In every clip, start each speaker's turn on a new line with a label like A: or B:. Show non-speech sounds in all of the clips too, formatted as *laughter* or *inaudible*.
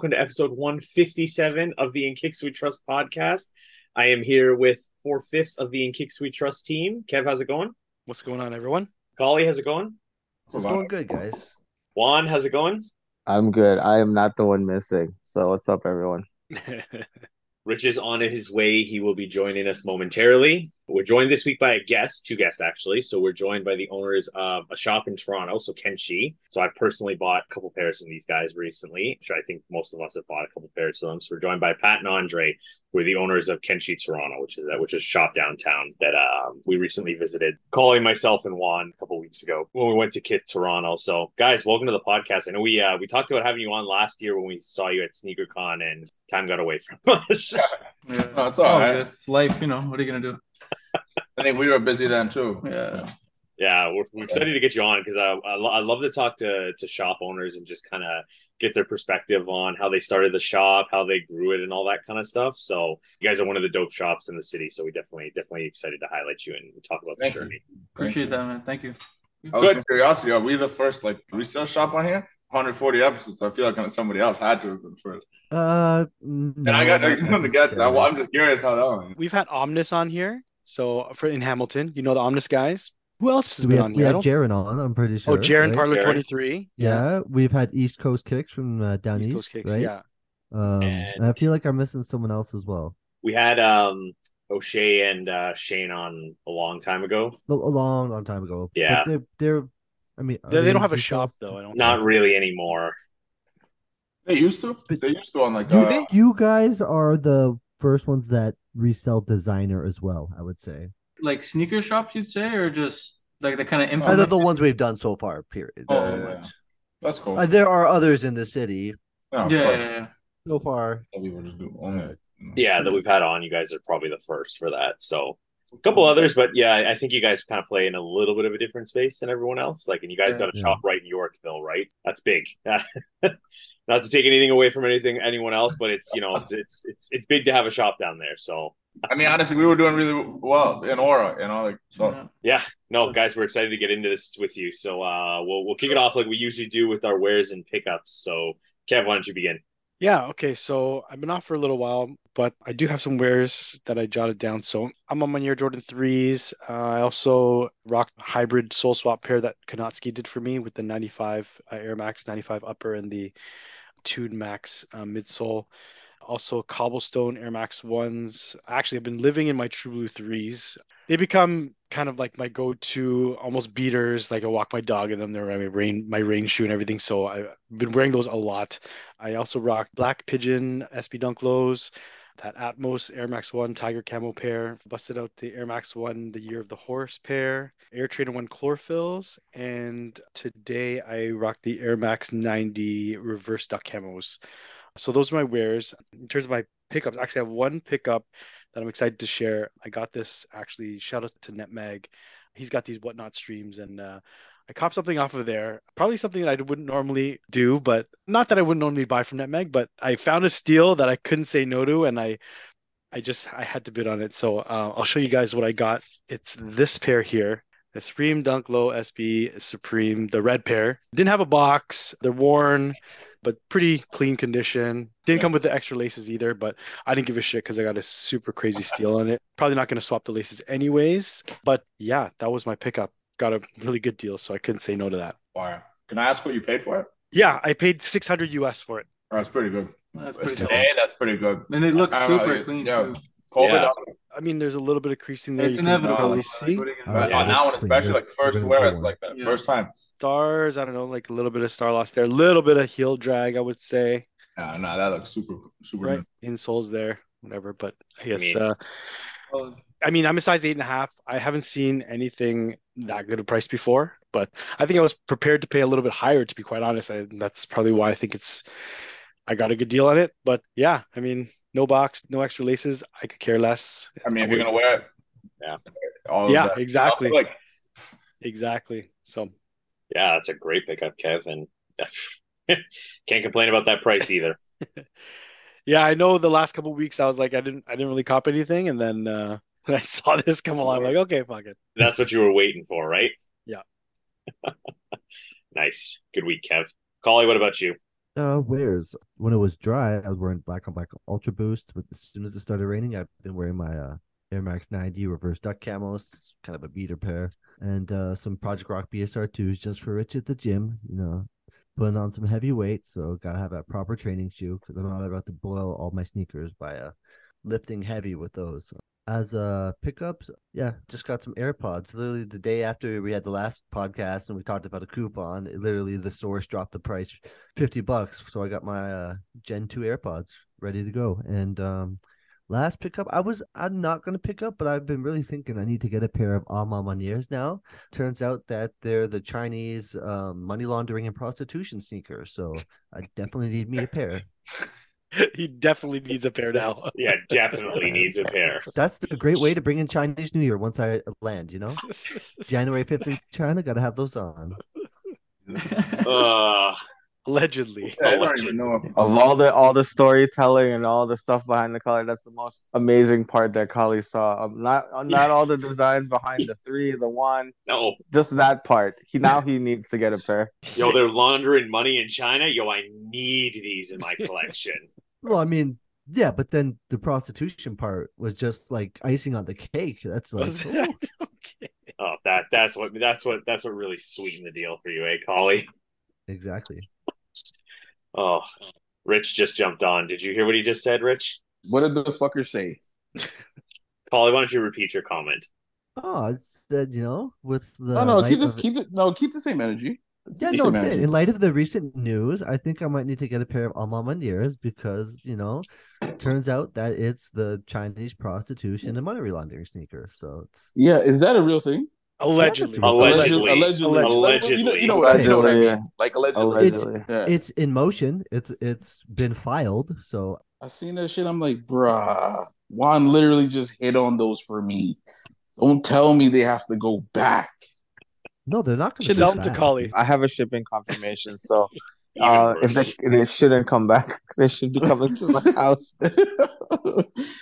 A: Welcome to episode 157 of the In Kix We Trust podcast. I am here with four fifths of the In Kix We Trust team. Kev, how's it going?
B: What's going on, everyone?
A: Collie, how's it going?
C: It's going good, guys.
A: Juan, how's it going?
D: I'm good. I am not the one missing. So what's up, everyone? *laughs*
A: Rich is on his way. He will be joining us momentarily. We're joined this week by a guest, two guests actually. So we're joined by the owners of a shop in Toronto, so Kenshi. So I personally bought a couple pairs from these guys recently, which I think most of us have bought a couple pairs from them. So we're joined by Pat and Andre, who are the owners of Kenshi Toronto, which is which is a shop downtown that um, we recently visited. Calling myself and Juan a couple weeks ago when we went to Kith Toronto. So guys, welcome to the podcast. I know we uh, we talked about having you on last year when we saw you at SneakerCon, and time got away from *laughs* us.
E: Yeah,
F: No, it's all right.
E: good. It's life, you know. What are you gonna do?
F: I think we were busy then too.
E: Yeah.
A: Yeah, we're, we're excited to get you on because I, I, lo- I love to talk to, to shop owners and just kind of get their perspective on how they started the shop, how they grew it, and all that kind of stuff. So you guys are one of the dope shops in the city, so we definitely definitely excited to highlight you and talk about the
F: Thank you.
A: journey.
E: Appreciate that, man. Thank you.
F: I was from curiosity, are we the first like resale shop on here? 140 episodes. I feel like somebody else had to have been first.
C: Uh,
F: And I got I want to get that. Well, I'm just curious how that one.
B: We've had Omnis on here. So for in Hamilton, you know the Omnis guys. Who else has
C: we
B: been
C: had,
B: on
C: we
B: here? I
C: had Jaron on. I'm pretty sure.
B: oh, Jaron
C: right?
B: Parlor 23.
C: Yeah, we've had East Coast Kicks from uh, down
B: East
C: east,
B: Coast Kicks.
C: right?
B: Yeah.
C: Um, and I feel like I'm missing someone else as well.
A: We had um O'Shea and uh, Shane on a long time ago.
C: A, a long, long time ago. But
A: Yeah.
C: they're, they're. I mean, are
B: They, they don't have a
C: resale
B: shop though. I don't.
A: Not
B: think.
A: really anymore.
F: They used to. But, They used to on like.
C: You,
F: uh,
C: you guys are the first ones that resell designer as well. I would say.
E: Like sneaker shops, you'd say, or just like the kind of
C: Out
E: implement.
C: of the ones we've done so far, period.
F: Oh,
C: pretty
F: yeah,
C: much.
F: That's cool.
C: Uh, there are others in the city.
F: No,
E: yeah, yeah, yeah.
C: So far,
F: Some people just do only. like,
A: Yeah, that we've had on. You guys are probably the first for that. So a couple others, but yeah, I think you guys kind of play in a little bit of a different space than everyone else. Like, and you guys
E: Yeah.
A: got a
C: Yeah.
A: shop right in Yorkville, right? That's big. *laughs* Not to take anything away from anything anyone else, but it's you know it's it's it's it's big to have a shop down there. So
F: I mean, honestly, we were doing really well in Aura, you know, like so.
E: Yeah.
A: yeah, no, guys, we're excited to get into this with you. So uh, we'll we'll kick it off like we usually do with our wares and pickups. So Kev, why don't you begin?
B: Yeah, okay. So I've been off for a little while, but I do have some wares that I jotted down. So I'm on my Air Jordan 3s. Uh, I also rocked hybrid sole swap pair that Konatsky did for me with the 95 uh, Air Max 95 upper and the Tune Max uh, midsole. Also, cobblestone Air Max 1s. Actually, I've been living in my True Blue 3s. They become kind of like my go-to almost beaters. Like I walk my dog in them. They're my rain, my rain shoe and everything. So I've been wearing those a lot. I also rock Black Pigeon SB Dunk Lows, that Atmos Air Max 1 Tiger Camo pair, busted out the Air Max 1 The Year of the Horse pair, Air Trainer 1 Chlorophylls, and today I rock the Air Max 90 Reverse Duck Camos. So those are my wares. In terms of my pickups, actually I have one pickup that I'm excited to share. I got this actually, shout out to NetMag. He's got these whatnot streams and uh, I copped something off of there. Probably something that I wouldn't normally do, but not that I wouldn't normally buy from NetMeg, but I found a steal that I couldn't say no to, and I, I just I had to bid on it. So uh, I'll show you guys what I got. It's this pair here, the Supreme Dunk Low SB Supreme, the red pair. Didn't have a box. They're worn, but pretty clean condition. Didn't come with the extra laces either, but I didn't give a shit because I got a super crazy steal on it. Probably not going to swap the laces anyways. But yeah, that was my pickup got a really good deal, so I couldn't say no to that.
F: Fire. Can I ask what you paid for it?
B: Yeah, I paid 600 US for it.
F: Oh, that's pretty good.
E: That's pretty
F: Today,
E: cool.
F: that's pretty good.
E: And it looks
F: I don't know,
E: super clean
F: yeah.
E: too.
F: COVID,
A: Yeah.
B: I mean, there's a little bit of creasing there.
E: It's
B: You can
E: inevitable.
B: probably see
E: what are
C: Uh,
E: gonna
F: on that one, especially like first
C: gonna
F: wear, it's like that.
E: Yeah.
F: First time.
B: stars. I don't know, like a little bit of star loss there, a little bit of heel drag, I would say.
F: Yeah, no, that looks super, super
B: Right,
F: good.
B: insoles there, whatever. But I guess,
A: mean-
B: uh, I mean, I'm a size eight and a half. I haven't seen anything that good a price before, but I think I was prepared to pay a little bit higher, to be quite honest. I, that's probably why I think it's. I got a good deal on it. But yeah, I mean, no box, no extra laces. I could care less.
F: I mean, if you're gonna wear it,
A: Yeah.
F: all
B: Yeah,
F: that.
B: exactly.
F: Like,
B: Exactly. So
A: Yeah, that's a great pickup, Kev, and *laughs* can't complain about that price either. *laughs*
B: yeah, I know the last couple weeks I was like I didn't I didn't really cop anything, and then uh *laughs* when I saw this come along, I'm like, okay, fuck it.
A: That's what you were waiting for, right?
B: Yeah.
A: nice. Good week, Kev. Collie, what about you?
C: Uh, wears when it was dry, I was wearing black on black Ultra Boost. But as soon as it started raining, I've been wearing my uh, Air Max 90 reverse duck camos, it's kind of a beater pair, and uh, some Project Rock BSR 2s just for Rich at the gym. You know, putting on some heavy weight, so gotta have a proper training shoe because I'm not about to blow all my sneakers by uh, lifting heavy with those. As uh pickups, yeah, just got some AirPods. Literally the day after we had the last podcast and we talked about a coupon, it, literally the stores dropped the price 50 bucks. So I got my uh, Gen 2 AirPods ready to go. And um last pickup, I was I'm not gonna pick up, but I've been really thinking I need to get a pair of A Ma Maniéres now. Turns out that they're the Chinese um, money laundering and prostitution sneakers. So I definitely need me a pair. *laughs* *laughs*
B: he definitely needs a pair now. *laughs*
A: Yeah, definitely needs a pair.
C: That's the great way to bring in Chinese New Year once I land, you know? *laughs* January 5th in China, gotta have those on.
A: Uh,
B: Allegedly.
F: I don't even know. If,
D: Of all the all the storytelling and all the stuff behind the color, that's the most amazing part that Collie saw. Um, not not all the designs behind the three, the one,
A: no,
D: just that part. He now he needs to get a pair.
A: yo, they're laundering money in China. Yo, I need these in my collection.
C: Well, I mean, yeah, but then the prostitution part was just like icing on the cake. That's like, oh,
B: that- *laughs* okay.
A: Oh, that that's what that's what that's what really sweetened the deal for you, eh, Collie?
C: exactly.
A: Oh, Rich just jumped on. Did you hear what he just said, Rich?
F: what did the fucker say? *laughs*
A: Collie, why don't you repeat your comment?
C: Oh, I said, you know, with the
F: No, no, keep this,
C: of-
F: keep it, no, keep the same energy.
C: Yeah, no,
F: the same
C: I'm saying,
F: energy.
C: in light of the recent news, I think I might need to get a pair of A Ma Maniéres because, you know, turns out that it's the Chinese prostitution and money laundering sneaker. So it's
F: Yeah, is that a real thing?
B: Allegedly.
A: Allegedly.
F: allegedly,
A: Allegedly.
F: You know, you know what, you know what I
D: Allegedly.
F: mean? Like allegedly.
D: Allegedly.
F: Yeah.
C: it's in motion. It's it's been filed. So
F: I seen that shit. I'm like, bruh, Juan literally just hit on those for me. Don't tell me they have to go back.
C: No, they're not going
B: Should sell them to Collie.
D: I have a shipping confirmation, so *laughs* uh, if they they shouldn't come back, *laughs* they should be coming to my house. *laughs*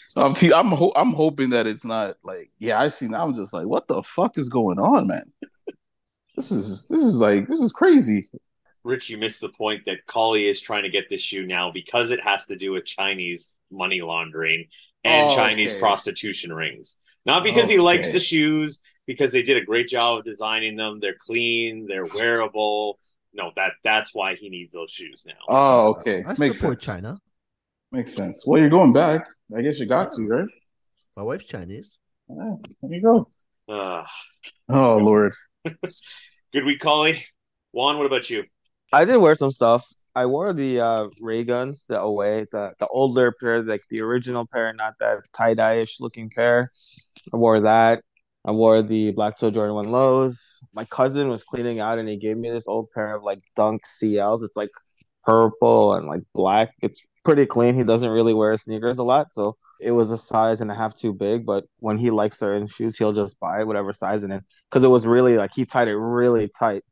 F: so I'm, I'm, ho- I'm hoping that it's not like, yeah, I seen. I'm just like, what the fuck is going on, man? This is this is like this is crazy.
A: Rich, you missed the point that Collie is trying to get this shoe now because it has to do with Chinese money laundering and
F: Oh,
A: Chinese
F: okay.
A: prostitution rings. Not because he likes the shoes, because they did a great job of designing them. They're clean, they're wearable. No, that that's why he needs those shoes now.
F: Oh, okay,
C: I
F: makes
C: support
F: sense.
C: China.
F: Makes sense. Well, you're going back. I guess you got to, right?
C: My wife's Chinese.
F: Yeah, there you go.
A: Ah,
F: Oh Lord. *laughs*
A: good week, Collie. Juan, what about you?
D: I did wear some stuff. I wore the uh ray guns, the away, the the older pair, like the original pair, not that tie dye ish looking pair. I wore that. I wore the Black Toe Jordan One lows. My cousin was cleaning out and he gave me this old pair of like Dunk CLs. It's like purple and like black. It's pretty clean. He doesn't really wear sneakers a lot, so it was a size and a half too big. But when he likes certain shoes, he'll just buy whatever size in it because it was really like he tied it really tight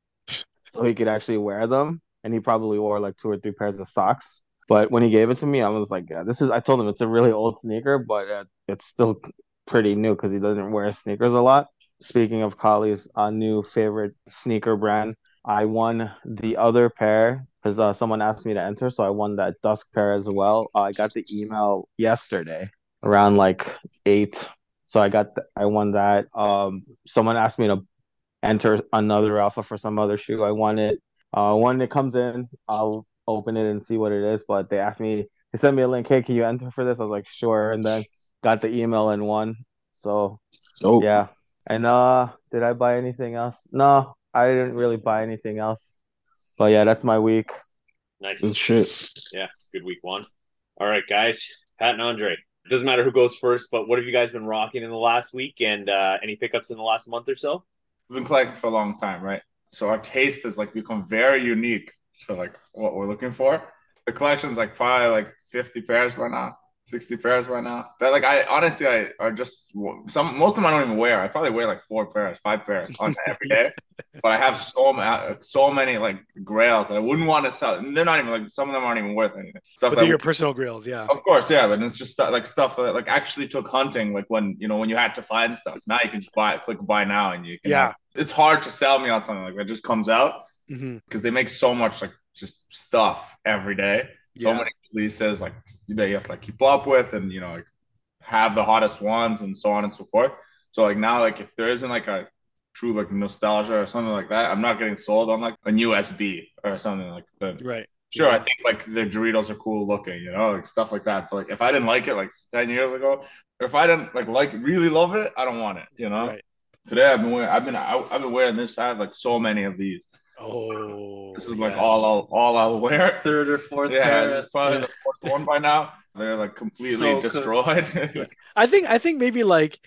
D: so he could actually wear them. And he probably wore like two or three pairs of socks. But when he gave it to me, I was like, yeah, this is, I told him it's a really old sneaker, but uh, it's still pretty new because he doesn't wear sneakers a lot. Speaking of Collie's uh, new favorite sneaker brand, I won the other pair because uh, someone asked me to enter. So I won that dusk pair as well. Uh, I got the email yesterday around like eight. So I got, th- I won that. Um, someone asked me to enter another alpha for some other shoe. I won it. Uh, when it comes in, I'll open it and see what it is. But they asked me, they sent me a link. Hey, can you enter for this? I was like, sure. And then got the email and won. So
F: Dope.
D: yeah. And uh, did I buy anything else? No, I didn't really buy anything else. But yeah, that's my week.
A: Nice.
F: Good shit.
A: Yeah, good week one. All right, guys. Pat and Andre. It doesn't matter who goes first, but what have you guys been rocking in the last week and uh, any pickups in the last month or so?
F: We've been collecting for a long time, right? So our taste has like become very unique to like what we're looking for. the collection's like probably like 50 pairs by now, 60 pairs right now. That like I honestly I are just some most of them I don't even wear. I probably wear like four pairs, five pairs on *laughs* every day. But I have so many so many like grails that I wouldn't want to sell. And they're not even like some of them aren't even worth anything. Stuff
B: But they're your personal grails, yeah.
F: of course, yeah, but it's just like stuff that like actually took hunting, like when you know when you had to find stuff. Now you can just buy it, click buy now, and you can.
B: Yeah.
F: have- it's hard to sell me on something like that. Just comes out
B: mm-hmm.
F: because they make so much like just stuff every day. So
B: Yeah.
F: many releases like that you have to like keep up with, and you know like have the hottest ones and so on and so forth. So like now, like if there isn't like a true like nostalgia or something like that, I'm not getting sold on like a new SB or something like that.
B: Right.
F: Sure, I think like the Doritos are cool looking, you know, like stuff like that. But like if I didn't like it like 10 years ago, or if I didn't like like really love it, I don't want it, you know.
B: Right.
F: Today I've been wearing I've been I, I've been wearing this. I have like so many of these.
B: Oh,
F: This is like
B: yes.
F: all I'll all I'll wear. *laughs*
E: Third or fourth
F: Yeah,
E: pair.
F: this is probably the fourth one by now. They're like completely
E: So good.
F: destroyed. *laughs*
B: I think I think maybe like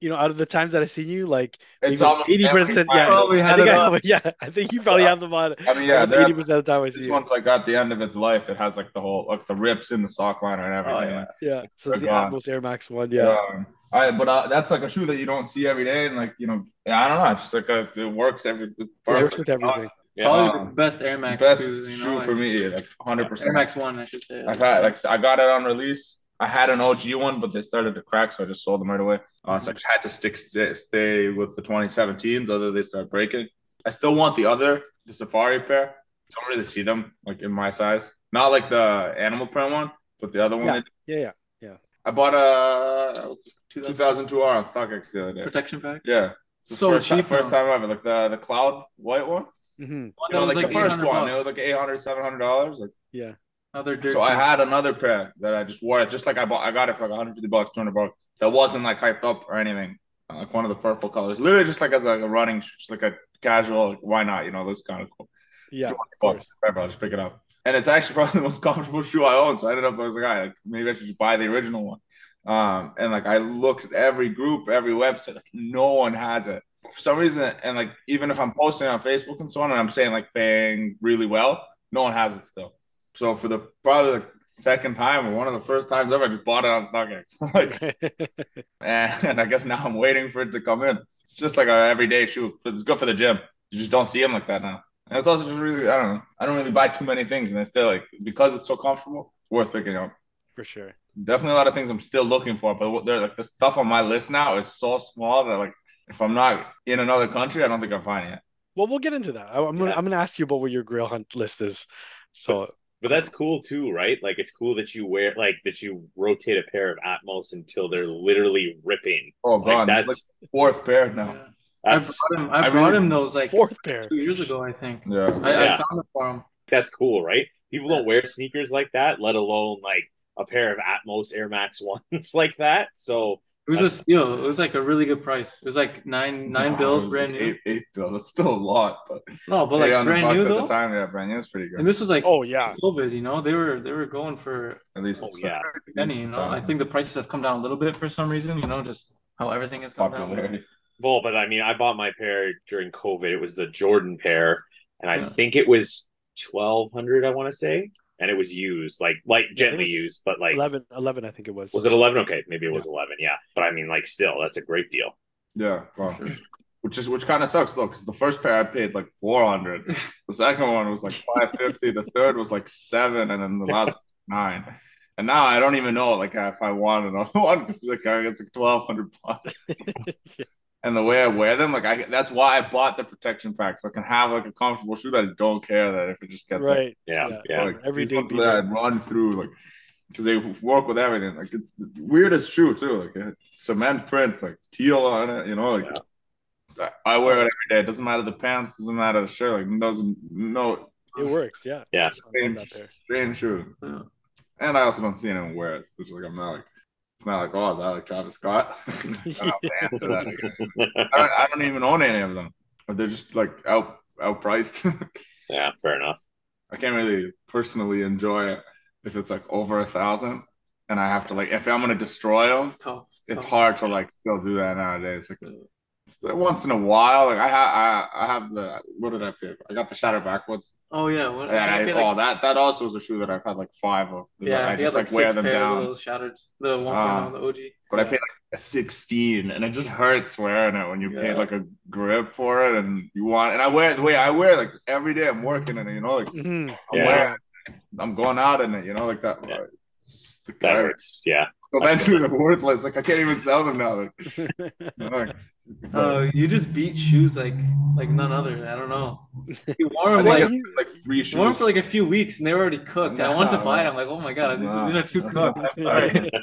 B: you know out of the times that I've seen you, like
F: it's
B: maybe eighty percent. Yeah,
F: time.
E: Probably
B: I think
E: it
B: I have. *laughs* Yeah, I think you probably
F: Yeah.
B: have them on.
F: I mean, yeah,
B: eighty percent of the time I see
F: this
B: you.
F: one's like at the end of its life. It has like the whole like the rips in the sock liner and everything.
E: yeah.
F: Like,
B: Yeah, so it's the Atmos Air Max one. Yeah,
F: Um, I but uh, that's like a shoe that you don't see every day, and like you know, I don't know. It's just like a, it works every.
B: It works with everything.
A: Yeah.
E: Probably
F: Um,
E: the best Air Max
F: best
E: too, you
F: shoe
E: know,
F: for me, like hundred
E: Air
F: percent.
E: Max One, I should say.
F: I've had like I got it on release. I had an OG one, but they started to crack, so I just sold them right away. Uh, so I just had to stick stay, stay with the 2017s, other they start breaking. I still want the other, the Safari pair. Don't really see them like in my size. Not like the animal print one, but the other one.
B: Yeah.
F: they-
B: Yeah, yeah.
F: I bought a 2002R on StockX the other day.
E: protection pack.
F: Yeah, It's the
E: So
F: first,
E: cheap
F: first
E: now.
F: time ever. Like the the cloud white one.
E: Mm-hmm.
F: You know,
E: was
F: like, the first
E: 800
F: one. It was like 800 700 dollars. Like
B: Yeah.
E: Another dirt
F: so, I had another pair that I just wore. Just like I bought, I got it for like 150 bucks, 200 bucks. That wasn't like hyped up or anything. Uh, Like one of the purple colors, literally just like as like a running, just like a casual. Like, why not? You know, looks kind of cool.
B: Yeah,
F: 200
B: of
F: bucks,
B: course.
F: whatever. I'll just pick it up. And it's actually *laughs* probably the most comfortable shoe I own. So I ended up I was like, all right, like maybe I should just buy the original one. Um, and like I looked at every group, every website, like no one has it for some reason. And like even if I'm posting on Facebook and so on, and I'm saying like paying really well, no one has it still. So for the probably the second time or one of the first times ever, I just bought it on StockX. *laughs* like, and, *laughs* and I guess now I'm waiting for it to come in. It's just like a everyday shoe. It's good for the gym. You just don't see them like that now. And it's also just really, I don't know. I don't really buy too many things, and it's still like because it's so comfortable, it's worth picking up.
B: for sure.
F: Definitely a lot of things I'm still looking for, but what- there's like the stuff on my list now is so small that like if I'm not in another country, I don't think I'm finding it.
B: Well, we'll get into that. I, am gonna
A: Yeah.
B: I'm gonna ask you about what your grail hunt list is. So
A: But that's cool too, right? Like it's cool that you wear like that you rotate a pair of Atmos until they're literally ripping.
F: Oh
A: Like
F: god,
A: that's
F: like fourth pair now.
E: Yeah. I brought him. I,
F: I
E: brought
F: really-
E: him those like
B: fourth pair.
E: two years ago, I think.
F: Yeah.
E: I, I
A: Yeah.
E: found it for him.
A: that's cool, right? People don't wear sneakers like that, let alone like a pair of Atmos Air Max ones *laughs* like that. So
E: It was a steal. It was like a really good price. It was like nine nine
F: No,
E: bills, brand
F: like
E: new.
F: Eight, eight bills. That's still a lot, but
E: No, but like brand
F: bucks
E: new
F: at
E: though.
F: the time, yeah, brand new is pretty good.
E: And this was like
B: Oh yeah,
E: COVID, you know, they were they were going for
F: At least
A: Oh, yeah.
F: like
E: penny, you know. I think the prices have come down a little bit for some reason, you know, just how everything has come down.
F: Popularity.
A: well, but I mean I bought my pair during COVID. It was the Jordan pair, and I
E: Yeah.
A: think it was twelve hundred, I want to say. And it was used, like like gently used, but like
B: 11, 11 I think it was.
A: was it eleven? Okay, maybe it was eleven, yeah. But I mean, like still, that's a great deal.
F: Yeah, well,
E: Sure.
F: which is which kind of sucks though, because the first pair I paid like four hundred, *laughs* the second one was like five fifty, the third was like seven, and then the last *laughs* nine. And now I don't even know like if I want another *laughs* one because like I it's like twelve hundred bucks. And the way I wear them, like I that's why I bought the protection pack so I can have like a comfortable shoe that I don't care that if it just gets like,
B: right.
A: Yeah,
B: Yeah.
A: yeah.
F: like
B: Everyday
F: these ones
B: beater.
F: that I'd run through like because they work with everything. Like it's the weirdest shoe too. Like cement print, like teal on it. You know, like I- I wear it every day. It doesn't matter the pants, doesn't matter the shirt. Like doesn't no
B: It works. Yeah.
A: Yeah.
B: I love
F: strange, strange shoe.
E: Yeah.
F: And I also don't see anyone wear it. Which like I'm not like it's not like oh is that like Travis Scott? I don't have to answer that. I, don't, I don't even own any of them. But they're just like out outpriced. *laughs*
A: yeah, fair enough.
F: I can't really personally enjoy it if it's like over a thousand, and I have to like if I'm gonna destroy them,
E: It's tough.
F: it's
E: tough.
F: hard to like still do that nowadays. Like mm. Once in a while. Like I have, I, I have the what did I pick? I got the Shatter Backboards.
E: Oh yeah, what,
F: Yeah,
E: I
F: I, oh,
E: like-
F: that that also was a shoe that I've had like five of.
E: yeah.
F: I
E: he
F: just
E: had
F: like,
E: like
F: wear
E: six
F: them
E: pairs
F: down.
E: of those shattered, the one
F: Ah.
E: the OG.
F: But I paid like a 16 and it just hurts wearing it when you pay
E: Yeah.
F: like a grip for it and you want and I wear it the way I wear it like every day I'm working in it, you know, like
B: Mhm.
F: I'm
A: Yeah.
F: wearing it, I'm going out in it, you know, like that.
A: Yeah.
F: uh, it's the
A: That hurts. Yeah.
F: Eventually *laughs* they're worthless. Like I can't even sell them now. Like, *laughs* you know, like,
E: Oh, you just beat shoes like like none other. I don't know. *laughs* You wore them
F: think
E: like
F: it's like three
E: you wore 'em
F: shoes.
E: for like a few weeks and they were already cooked. I want to
F: No,
E: buy
F: no.
E: it. I'm like, oh my god, these,
F: No,
E: these are too cooked.
F: not-
E: I'm sorry. *laughs*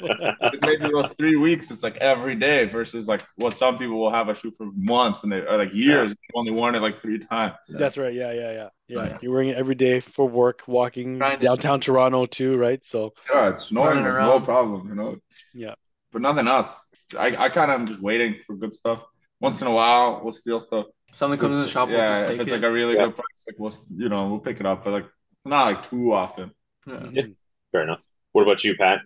F: It's maybe those three weeks. It's like every day versus like what some people will have a shoe for months and they are like years. They've only worn it like three times.
B: That's right. Yeah, yeah, yeah, yeah.
E: Yeah.
B: You're wearing it every day for work, walking
E: Grinding.
B: downtown Toronto too, right? So
F: Yeah, it's snowing,
E: Running
F: like,
E: around.
F: no problem, you know.
B: Yeah.
F: But nothing else. I, I kind of am just waiting for good stuff. Once in a while, we'll steal stuff.
E: Something comes in the shop, we'll
F: yeah,
E: just
F: if it's
E: it.
F: like a really
A: Yeah.
F: good price, like we'll you know we'll pick it up, but like not like too often.
E: Yeah.
B: mhm.
A: Fair enough. What about you, Pat?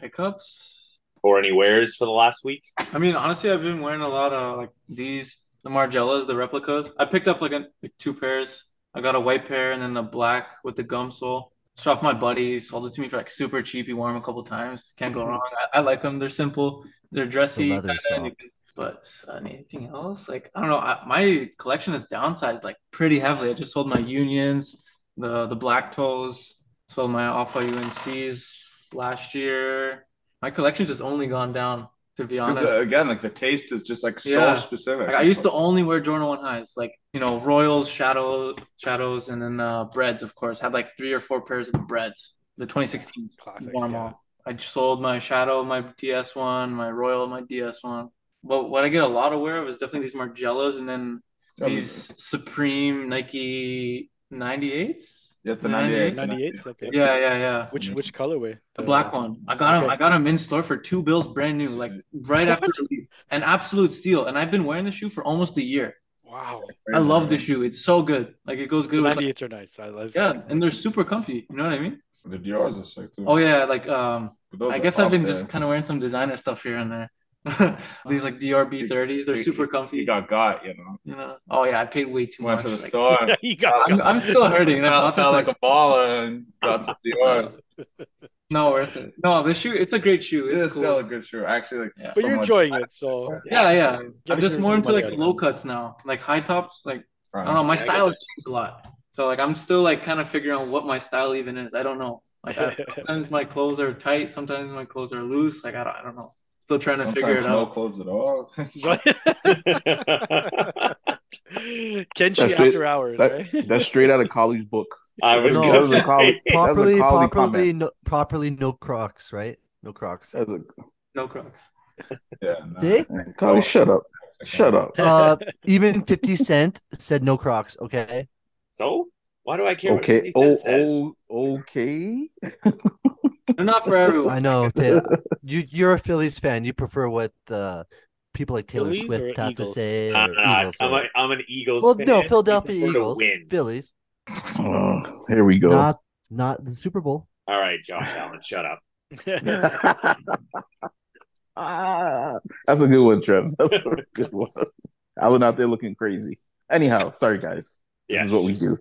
E: Pickups.
A: Or any wares for the last week?
E: I mean, honestly, I've been wearing a lot of like these, the Margielas, the replicas. I picked up like, a, like two pairs. I got a white pair and then a black with the gum sole. It's off my buddy. Sold it to me for like super cheap. He wore them a couple times. Can't go wrong. I, I like them. They're simple. They're dressy.
C: leather
E: kinda, and you
C: soft.
E: can- but uh, anything else? Like I don't know. I, my collection is downsized like pretty heavily. I just sold my unions, the the black toes. Sold my Alpha UNCs last year. My collection's just only gone down. To be
F: Because
E: honest,
F: again, like the taste is just like so specific.
E: like I used to only wear Jordan One highs, like you know Royals, Shadow, Shadows, and then uh, Breads. Of course, had like three or four pairs of the Breads, the 2016
B: Classics, yeah.
E: I sold my Shadow, my DS one, my Royal, my DS one. But what I get a lot of wear of is definitely these Margielas, and then
F: Yeah,
E: these Supreme Nike 98s.
F: Yeah, it's a 98.
B: 98s. Okay.
E: Yeah, yeah, yeah.
B: Which which colorway?
E: The black one. I got him.
B: Okay.
E: I got him in store for two bills, brand new, like right after. An absolute steal. And I've been wearing the shoe for almost a year.
B: Wow.
E: I love the shoe. It's so good. Like it goes
B: The
E: good with like,
B: 98s are nice. I love.
E: yeah, and they're super comfy. You know what I mean?
F: The Dior's are sick too.
E: Oh yeah, like um, I guess I've been
F: there.
E: just kind of wearing some designer stuff here and there. *laughs* These like DRB 30s, they're
F: He-
E: super
F: He
E: comfy.
F: got got, you know.
E: You know? Oh yeah, I paid way too
F: Went
E: much.
F: to the
E: like-
F: store. *laughs*
B: you got.
E: I'm, I'm still hurting. I
F: felt,
E: bought this, like,
F: like a baller and got some Dior. *laughs*
E: no worth it. No, the shoe. It's a great shoe.
F: It
E: It's cool.
F: still a good shoe. Actually, like,
E: Yeah.
B: but you're
F: from, like,
B: enjoying it, so
E: Yeah, yeah.
B: Get
E: I'm just more into like low
B: it.
E: cuts now, like high tops. Like I don't know, my style
A: get
E: has changed a lot. So like I'm still like kind of figuring out what my style even is. I don't know. Like I, sometimes my clothes are tight, sometimes my clothes are loose. Like I don't, I don't know. Still trying to figure it
F: Sometimes no
E: out.
F: clothes at all. *laughs* *laughs*
B: Kenshi
G: That's straight-
B: after hours,
G: that-
B: right?
G: That's straight out of Collie's book.
A: I was
C: No,
A: gonna
G: that a
A: say.
G: college- a
C: properly, properly, no, properly, no Crocs, right? No Crocs.
G: That's a
E: No Crocs.
F: Yeah, no.
C: See?
G: Collie, shut up. Shut up.
C: Uh, even Fifty Cent said no Crocs. Okay.
A: So why do I care? what
G: Okay.
A: 50
G: Oh,
A: says?
G: oh, okay.
E: They're not for everyone.
C: I know. Taylor. *laughs* you you're a Phillies fan. You prefer what uh, people like Taylor
B: Phillies
C: Swift have to say, or
A: Uh,
C: Eagles.
A: I'm,
C: or-
A: a, I'm an Eagles
C: well,
A: fan.
C: no, Philadelphia Eagles,
A: Win.
C: Phillies,
G: Oh, here we go.
C: not not the Super Bowl.
A: All right, Josh Allen, shut up.
G: Ah, *laughs* *laughs* That's a good one, Trev. That's a good one. Allen out there looking crazy. Anyhow, sorry guys. This
A: Yes.
G: is what we do.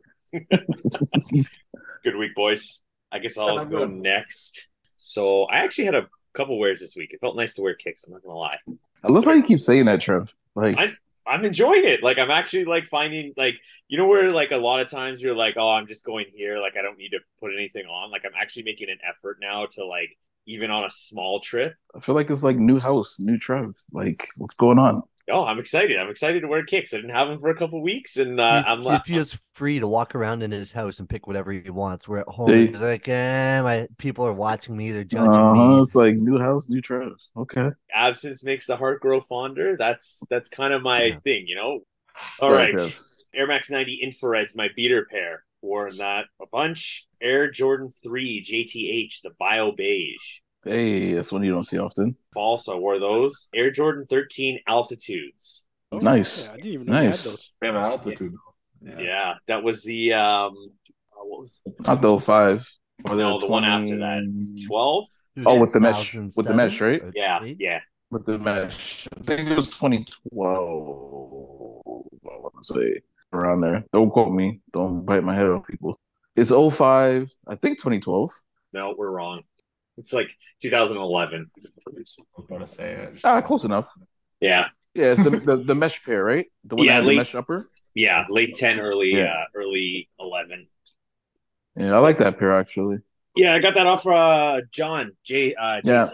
A: Good week, boys. I guess I'll go next. So I actually had a couple wears this week. It felt nice to wear kicks. I'm not gonna lie.
G: I love how you keep saying that, Trev. Like,
A: I- I'm enjoying it. Like I'm actually like finding like you know where like a lot of times you're like, oh, I'm just going here. Like I don't need to put anything on. Like I'm actually making an effort now to like even on a small trip.
G: I feel like it's like new house, new Trev. Like, what's going on?
A: Oh, I'm excited. I'm excited to wear kicks. I didn't have them for a couple weeks, and uh,
C: he,
A: I'm
C: he
A: la-
C: feels free to walk around in his house and pick whatever he wants. We're at home.
G: They-
C: he's like, eh, my people are watching me. They're judging
G: Uh-huh,
C: me.
G: it's like new house, new Trev. Okay.
A: absence makes the heart grow fonder. That's that's kind of my
C: Yeah.
A: thing, you know. *sighs* All
G: Sorry,
A: right, Air Max 90 infrared's my beater pair. Worn that a bunch. Air Jordan 3 JTH, the bio beige.
G: Hey, that's one you don't see often.
A: False, I wore those. Air Jordan 13 altitudes.
B: Oh,
G: Nice.
B: yeah, I didn't even know you had
G: Nice.
B: those.
F: We have an altitude.
A: Yeah, that was the um uh, what was
G: Not the 05. Or
A: no the one after that. 12?
G: Oh, with the mesh- with the mesh, right?
A: Yeah, yeah.
G: with the mesh. I think it was 2012. I want to say around there. Don't quote me. Don't bite my head off, people. It's 05, I think 2012.
A: No, we're wrong. It's like 2011.
F: I'm gonna say it.
G: Ah, close enough.
A: Yeah,
G: Yeah, it's the, the, the mesh pair, right? The one
A: Yeah,
G: that
A: late-
G: the mesh upper.
A: yeah, late 10, early
G: Yeah.
A: uh, early 11.
G: Yeah, I like that pair actually.
A: Yeah, I got that off uh John J uh
G: Yeah,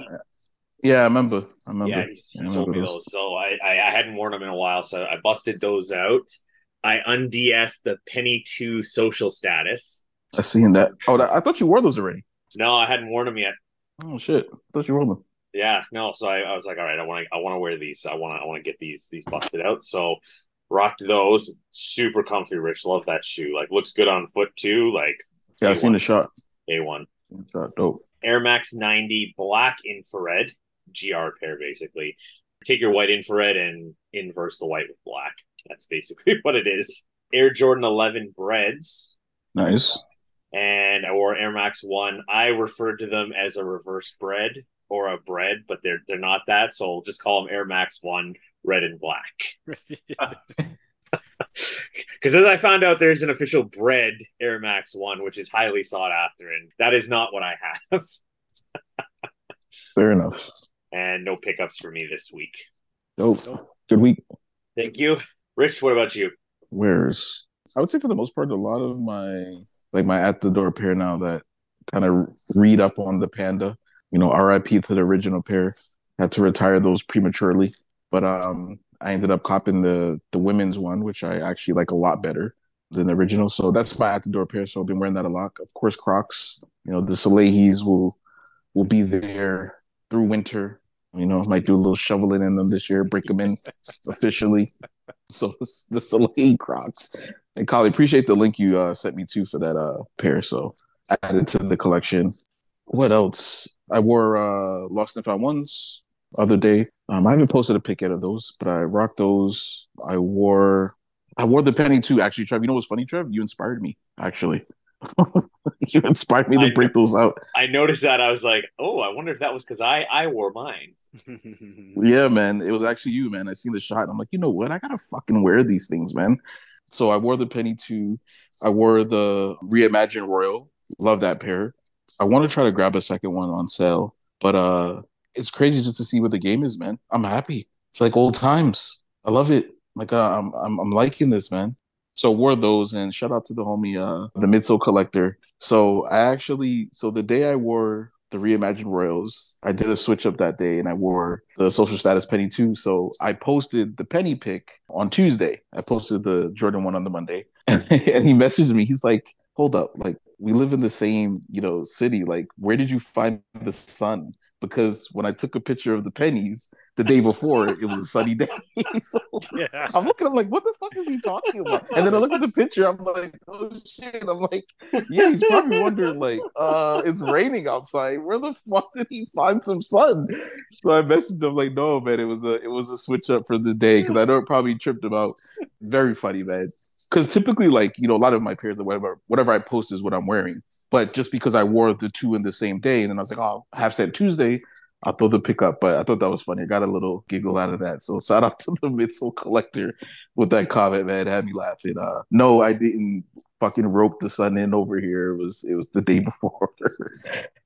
G: yeah, I remember. I remember.
A: Yeah, he's, he
G: Yeah, I
A: sold me
G: remember
A: those. So I, I I hadn't worn them in a while, so I busted those out. I unds the Penny Two social status.
G: I've seen that. Oh, that, I thought you wore those already.
A: No, I hadn't worn them yet.
G: Oh shit! I thought you them.
A: Yeah, no. So I, I was like, all right, I want to I want to wear these. I want to I want to get these these busted out. So rocked those. Super comfy, Rich. Love that shoe. Like looks good on foot too. Like
G: Yeah, I seen the
A: A1.
G: shot.
A: a one.
G: Shot dope.
A: Air Max 90 black infrared GR pair basically. Take your white infrared and inverse the white with black. That's basically *laughs* what it is. Air Jordan 11 breads
G: Nice.
A: And wore Air Max 1. I referred to them as a reverse bread or a bread, but they're they're not that, so we'll just call them Air Max 1 red and black. *laughs* Because as I found out, there's an official bread Air Max 1, which is highly sought after, and that is not what I have. *laughs*
G: Fair enough.
A: and no pickups for me this week.
G: Dope. Good week.
A: Thank you. Rich, what about you?
G: Wears. I would say for the most part, a lot of my like my at the door pair now that kind of read up on the panda. You know, RIP to the original pair. Had to retire those prematurely, but um, I ended up copping the the women's one, which I actually like a lot better than the original. So that's my at the door pair. So I've been wearing that a lot. Of course, Crocs. You know, the Soleil's will will be there through winter. You know, might do a little shoveling in them this year, break them in officially. *laughs* So the Soleil Crocs. And Collie, appreciate the link you uh, sent me to for that uh, pair. So added to the collection. What else? I wore uh, Lost and Found Ones other day. Um, I haven't posted a pic yet of those, but I rocked those. I wore I wore the penny too. Actually, Trev, you know what's funny, Trev? You inspired me. Actually, *laughs* you inspired me to
A: I-
G: break those out.
A: I noticed that. I was like, oh, I wonder if that was because I, I wore mine.
G: Yeah, man. It was actually you, man. I seen the shot. I'm like, you know what? I gotta fucking wear these things, man. So I wore the penny two. I wore the Reimagine Royal. Love that pair. I want to try to grab a second one on sale, but uh, it's crazy just to see what the game is, man. I'm happy. It's like old times. I love it. Like uh, I'm, I'm, I'm liking this, man. So wore those, and shout out to the homie, uh, the midsole collector. So I actually, so the day I wore the reimagined Royals, I did a switch up that day, and I wore the social status penny too. So I posted the penny pick on Tuesday. I posted the Jordan one on the Monday, and, *laughs* and he messaged me. He's like, "Hold up, like we live in the same, you know, city. Like, where did you find the sun? Because when I took a picture of the pennies the day before, it was a sunny day. *laughs* so
B: yeah.
G: I'm looking, I'm like, what the fuck is he talking about? And then I look at the picture, I'm like, oh shit. I'm like, yeah, he's probably wondering, like, uh, it's raining outside. Where the fuck did he find some sun? So I messaged him like, no, man, it was a it was a switch up for the day because I know it probably tripped him out. Very funny, man. Because typically, like, you know, a lot of my pairs or whatever, whatever I post is what I'm wearing. But just because I wore the two in the same day, and then I was like, oh, half said Tuesday, I'll throw the pickup. But I thought that was funny. I got a little giggle out of that. So shout out to the *laughs* midsole collector with that comment, man. It had me laughing. Uh, no, I didn't fucking rope the sun in over here. It was it was the day *laughs* before.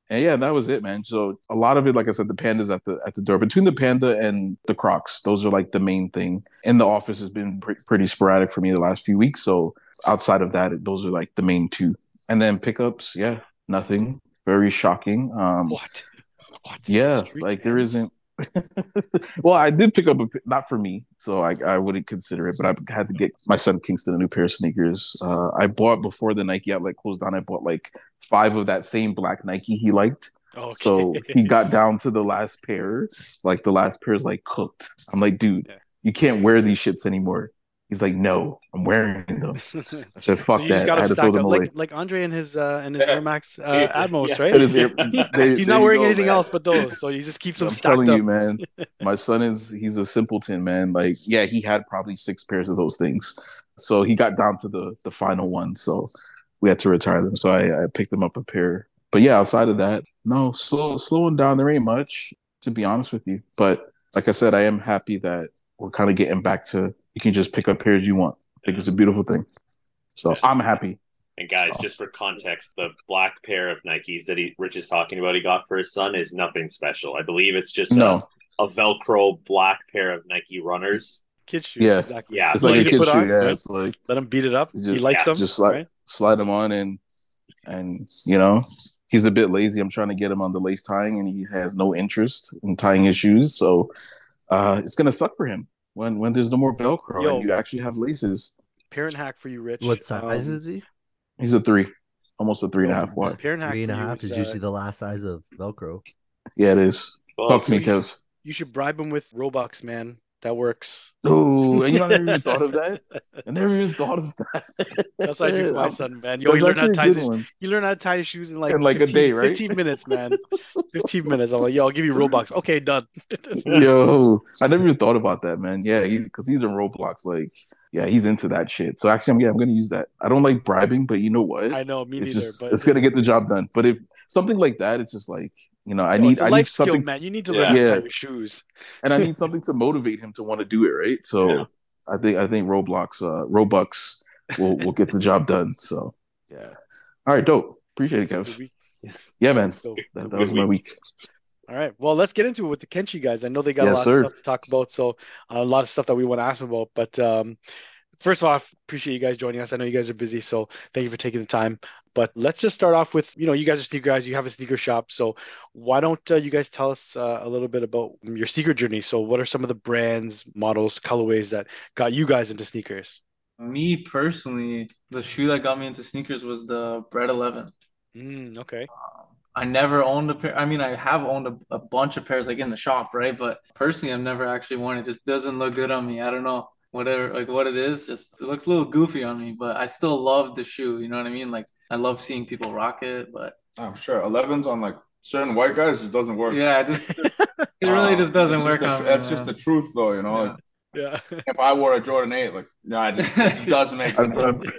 G: and yeah, that was it, man. So a lot of it, like I said, the pandas at the at the door. Between the panda and the Crocs, those are like the main thing. And the office has been pre- pretty sporadic for me the last few weeks. So outside of that, those are like the main two. And then pickups, yeah, nothing. Very shocking. Um,
B: What?
G: Yeah, like there isn't. *laughs* well, I did pick up a not for me, so I I wouldn't consider it. But I had to get my son Kingston a new pair of sneakers. Uh, I bought before the Nike outlet closed down. I bought like five of that same black Nike he liked.
B: Okay.
G: So he got *laughs* down to the last pair. Like the last pair is like cooked. I'm like, dude, you can't wear these shits anymore. He's like, no, I'm wearing them. *laughs* So fuck
B: so you
G: that.
B: just got
G: I had to throw them
B: up
G: away.
B: like like Andre and his uh and his
A: Yeah.
B: Air Max uh,
A: Yeah.
B: Atmos,
A: Yeah.
B: right?
G: It is- *laughs* *laughs* there-
B: He's not wearing
G: go,
B: anything
G: man.
B: else but those, so he just keeps them
G: I'm
B: stacked
G: telling
B: up.
G: you, man. My son is he's a simpleton, man. Like, yeah, he had probably six pairs of those things. So he got down to the the final one. So we had to retire them. So I, I picked them up a pair. But yeah, outside of that, no, slow slowing down. There ain't much, to be honest with you. But like I said, I am happy that we're kind of getting back to you can just pick up pairs you want. I think it's a beautiful thing. So I'm happy.
A: And guys, just for context, the black pair of Nikes that he Rich is talking about he got for his son is nothing special. I believe it's just
G: No,
A: a, a Velcro black pair of Nike runners.
B: Kid shoes.
G: Yeah.
B: Exactly.
A: Yeah,
G: it's
B: Easy
G: like a kid shoe.
B: on,
G: Yeah,
B: right?
G: it's like
B: Let him beat it up.
G: Just-
B: he likes
A: yeah,
B: them.
G: just slide
B: right?
G: slide them on and and you know he's a bit lazy. I'm trying to get him on the lace tying, and he has no interest in tying his shoes. So uh, it's gonna suck for him when when there's no more Velcro
B: Yo.
G: and you actually have laces.
B: Parent hack for you, Rich.
C: What size
B: Um,
C: is he?
G: He's a three, almost a three and a half wide.
B: Parent hack
C: Three and a half is
B: uh,
C: usually the last size of Velcro.
G: Yeah, it is.
A: Well,
G: Talk to me,
B: so you-
G: Kev.
B: You should bribe him with Robux, man. That works.
G: Oh, and you know, I never even thought of that. *laughs* I never even thought of that.
B: That's what I do for my son, man. Yo, you learn how to tie his, you learn how to tie his shoes in like
G: In like a day, right?
B: 15 minutes, *laughs* man. 15 minutes. I'm like, yo, I'll give you Robux. Okay, done. *laughs*
G: Yo, I never even thought about that, man. Yeah, because he's in Roblox. Like, yeah, he's into that shit. So actually, I'm yeah, I'm gonna use that. I don't like bribing, but you know what?
B: I know, me
G: it's
B: neither.
G: just
B: but
G: it's gonna get the job done. But if something like that, it's just like you know, I
B: Yo,
G: need I need
B: skill,
G: something,
B: man. You need to
A: Yeah.
B: learn how to tie your shoes. *laughs*
G: and I need *laughs* something to motivate him to want to do it, right? So
A: Yeah.
G: I think I think Roblox, uh, Robux will will get the job done. So *laughs* yeah, all right, dope. Appreciate it, Kev. Yeah, man,
B: So,
G: that, that was my week.
B: all right. Well, let's get into it with the Kenshi guys. I know they got
G: Yes,
B: a lot
G: sir.
B: of stuff to talk about, so uh, a lot of stuff that we want to ask them about. But um, first off, appreciate you guys joining us. I know you guys are busy, so thank you for taking the time. But let's just start off with, you know, you guys are sneaker guys. You have a sneaker shop, so why don't uh, you guys tell us uh, a little bit about your sneaker journey? So, what are some of the brands, models, colorways that got you guys into sneakers?
E: Me personally, the shoe that got me into sneakers was the Bread 11.
B: Mm, okay.
E: I never owned a pair. I mean, I have owned a, a bunch of pairs like in the shop, right? But personally, I've never actually worn it. It just doesn't look good on me. I don't know. Whatever, like what it is, just it looks a little goofy on me, but I still love the shoe. You know what I mean? Like I love seeing people rock it, but
F: I'm sure 11s on like certain white guys just doesn't work.
E: yeah, it just it *laughs* really um, just doesn't
F: It's
E: work
F: the,
E: on
F: tr-
E: me.
F: That's just
E: man.
F: the truth, though. You know,
E: Yeah.
F: like
B: Yeah. *laughs*
F: if I wore a Jordan 8, like, no, it it doesn't make
G: I,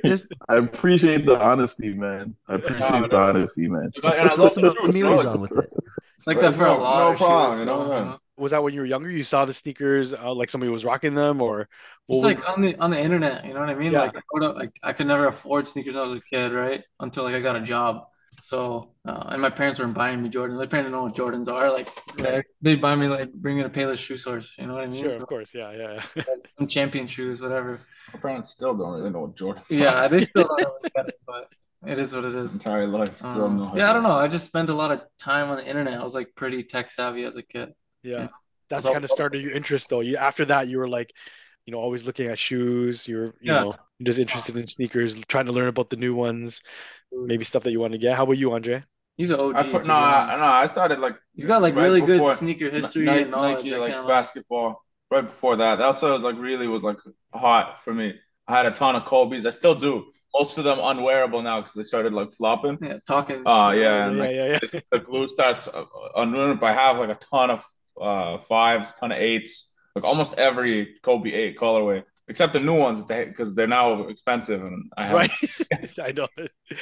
F: sense.
G: I, I appreciate the honesty, man. I appreciate the honesty, man.
F: And I
C: Put
F: love
C: some
F: the truth. you know,
C: Mimis
F: like-
C: on with it.
E: It's like that for a
F: No-
E: lot
F: no
E: of
F: problem,
E: shoes,
F: you know,
E: so,
F: yeah.
B: Was that when you were younger? You saw the sneakers, uh, like somebody was rocking them, or
E: It's
B: what
E: like on the on the internet, you know what I mean?
B: Yeah.
E: Like I would like I could never afford sneakers when I was a kid, right? Until like I got a job. So uh, and my parents weren't buying me Jordans. My parents didn't know what Jordans are. Like they they buy me like bring me to Payless Shoe Source. You know what I mean?
B: Sure,
E: So,
B: of course, yeah, yeah, yeah. *laughs*
E: some champion shoes, whatever.
F: My parents still don't really know what Jordan
E: Yeah, they still don't *laughs* know what but it is what it is.
F: entire life. Still
E: Um, yeah, I don't know. I just spent a lot of time on the internet. I was like pretty tech savvy as a kid.
B: Yeah.
E: Yeah.
B: That's
E: So-
B: kind of started your interest though. You after that you were like, you know, always looking at shoes. You're, you
E: Yeah.
B: know, you're just interested in sneakers, trying to learn about the new ones, maybe stuff that you want to get. How about you, Andre?
E: He's an OG.
F: I put, no, I, no, I started like
E: He's got like
F: right
E: really good sneaker history
F: Nike,
E: and knowledge.
F: Nike
E: I
F: like
E: can't
F: basketball. Right before that, that's what was like really was like hot for me. I had a ton of Kobe's. I still do. Most of them unwearable now because they started like flopping.
E: Yeah, talking.
F: Oh yeah, and
B: yeah,
F: like
B: yeah, yeah.
F: if the glue starts uh, unruined. I have like a ton of uh fives, ton of eights, like almost every Kobe eight colorway, except the new ones because they, are now expensive and I have.
B: Right. *laughs* *laughs* I know.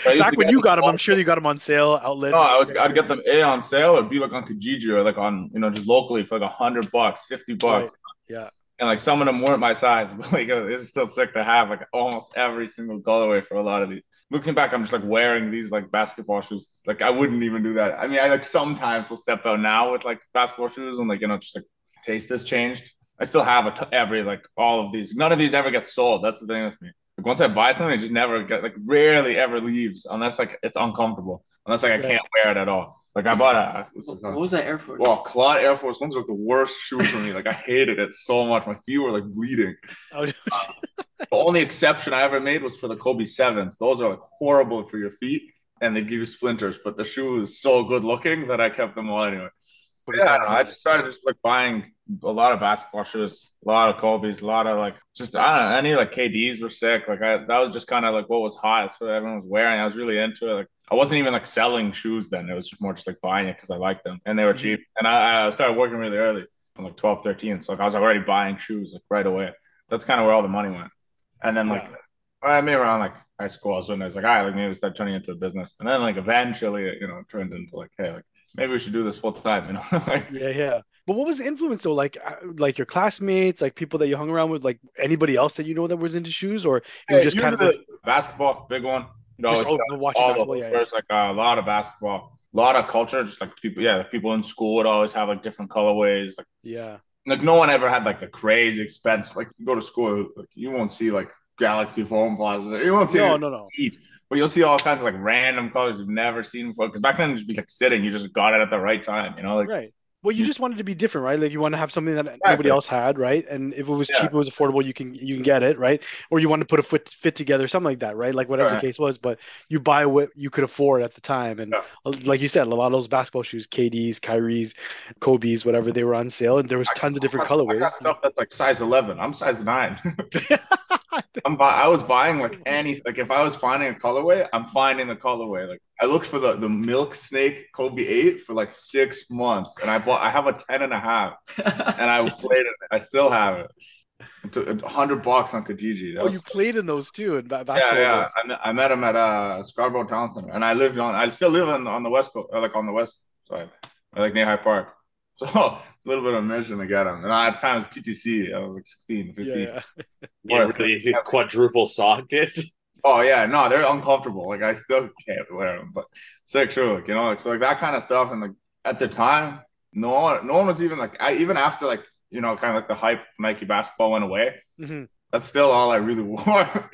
F: I
B: Back when you got them, I'm sure you got them on sale, outlet.
F: No, I was I'd get them A on sale or be like on Kijiji or like on you know just locally for like a hundred bucks, fifty bucks.
B: Yeah.
F: And like some of them weren't my size, *laughs* but like it's still sick to have like almost every single colorway for a lot of these. Looking back, I'm just like wearing these like basketball shoes. Like I wouldn't even do that. I mean, I like sometimes will step out now with like basketball shoes and like you know just like taste has changed. I still have a t- every like all of these. None of these ever get sold. That's the thing with me. Like once I buy something, it just never get like rarely ever leaves unless like it's uncomfortable. Unless like I can't wear it at all. Like I bought a
E: What was that Air Force?
F: Well, Claude Air Force Ones are like the worst shoes for me. Like I hated it so much. My feet were like bleeding.
B: Oh, uh,
F: The only exception I ever made was for the Kobe sevens. Those are like horrible for your feet and they give you splinters. But the shoe is so good looking that I kept them all anyway. But yeah, I just started just like buying a lot of basketball shoes, a lot of Kobe's, a lot of like just I don't know, any like KDs were sick. Like I that was just kind of like what was hot. That's what everyone was wearing. I was really into it. Like I wasn't even like selling shoes then. It was just more just like buying it because I liked them and they were cheap. And I, I started working really early from like 12, 13. So like I was already buying shoes like right away. That's kind of where all the money went. And then like I mean around like high school, I was when I was like, all right, like maybe we start turning into a business. And then like eventually, you know, it turned into like, hey, like maybe we should do this full time, you know? *laughs* like
B: Yeah, yeah. But what was the influence though? Like, uh, like your classmates, like people that you hung around with, like anybody else that you know that was into shoes, or it was just kind of like,
F: basketball, big one. Know,
B: Just, oh,
F: got
B: watching
F: all
B: basketball, yeah, yeah.
F: There's like a lot of basketball, a lot of culture. Just like people, yeah, people in school would always have like different colorways. Like,
B: yeah,
F: like no one ever had like the crazy expense. Like you go to school, like you won't see like Galaxy foam plaza. You won't see
B: no, no, no,
F: eat, but you'll see all kinds of like random colors you've never seen before. Because back then, just be like sitting, you just got it at the right time. You know, like
B: right. Well, you just wanted to be different, right? Like you want to have something that nobody else had, right? And if it was
F: Yeah.
B: cheap, it was affordable, you can you can get it, right? Or you want to put a foot fit together, something like that, right? Like whatever the case was, but you buy what you could afford at the time. And
F: Yeah.
B: uh, like you said, a lot of those basketball shoes, KD's, Kyrie's, Kobe's, whatever, they were on sale, and there was tons of different
F: I
B: colorways.
F: stuff that's like size eleven. I'm size nine. *laughs* *laughs* I'm buy- I was buying like any like if I was finding a colorway, I'm finding the colorway. Like I looked for the the milk snake Kobe 8 for like six months and I bought I have a 10 and a half *laughs* and I played it. I still have it. It a hundred bucks on Kijiji. That
B: oh,
F: was-
B: you played in those too in ba-
F: yeah, yeah.
B: days.
F: I met, I met him at uh Scarborough Town Center and I lived on I still live on, on the west coast, uh, like on the west side, like near High Park. *laughs* So it's a little bit of a mission to get him. And at the time it was TTC. I was like 16, 15.
B: Yeah, yeah.
A: Yeah, really quadruple socked it. *laughs*
F: Oh yeah, no, they're uncomfortable. Like I still can't wear them, but. Like, you know, like so like that kind of stuff. And like at the time, no one, no one was even like I even after like you know kind of like the hype of Nike basketball went away.
B: Mhm.
F: That's still all I really *laughs* wore.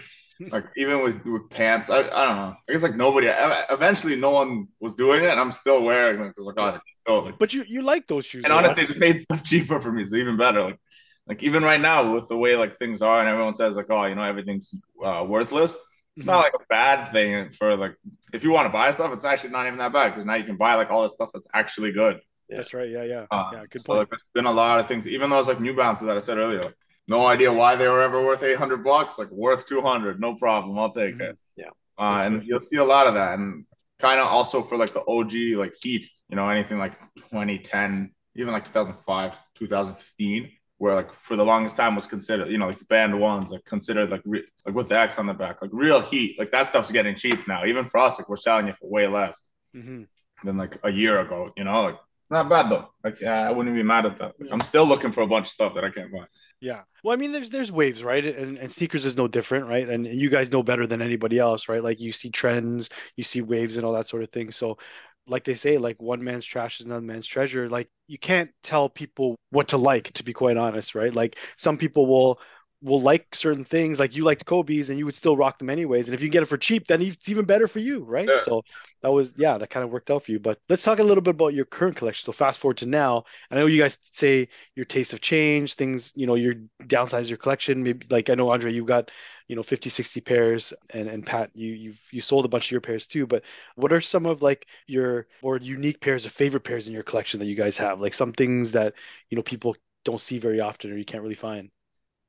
F: like even with with pants, I, I don't know. I guess like nobody. Eventually, no one was doing it, and I'm still wearing them because like oh, still like.
B: But you you like those shoes,
F: And honestly, they made stuff *laughs* cheaper for me, so even better. Like, like even right now with the way like things are, and everyone says like, oh, you know, everything's uh, worthless. It's not like a bad thing for like if you want to buy stuff, it's actually not even that bad because now you can buy like all this stuff that's actually good.
B: that's right. Yeah, yeah,
F: Uh,
B: yeah. Good
F: So
B: point.
F: like, there's been a lot of things, even those like New Balances that I said earlier. Like, no idea why they were ever worth 800 bucks. Like worth 200, no problem. I'll take
B: Mhm.
F: it.
A: Yeah.
F: Uh, and you'll see a lot of that, and kind of also for like the OG like Heat. You know, anything like 2010, even like 2005, 2015, where like for the longest time was considered, you know, like the band ones, like considered like re- like with the X on the back, like real Heat. Like that stuff's getting cheap now. Even for us, like we're selling it for way less
B: Mhm.
F: than like a year ago. You know, like it's not bad though. Like uh, I wouldn't be mad at that. Like, I'm still looking for a bunch of stuff that I can't buy.
B: Yeah. Well, I mean, there's there's waves, right? And and sneakers is no different, right? And you guys know better than anybody else, right? Like you see trends, you see waves and all that sort of thing. So, like they say, like one man's trash is another man's treasure. Like you can't tell people what to like, to be quite honest, right? Like some people will will like certain things, like you liked Kobe's and you would still rock them anyways. And if you get it for cheap, then it's even better for you, right?
F: Yeah.
B: So that was yeah, that kind of worked out for you. But let's talk a little bit about your current collection. So fast forward to now. I know you guys say your tastes have changed, things, you know, you're downsize your collection. Maybe like I know Andre, you've got, you know, 50, 60 pairs and and Pat, you you've you sold a bunch of your pairs too. But what are some of like your more unique pairs or favorite pairs in your collection that you guys have? Like some things that, you know, people don't see very often or you can't really find.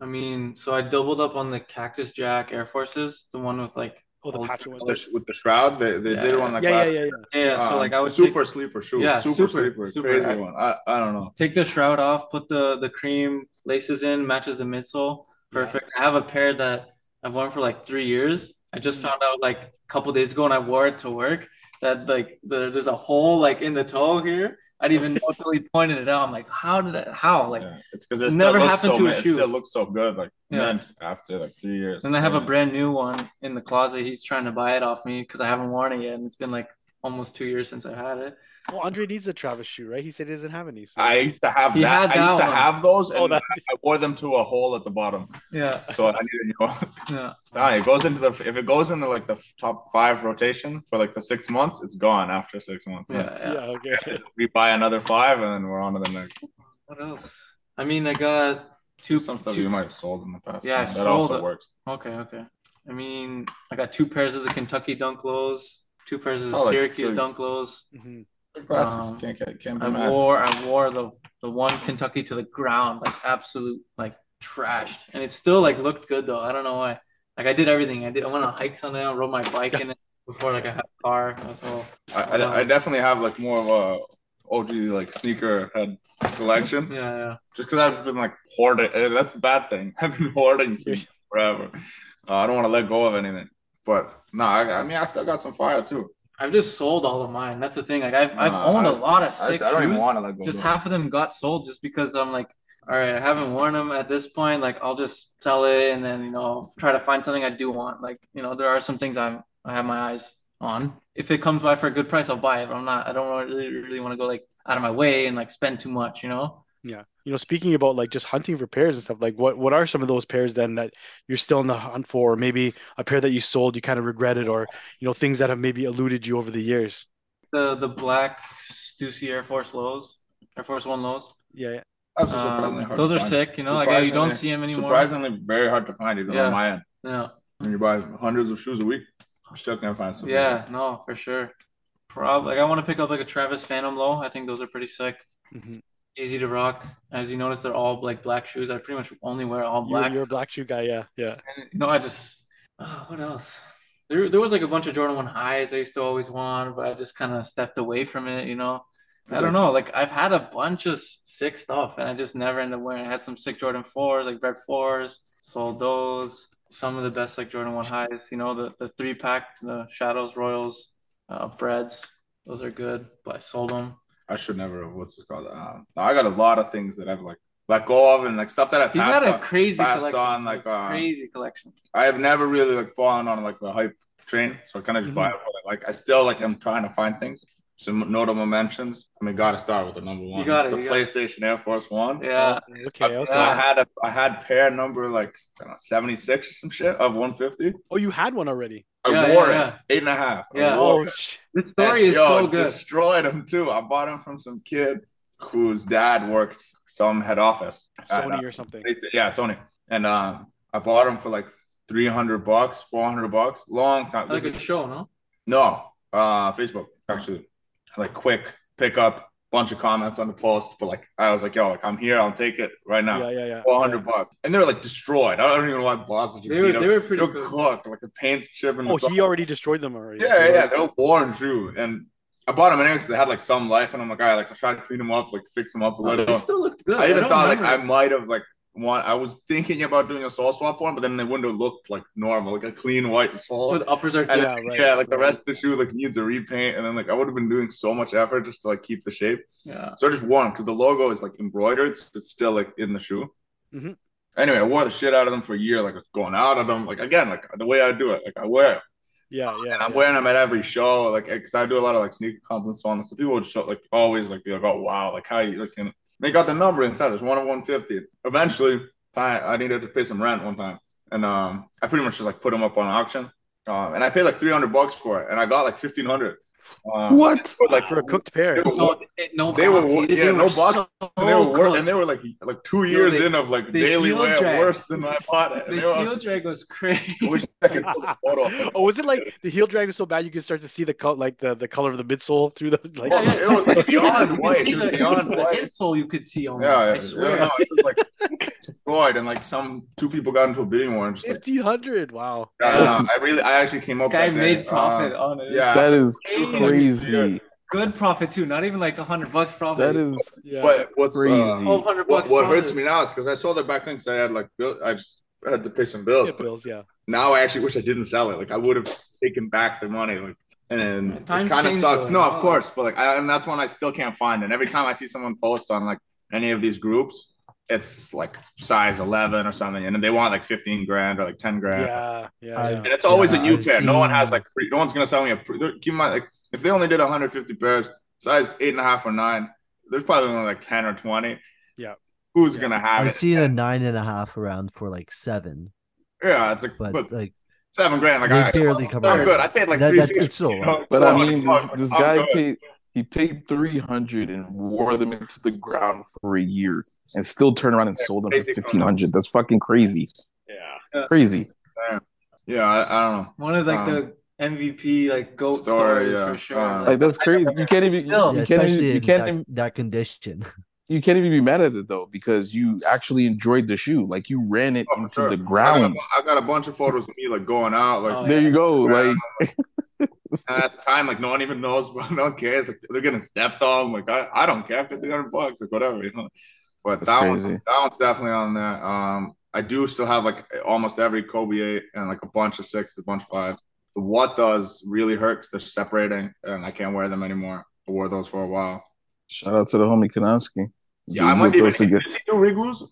E: I mean, so I doubled up on the Cactus Jack Air Forces, the one with like
B: Oh, the
E: all
B: patch one.
F: With the- With the shroud, they, they did
E: Yeah.
F: one like
B: Yeah, yeah,
F: last-
B: yeah, yeah.
E: yeah. So
F: um,
E: like I would
F: super
E: take,
F: sleeper shoe.
E: Yeah,
F: super,
E: super,
F: sleeper,
E: super.
F: crazy
E: I-
F: one. I, I don't know.
E: take the shroud off, put the the cream laces in, matches the midsole. Perfect. I have a pair that I've worn for like three years. I just
B: Mhm.
E: found out like a couple days ago when I wore it to work that like the, there's a hole like in the toe here. I didn't even *laughs* he pointed it out. I'm like, how did that? How? Like,
F: yeah. It's because it
E: never happened
F: so
E: to a
F: ma- it
E: shoe.
F: still looks so good. Like
E: Yeah.
F: mint after like three years.
E: and I have a brand new one in the closet. He's trying to buy it off me because I haven't worn it yet, and it's been like almost two years since I had it.
B: Well, Andre needs a Travis shoe, right? He said he doesn't have any. So.
F: I used to have
E: He
F: that.
E: had
F: I used
E: that
F: to have those, and
B: Oh, that-
F: I wore them to a hole at the bottom.
E: Yeah,
F: So I need a new one.
E: yeah. *laughs*
F: Nah, it goes into the if it goes into like the top five rotation for like the six months, it's gone after six months.
E: Yeah, yeah.
B: yeah, okay. *laughs*
F: We buy another five and then we're on to the next.
E: What else? I mean, I got two.
F: Some stuff
E: two-
F: you might have sold in the past.
E: Yeah, I
F: that
E: sold
F: also
E: it.
F: works.
E: Okay, okay. I mean, I got two pairs of the Kentucky Dunk Lows, two pairs of the
F: Oh,
E: Syracuse
F: really-
E: Dunk Lows.
B: Mhm.
F: Classics
E: Um,
F: can't can't, can't be
E: I
F: mad.
E: wore I wore the the one Kentucky to the ground, like absolute like trashed, and it still like looked good though. I don't know why. Like I did everything. I did. I went on hikes on it. I rode my bike in it before like I had a car. I was all
F: I, I, I definitely have like more of a OG like sneaker head collection.
E: yeah, yeah.
F: Just because I've been like hoarding. eh, That's a bad thing. *laughs* I've been hoarding forever. Uh, I don't want to let go of anything. But no, I, I mean I still got some fire too.
E: I've just sold all of mine. That's the thing. Like I've I've owned
F: I
E: a lot of
F: I,
E: sick
F: I don't even
E: shoes.
F: want to let go.
E: Just
F: them.
E: half of them got sold just because I'm like, all right, I haven't worn them at this point. Like I'll just sell it and then you know try to find something I do want. Like you know there are some things I'm I have my eyes on. If it comes by for a good price, I'll buy it. But I'm not. I don't really really want to go like out of my way and like spend too much. You know.
B: Yeah. You know, speaking about like just hunting for pairs and stuff, like what what are some of those pairs then that you're still in the hunt for, or maybe a pair that you sold you kind of regretted, or you know, things that have maybe eluded you over the years?
E: The the black Stussy Air Force lows, Air Force One lows.
B: Yeah, yeah.
F: That's also surprisingly
E: Um, those are sick. You know, like you don't see them anymore.
F: Surprisingly, very hard to find even
E: Yeah.
F: on my end.
E: Yeah.
F: When you buy hundreds of shoes a week, you still can't find some.
E: Yeah, no, for sure. Probably like I want to pick up like a Travis Phantom low. I think those are pretty sick.
B: Mhm.
E: Easy to rock. As you notice, they're all like black shoes. I pretty much only wear all
B: You're,
E: black.
B: you're a black shoe guy, yeah, yeah.
E: And, you know, I just oh, what else? There there was like a bunch of Jordan 1 highs I used to always want, but I just kind of stepped away from it, you know. I don't know. Like I've had a bunch of sick stuff and I just never ended up wearing. I had some sick Jordan 4s, like red 4s, sold those. Some of the best like Jordan 1 highs, you know, the the three pack, the Shadows, Royals, uh, Breads. Those are good, but I sold them.
F: I should never. have What's it called? Um, I got a lot of things that I've like let go of and like stuff that I
E: He's
F: passed
E: had a
F: on.
E: crazy
F: passed
E: collection.
F: on, like, uh,
E: crazy collection.
F: I have never really like fallen on like the hype train, so I kind of just
B: Mhm.
F: buy it. But, like I still like I'm trying to find things. Some notable mentions. I mean, gotta start with the number one.
E: got it,
F: The
E: you got it.
F: PlayStation Air Force One.
E: Yeah.
B: Okay,
F: I,
B: okay.
F: I had a I had pair number like I don't know, 76 or some shit of 150.
B: Oh, you had one already.
F: I
E: Yeah,
F: wore
E: yeah,
F: it
E: yeah.
F: eight and a half.
E: Yeah.
B: Oh, sh-
E: This story
F: And,
E: is
F: yo,
E: so good.
F: Destroyed him too. I bought him from some kid whose dad worked some head office.
B: Sony
F: uh,
B: or something.
F: yeah, Sony. And um, I bought him for like 300 bucks, 400 bucks. Long time.
E: Like
F: This
E: a
F: is-
E: show, no?
F: no, uh, Facebook actually. Like quick pickup, bunch of comments on the post, but like I was like, yo, like I'm here, I'll take it right now.
B: Yeah, yeah, yeah.
F: 400 bucks. And they're like destroyed. I don't even know why I bought such a
E: They were they were pretty
F: they were
E: good.
F: cooked, like the paint's chipping.
B: Oh, he already destroyed them already.
F: yeah, yeah, yeah. They were worn too. And I bought them anyway because they had like some life, and I'm like, all right, like I try to clean them up, like fix them up a little.
E: They still looked good.
F: I even
E: don't
F: thought like I might have like want. I was thinking about doing a sole swap for him, but then they wouldn't have looked like normal, like a clean white sole.
E: The uppers are
F: And
B: Yeah,
F: then,
B: right,
F: yeah, like the rest of the shoe like needs a repaint, and then like I would have been doing so much effort just to like keep the shape.
E: yeah.
F: So I just wore them because the logo is like embroidered, so it's still like in the shoe.
B: Mhm.
F: Anyway, I wore the shit out of them for a year, like it's going out of them, like again, like the way I do it, like I wear. 'em.
B: Yeah, yeah.
F: And I'm
B: yeah.
F: wearing them at every show, like because I do a lot of like sneaker cons and so on. So people would show like always like be like, oh wow, like how you like and they got the number inside. There's one of 150. Eventually, I, I needed to pay some rent one time, and um, I pretty much just like put them up on auction, um, and I paid like 300 bucks for it, and I got like 1500. Um,
G: What?
F: but, like
B: For a cooked pair.
F: They were-
E: So no
F: they were
E: box.
F: yeah,
E: They
F: no box.
E: so
F: and they were
E: cooked.
F: and they were like like two years
E: they-
F: in of like daily
E: heel
F: wear,
E: drag.
F: worse than I bought it.
E: The
F: And they were-
E: heel drag was crazy.
F: I wish I could put a photo of it. *laughs*
B: oh, was it like the heel drag was so bad you could start to see the color, like the, the color of the midsole through the like?
F: Yeah, yeah, it was like *laughs* beyond
E: You could
F: white.
E: see
F: It was
E: the,
F: beyond
E: the
F: white.
E: insole you could see almost.
F: Yeah,
E: I swear.
F: yeah, no, it was like destroyed, and like some two people got into a bidding war and like
B: Fifteen hundred. Wow.
F: yeah,
E: Yeah.
F: no, I really I actually came
E: This
F: up
E: guy
F: that day.
E: made profit
F: Uh,
E: on it.
F: yeah.
G: That is
E: Crazy.
G: crazy.
E: Good profit too. Not even like a hundred bucks profit.
G: That is
B: Yeah.
F: but what's
G: crazy.
F: uh,
E: twelve hundred
F: what, what
E: profit.
F: hurts me now is because I sold it back then because I had like bill I just had to pay some bills.
B: Yeah, bills. Yeah.
F: Now I actually wish I didn't sell it. Like I would have taken back the money. Like and then it kind of sucks.
E: though.
F: No, of
E: Oh.
F: course, but like I, and that's one I still can't find. And every time I see someone post on like any of these groups, it's like size eleven or something, and they want like fifteen grand or like ten grand.
B: Yeah. Yeah.
C: I-
F: And it's always
C: Yeah,
F: a new
C: I've
F: pair. No one has like pre- no one's gonna sell me a. Pre- they're- keep in mind, like if they only did 150 pairs, size eight and a half or nine, there's probably only like 10 or 20.
B: Yeah.
F: Who's
B: Yeah.
F: gonna have it?
C: I've
F: it?
C: seen a nine and a half around for like seven,
F: yeah, it's like
C: but,
F: but,
C: like
F: seven grand. Like
C: they
F: I,
C: barely come
F: I'm
C: out.
F: good. I paid like
C: That-
F: three.
C: that-
F: fifty,
C: it's still a
F: you
C: lot.
F: know?
G: But I mean, this this guy
F: good.
G: paid he paid three hundred and wore them into the ground for a year, and still turned around and sold them for fifteen hundred. That's fucking crazy.
F: Yeah,
G: Crazy.
F: yeah. I, I don't know.
E: One of like
F: Um,
E: the MVP like goat
F: story,
E: stories
F: yeah.
E: for sure.
F: Uh,
G: Like that's crazy. You can't even
E: Still.
G: you
C: Yeah,
G: can't even,
C: especially
G: you can't
C: that,
G: even,
C: that condition. *laughs*
G: you can't even be mad at it though because you actually enjoyed the shoe. Like you ran it
F: Oh,
G: into
F: sure.
G: the
F: I got,
G: ground.
F: a, I got a bunch of photos of me like going out, like
E: Oh,
G: There you go.
F: Yeah.
G: Like *laughs*
F: And at the time, like no one even knows, *laughs* no one cares. Like they're getting stepped on. Like I, I don't care, fifteen hundred bucks, like whatever, you know. But
G: That's
F: that one's
G: crazy.
F: that one's definitely on there. Um, I do still have like almost every Kobe eight and like a bunch of six, a bunch of five. The what does really hurt because they're separating, and I can't wear them anymore. I wore those for a while.
G: Shout out to the homie Kanowski.
F: Yeah, I might
G: get
F: even
G: those together.
F: Did he do reglues.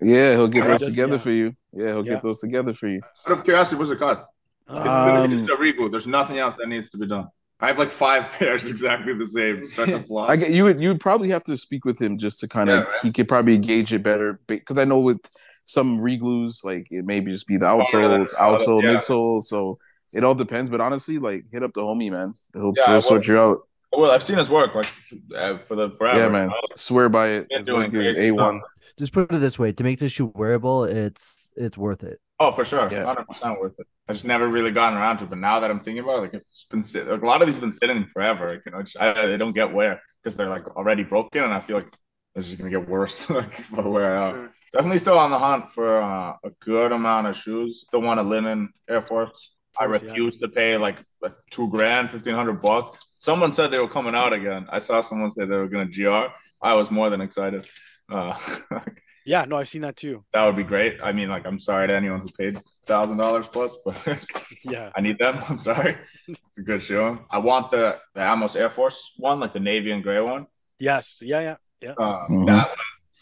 G: Yeah, he'll get those
B: he
G: together
B: yeah.
G: for you. Yeah, he'll
B: Yeah.
G: get those together for you.
F: Out of curiosity, what's it cost? It's
G: Um,
F: just a reglue. There's nothing else that needs to be done. I have like five *laughs* pairs exactly the same. Start to fly.
G: I get you would you would probably have to speak with him just to kind of
F: Yeah,
G: he could probably gauge it better because I know with some reglues like it maybe just be the
F: Oh,
G: outsoles, outsole,
F: yeah.
G: midsole. So it all depends. But honestly, like hit up the homie man. He'll,
F: Yeah, I
G: he'll sort you out.
F: well, I've seen his work like uh, for the forever.
G: Yeah, man. Swear by it.
F: Doing
G: work a one.
C: Just put it this way: to make this shoe wearable, it's it's worth it.
F: Oh, for sure,
G: Yeah.
F: hundred percent worth it. I just never really gotten around to it, but now that I'm thinking about it, like it's been sit- like a lot of these have been sitting forever. You know, I, they don't get wear because they're like already broken, and I feel like it's just gonna get worse *laughs* like if I wear out.
E: Sure.
F: Definitely still on the hunt for uh, a good amount of shoes. Still want a linen Air Force. I
B: Force, yeah.
F: refuse to pay like like two grand, fifteen hundred bucks. Someone said they were coming out again. I saw someone say they were gonna gr. I was more than excited. Uh, *laughs*
B: Yeah, no, I've seen that too.
F: that would be great. I mean, like, I'm sorry to anyone who paid thousand dollars plus, but *laughs*
B: Yeah.
F: I need them. I'm sorry. It's a good shoe. I want the the Atmos Air Force one, like the navy and gray one.
B: Yes. Yeah, yeah. Yeah.
F: Uh,
G: Mhm.
F: That one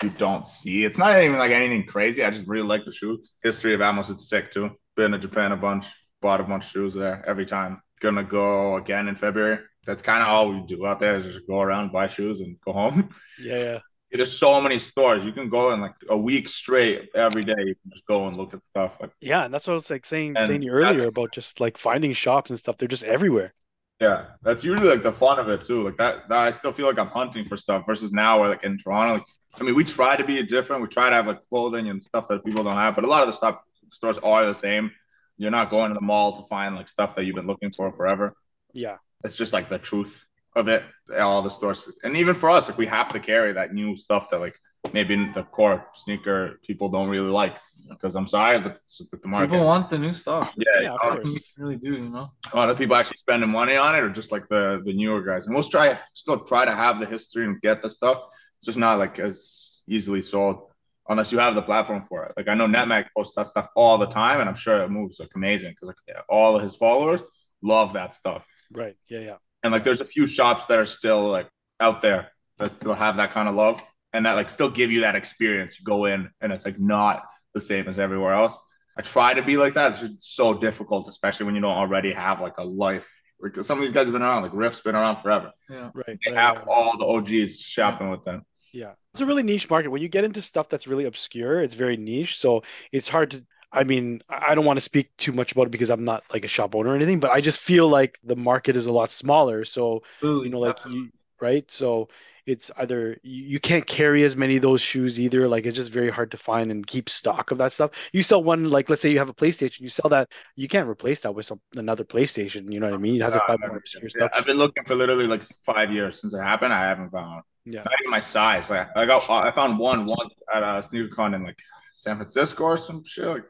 F: you don't see. It's not even like anything crazy. I just really like the shoe. History of Atmos, it's sick too. Been to Japan a bunch, bought a bunch of shoes there every time. Gonna go again in February. That's kind of all we do out there is just go around, buy shoes, and go home. *laughs*
B: Yeah, yeah.
F: There's so many stores. You can go in like a week straight every day. You can just go and look at stuff. Like,
B: Yeah, and that's what I was like saying saying you earlier about just like finding shops and stuff. They're just everywhere.
F: yeah, that's usually like the fun of it too. Like that, that I still feel like I'm hunting for stuff versus now where like in Toronto, like I mean, we try to be different. We try to have like clothing and stuff that people don't have, but a lot of the stuff stores are the same. You're not going to the mall to find like stuff that you've been looking for forever.
B: Yeah.
F: It's just like the truth of it. All the stores, and even for us, like we have to carry that new stuff that like maybe the core sneaker people don't really like. Because I'm sorry, but it's just the market.
E: People want the new stuff.
F: yeah,
B: Yeah, of
F: uh,
B: course.
E: Really do, you know.
F: a lot of people actually spending money on it, or just like the the newer guys. And we'll try still try to have the history and get the stuff. It's just not like as easily sold unless you have the platform for it. Like I know NetMag posts that stuff all the time, and I'm sure it moves like amazing because like all of his followers love that stuff.
B: Right. Yeah, yeah.
F: And like there's a few shops that are still like out there that still have that kind of love and that like still give you that experience. You go in and it's like not the same as everywhere else. I try to be like that. It's just so difficult, especially when you don't already have like a life. Because some of these guys have been around, like Riff's been around forever.
E: Yeah.
B: Right.
F: They
B: right,
F: have
B: right.
F: all the OGs shopping with them.
B: Yeah. It's a really niche market. When you get into stuff that's really obscure, it's very niche. So it's hard to, I mean, I don't want to speak too much about it because I'm not like a shop owner or anything, but I just feel like the market is a lot smaller. So,
E: Ooh,
B: you know, like you, right? So it's either you, can't carry as many of those shoes either. Like it's just very hard to find and keep stock of that stuff. You sell one, like let's say you have a PlayStation, you sell that, you can't replace that with some another PlayStation. You know what I mean? Have to
F: Uh,
B: more obscure
F: Yeah,
B: stuff.
F: I've been looking for literally like five years since it happened. I haven't found.
B: Yeah.
F: Not even my size. Like I got, I found one once at a sneaker con in like San Francisco or some shit. Like,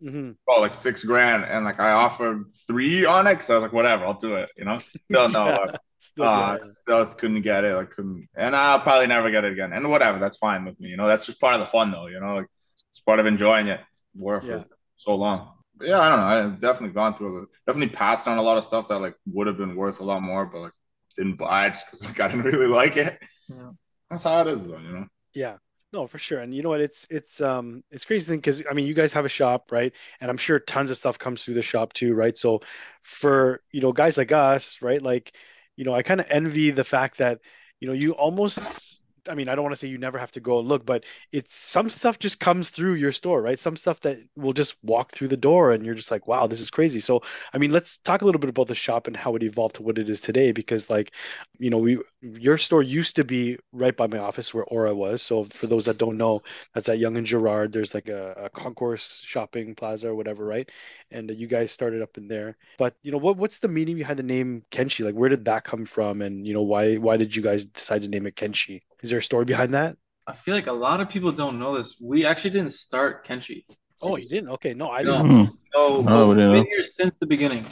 B: hmm
F: oh, like six grand, and like I offered three on it. So I was like, whatever, I'll do it. You know, still no, *laughs*
B: Yeah. Still,
F: uh, still couldn't get it. Like couldn't, and I'll probably never get it again. And whatever, that's fine with me. You know, that's just part of the fun, though. You know, like it's part of enjoying it. Wore for
B: Yeah.
F: so long. But yeah, I don't know. I've definitely gone through. it. Definitely passed on a lot of stuff that like would have been worth a lot more, but like didn't buy it because like I didn't really like it.
E: Yeah.
F: That's how it is, though. You know.
B: Yeah. No, for sure. And you know what? It's it's um it's crazy thing because I mean you guys have a shop, right? And I'm sure tons of stuff comes through the shop too, right? So for you know guys like us, right? Like, you know, I kind of envy the fact that, you know, you almost I mean, I don't want to say you never have to go and look, but it's some stuff just comes through your store, right? Some stuff that will just walk through the door and you're just like, wow, this is crazy. So, I mean, let's talk a little bit about the shop and how it evolved to what it is today because like, you know, we your store used to be right by my office where Aura was. So for those that don't know, that's at Yonge and Gerrard. There's like a, a concourse shopping plaza or whatever, right? And you guys started up in there. But you know, what what's the meaning behind the name Kenshi? Like, where did that come from? And you know, why why did you guys decide to name it Kenshi? Is there a story behind that?
E: I feel like a lot of people don't know this. We actually didn't start Kenshi.
B: Oh, you didn't? Okay, no, I
E: No.
B: didn't.
G: Hmm.
E: So
G: Oh, we
E: we've been
G: know.
E: here since the beginning.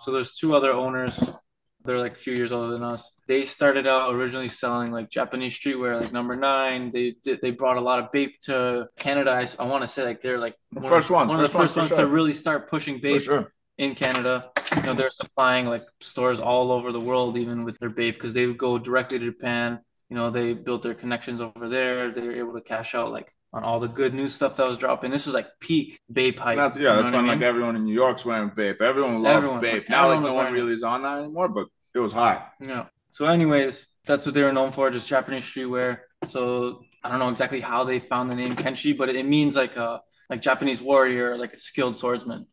E: So there's two other owners. They're like a few years older than us. They started out originally selling like Japanese streetwear, like number nine. They did. They brought a lot of Bape to Canada. I want to say like they're like one
F: first
E: of,
F: one,
E: one of the
F: first one
E: first ones
F: sure.
E: to really start pushing
F: For
E: Bape
F: sure.
E: in Canada. you know they're supplying like stores all over the world, even with their Bape, because they would go directly to Japan. You know, they built their connections over there. They were able to cash out like on all the good new stuff that was dropping. This was like peak Bape hype.
F: That's,
E: you
F: yeah,
E: know
F: that's
E: what I mean?
F: like everyone in New York's wearing Bape. Everyone loved
E: Everyone,
F: Bape.
E: like,
F: now like no one really is on that anymore, but it was hot.
E: Yeah. So, anyways, that's what they were known for, just Japanese streetwear. So I don't know exactly how they found the name Kenshi, but it means like a like Japanese warrior, like a skilled swordsman.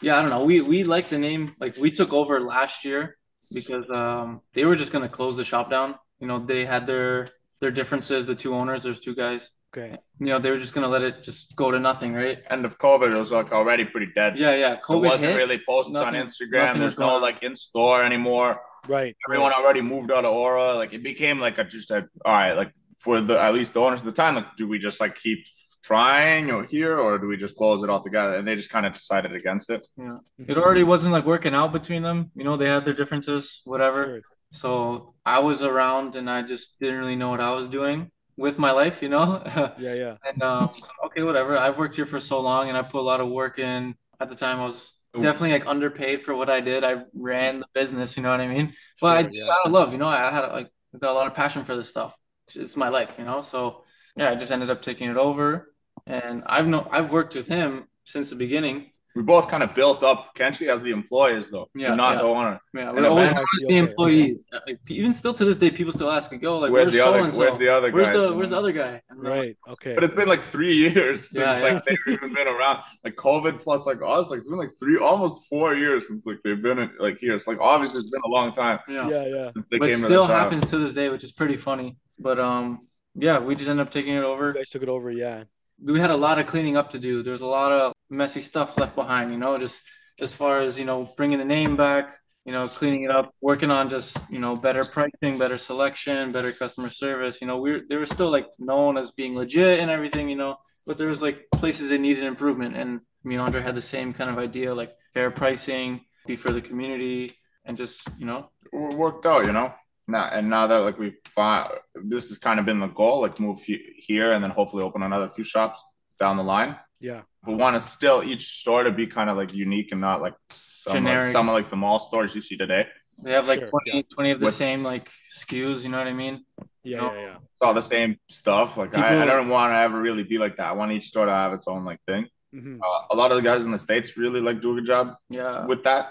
E: Yeah, I don't know. We we like the name. Like we took over last year because um they were just gonna close the shop down. You know, they had their their differences. The two owners, there's two guys.
B: Okay.
E: You know, they were just gonna let it just go to nothing, right?
F: End of COVID, it was like already pretty dead.
E: Yeah, yeah.
F: It
E: COVID
F: wasn't
E: hit.
F: really posted on Instagram. There's no
E: on.
F: like in store anymore.
B: Right.
F: Everyone already moved out of Aura. Like it became like a just a all right, like for the at least the owners at the time, like do we just like keep trying or here or do we just close it all together? And they just kind of decided against it. Yeah.
E: It already wasn't like working out between them. You know, they had their differences, whatever.
B: Sure.
E: So I was around and I just didn't really know what I was doing with my life, you know? *laughs*
B: Yeah, yeah.
E: and um, okay, whatever. I've worked here for so long and I put a lot of work in. At the time, I was definitely like underpaid for what I did. I ran the business, you know what I mean? But I
B: Sure,
E: did
B: yeah.
E: out of love, you know? I had like I got a lot of passion for this stuff. It's my life, you know? So yeah, I just ended up taking it over. And I've no I've worked with him since the beginning.
F: We both kind of built up Kenshi as the employees though.
E: Yeah,
F: not
E: yeah.
F: the owner.
E: Yeah,
F: And
E: we always
F: eventually-
E: ask
B: Okay,
E: the employees. Uh, like, even still to this day, people still ask, me, "Go, like,
F: where's
E: where's,
F: the
E: so
F: other
E: and so?
F: where's the other
E: Where's the Where's the other guy?" And I'm like,
B: Right. Okay.
F: But it's been like three years since
E: Yeah, yeah.
F: like they've even been around. Like COVID plus like us, like it's been like three, almost four years since like they've been in, like here. It's like obviously it's been a long time
E: yeah.
B: Yeah, yeah.
F: since they
E: But
F: came
E: still
F: to the
E: happens to this day, which is pretty funny. But um, yeah, we just ended up taking it
B: You
E: over.
B: guys took it over. Yeah.
E: We had a lot of cleaning up to do. There's a lot of messy stuff left behind, you know, just as far as you know, bringing the name back, you know, cleaning it up, working on just you know better pricing, better selection, better customer service. You know, we were, they were still like known as being legit and everything, you know, but there was like places that needed improvement. And me and Andre had the same kind of idea, like fair pricing, be for the community, and just you know,
F: worked out, you know. Now and now that like we've found this has kind of been the goal, like move he- here and then hopefully open another few shops down the line.
B: Yeah.
F: We want to still each store to be kind of like unique and not like some, like, some of like the mall stores you see today.
E: they have like
B: Sure,
E: 20,
B: yeah.
E: 20 of the
F: With-
E: same like SKUs You know what I mean?
B: Yeah,
E: No.
B: yeah, yeah.
F: It's all the same stuff. Like I, I don't want to ever really be like that. I want each store to have its own like thing.
B: hmm
F: Uh, a lot of the guys in the states really like do a good job
E: Yeah.
F: with that,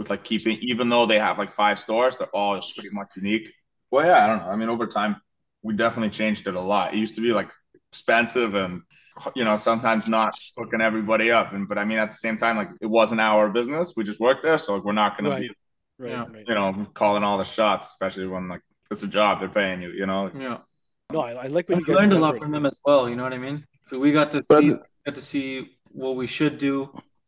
F: with like keeping, even though they have like five stores, they're all pretty much unique. Well, yeah, I don't know. I mean, over time, we definitely changed it a lot. It used to be like expensive and you know sometimes not hooking everybody up, and but I mean at the same time, like it wasn't our business. We just worked there, so like, we're not going
B: Right.
F: to
B: Right,
E: Yeah.
B: right.
F: you know calling all the shots, especially when like it's a job they're paying you. You know,
E: Yeah.
B: No, I, I like what
E: We
B: you guys
E: learned a lot from them as well. You know what I mean? So we got to see got to see what we should do,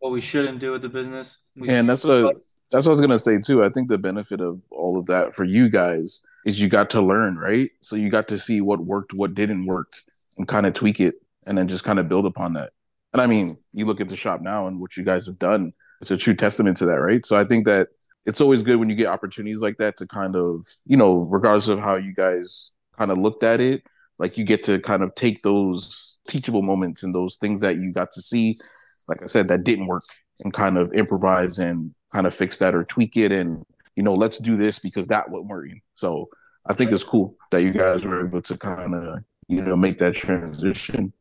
E: what we shouldn't do with the business. We
G: And that's what that's what I was gonna say too. I think the benefit of all of that for you guys is you got to learn, right? So you got to see what worked, what didn't work, and kind of tweak it, and then just kind of build upon that. And I mean, you look at the shop now and what you guys have done. It's a true testament to that, right? So I think that it's always good when you get opportunities like that to kind of, you know, regardless of how you guys kind of looked at it, like you get to kind of take those teachable moments and those things that you got to see, like I said, that didn't work and kind of improvise and kind of fix that or tweak it and you know let's do this because that wasn't working so i think it's cool that you guys were able to kind of you know make that transition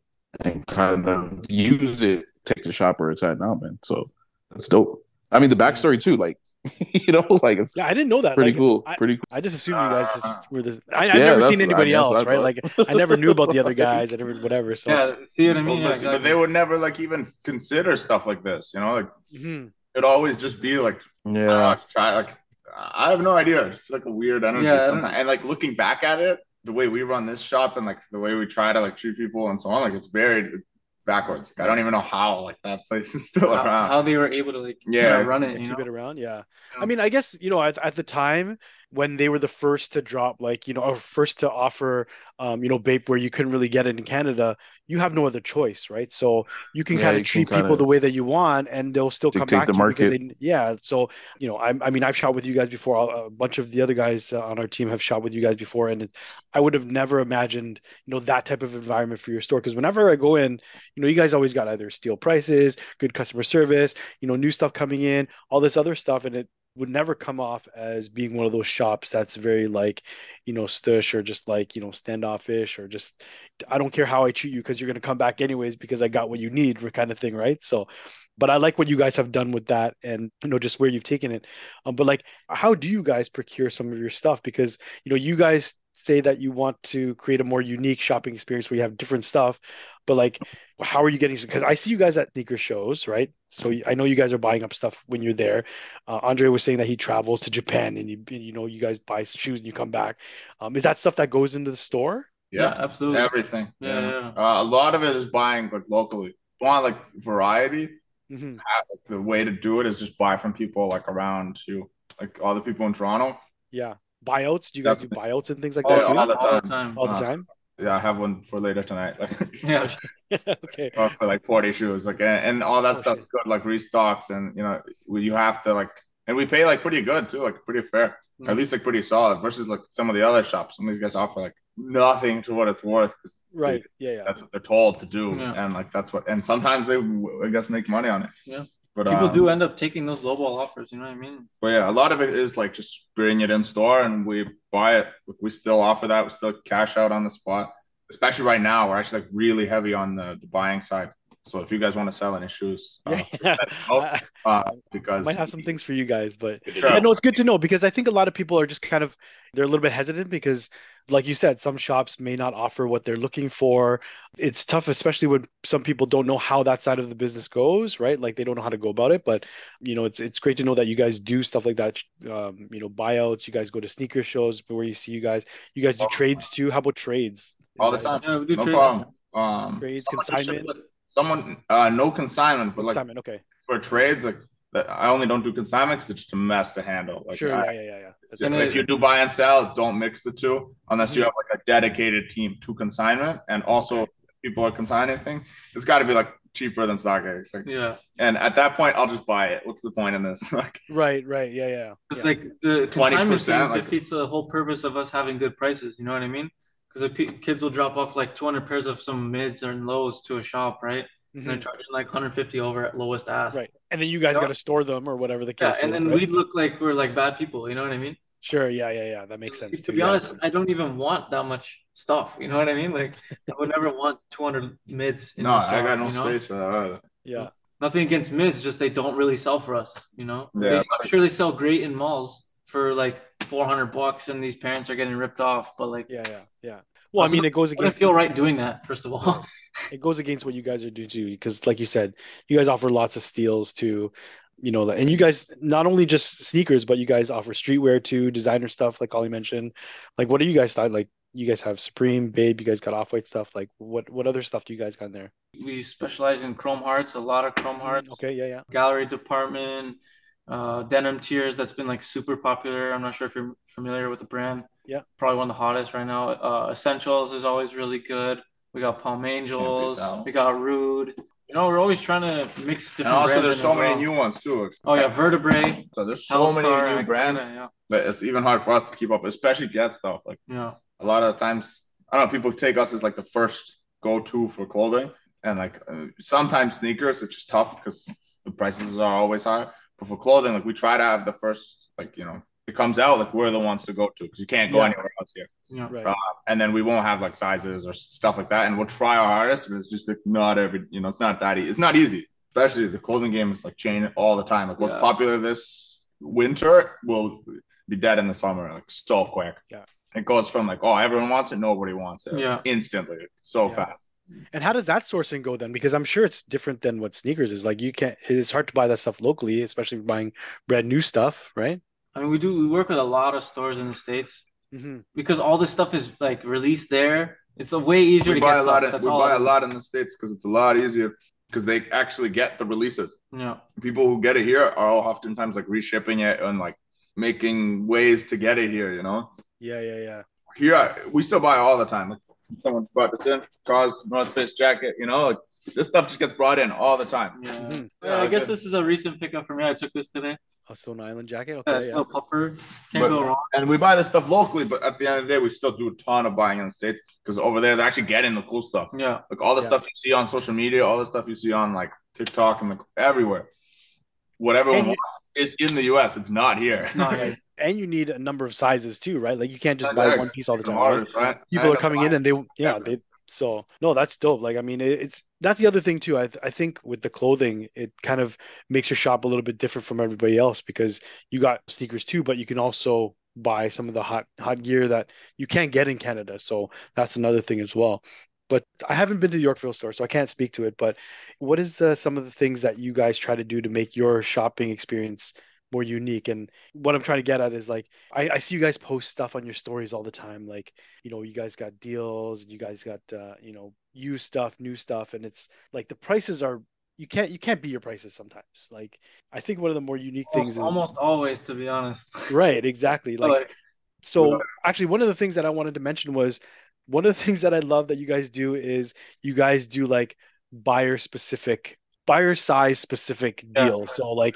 G: and kind of use it take the shop where it's now man. So that's dope i mean the backstory too like *laughs* you know like it's
B: Yeah, I didn't know that.
G: pretty
B: Like,
G: cool
B: I-
G: pretty cool
B: I just assumed you guys just
F: Uh,
B: were the. I, I've
G: Yeah,
B: never seen anybody
G: I mean, that's
B: else, right?
G: thought.
B: Like I never knew about the other guys. I never whatever. So
E: yeah, see what I mean?
F: Well,
E: Yeah,
F: listen, but they would never like even consider stuff like this. You know, like
B: Mhm.
F: it'd always just be like
G: yeah
F: yeah, let's try. Like I have no idea. It's like a weird energy
E: Yeah,
F: sometimes. And like looking back at it, the way we run this shop and like the way we try to like treat people and so on, like it's very backwards. Like, I don't even know how like that place *laughs* is still
E: how,
F: around.
E: how they were able to like
F: Yeah,
E: yeah, run it,
B: and
E: you
B: keep
E: know?
B: it around. Yeah.
E: Yeah.
B: I mean, I guess you know at, at the time when they were the first to drop, like you know, or first to offer, um, you know, Bape where you couldn't really get it in Canada, you have no other choice, right? So you can
G: Yeah,
B: kind of treat people the way that you want, and they'll still come back
G: the
B: to you because
G: market.
B: they, yeah. So you know, I, I mean, I've shot with you guys before. A bunch of the other guys uh, on our team have shot with you guys before, and it, I would have never imagined, you know, that type of environment for your store. Because whenever I go in, you know, you guys always got either steal prices, good customer service, you know, new stuff coming in, all this other stuff, and it would never come off as being one of those shops that's very like, you know, stush or just like, you know, standoffish or just I don't care how I treat you because you're gonna come back anyways because I got what you need, kind of thing, right? So, but I like what you guys have done with that and you know just where you've taken it. Um, but like, how do you guys procure some of your stuff? Because you know, you guys say that you want to create a more unique shopping experience where you have different stuff, but like how are you getting because i see you guys at sneaker shows right so i know you guys are buying up stuff when you're there uh, andre was saying that he travels to japan and you, you know you guys buy shoes and you come back um, is that stuff that goes into the store
F: Yeah,
E: Yeah, absolutely.
F: Everything.
E: Yeah, yeah.
F: Uh, a lot of it is buying like locally. You want like variety,
B: Mhm.
F: uh, the way to do it is just buy from people like around you, like all the people in Toronto.
B: yeah buyouts do you guys do buyouts and things like
F: Oh,
B: that too
F: all the
E: all the
F: time.
E: time.
B: all the
F: uh,
B: time
F: Yeah, I have one for later tonight. Like *laughs*
E: yeah. *laughs*
B: okay *laughs*
F: uh, for like 40 shoes like and, and all that
B: Oh,
F: stuff's
B: shit.
F: good like restocks and you know we- you have to like and we pay like pretty good too like pretty fair
E: Mm.
F: or at least like pretty solid versus like some of the other shops some of these guys offer like nothing to what it's worth because
B: right yeah yeah
F: that's what they're told to do
E: Yeah.
F: and like that's what and sometimes they i guess make money on it
E: Yeah.
F: but
E: People
F: um,
E: do end up taking those lowball offers. You know what I mean?
F: but yeah a lot of it is like just bring it in store and we buy it we still offer that we still cash out on the spot especially right now we're actually like really heavy on the, the buying side so if you guys want to sell any shoes *laughs* uh,
B: yeah *laughs* I,
F: uh,
B: I
F: because
B: might have some things for you guys but
A: Good to
F: Sure.
A: know.
B: Yeah, no, it's good to know because I think a lot of people are just kind of they're a little bit hesitant because, like you said, some shops may not offer what they're looking for. It's tough, especially when some people don't know how that side of the business goes, right? Like they don't know how to go about it. But you know, it's it's great to know that you guys do stuff like that. Um, you know, buyouts. You guys go to sneaker shows where you see you guys. You guys do
F: All the
B: trades too. How about trades? Is
F: all the
B: that- is
F: time
E: Yeah, we do
F: no
E: trades.
F: problem um
B: Trades, consignment,
F: someone uh no consignment but like
B: consignment. Okay,
F: for trades like I only don't do consignment because it's just a mess to handle. Like,
B: sure.
F: I-
B: Yeah, yeah, yeah, yeah. That's
E: And
F: like you do buy and sell, don't mix the two unless
B: Mm-hmm.
F: you have like a dedicated team to consignment. And also, if people are consigning thing, it's got to be like cheaper than StockX. Like,
E: Yeah.
F: and at that point, I'll just buy it. What's the point in this? *laughs* Like,
B: right, right. Yeah, yeah.
E: It's
B: yeah.
E: like the
F: 20%,
E: consignment thing
F: like-
E: defeats the whole purpose of us having good prices. You know what I mean? Because the pe- kids will drop off like 200 pairs of some mids and lows to a shop, right? And they're
B: Mhm.
E: charging like 150 over at lowest ask.
B: Right, and then you guys
E: Yeah.
B: got to store them or whatever the case
E: Yeah,
B: case
E: and
B: is.
E: then
B: right?
E: we look like we're like bad people. You know what I mean?
B: Sure. Yeah, yeah, yeah. That makes sense
E: to
B: too.
E: be
B: yeah.
E: honest, I don't even want that much stuff. You know what I mean? Like I would never want 200 mids. In
F: no,
E: the
F: I got no
E: you know?
F: space for that either.
B: Yeah.
E: Nothing against mids, just they don't really sell for us. You know,
F: Yeah.
E: They- I'm sure they sell great in malls for like 400 bucks, and these parents are getting ripped off. But like,
B: Yeah, yeah, yeah. Well, I mean, it goes
E: I
B: against
E: feel right doing that. First of all, *laughs*
B: it goes against what you guys are doing too, because like you said, you guys offer lots of steals to you know, and you guys not only just sneakers, but you guys offer streetwear too, designer stuff, like Collie mentioned. Like, what do you guys? Like, you guys have Supreme, Bape, you guys got Off White stuff. Like, what what other stuff do you guys got in there?
E: we specialize in chrome hearts, a lot of chrome mm, hearts.
B: Okay, yeah, yeah.
E: Gallery department, uh, denim tears that's been like super popular. I'm not sure if you're familiar with the brand.
B: Yeah.
E: probably one of the hottest right now. Uh, Essentials is always really good. We got Palm Angels. We got Rhude. You know, we're always trying to mix different.
F: And also,
E: brands
F: there's so
E: as
F: many
E: well.
F: new ones too.
E: Oh yeah, Vertabrae,
F: So there's so
E: Hellstar,
F: many new brands
E: Yeah,
F: that it's even hard for us to keep up, especially get stuff. Like
E: yeah.
F: a lot of times, I don't know, people take us as like the first go-to for clothing, and like uh, sometimes sneakers, it's just tough because the prices are always high. But for clothing, like we try to have the first, like you know, it comes out like we're the ones to go to because you can't go
B: Yeah.
F: anywhere else here.
E: yeah.
B: Right.
F: Uh, and then we won't have like sizes or stuff like that, and we'll try our hardest, but it's just like not every, you know, it's not that easy. It's not easy, especially the clothing game is like changing all the time. Like what's
E: Yeah.
F: popular this winter will be dead in the summer, like so quick.
B: Yeah.
F: It goes from like, oh, everyone wants it, nobody wants it.
E: Yeah.
F: Instantly. So
B: Yeah.
F: fast.
B: And how does that sourcing go then? Because I'm sure it's different than what sneakers is. Like, you can't. It's hard to buy that stuff locally, especially if you're buying brand new stuff, right?
E: I mean, we do. We work with a lot of stores in the states
B: hmm
E: because all this stuff is like released there. It's a way easier
F: We
E: to
F: buy
E: get
F: a lot
E: stuff.
F: of,
E: That's
F: we buy a lot in the States because it's a lot easier because they actually get the releases.
E: Yeah.
F: People who get it here are all oftentimes like reshipping it and like making ways to get it here, you know?
B: Yeah, yeah, yeah.
F: here we still buy all the time. Like someone's brought this in, Charles North Face jacket, you know, like this stuff just gets brought in all the time.
E: Yeah.
B: Mhm.
E: Yeah, I guess
F: good.
E: this is a recent pickup for me. I took this today.
B: A Stone Island jacket.
E: Yeah,
B: Okay,
E: it's
B: yeah.
E: no puffer. Can't
F: But-
E: go wrong.
F: And we buy this stuff locally, but at the end of the day, we still do a ton of buying in the States because over there they're actually getting the cool stuff.
E: Yeah.
F: Like all the
B: Yeah.
F: stuff you see on social media, all the stuff you see on like TikTok and like everywhere. Whatever
B: And
F: one
B: you-
F: wants is in the US. It's not here.
E: It's not
B: Right. *laughs* And you need a number of sizes too, right? Like you can't just buy one piece all the time. right?
F: right?
B: People are coming in and they yeah,
F: Yeah.
B: they so no, that's dope. Like I mean, it's that's the other thing too. I I think with the clothing, it kind of makes your shop a little bit different from everybody else because you got sneakers too, but you can also buy some of the hot hot gear that you can't get in Canada. So that's another thing as well. But I haven't been to the Yorkville store, so I can't speak to it. But what is uh, some of the things that you guys try to do to make your shopping experience more unique? And what I'm trying to get at is like I, I see you guys post stuff on your stories all the time, like you know you guys got deals, and you guys got uh, you know used stuff, new stuff, and it's like the prices are you can't you can't beat your prices sometimes. Like I think one of the more unique things is
E: almost always, to be honest.
B: right, exactly. Like *laughs*
E: Like,
B: so actually one of the things that I wanted to mention was one of the *laughs* things that I love that you guys do is you guys do like buyer specific buyer size specific
E: Yeah.
B: deals. So like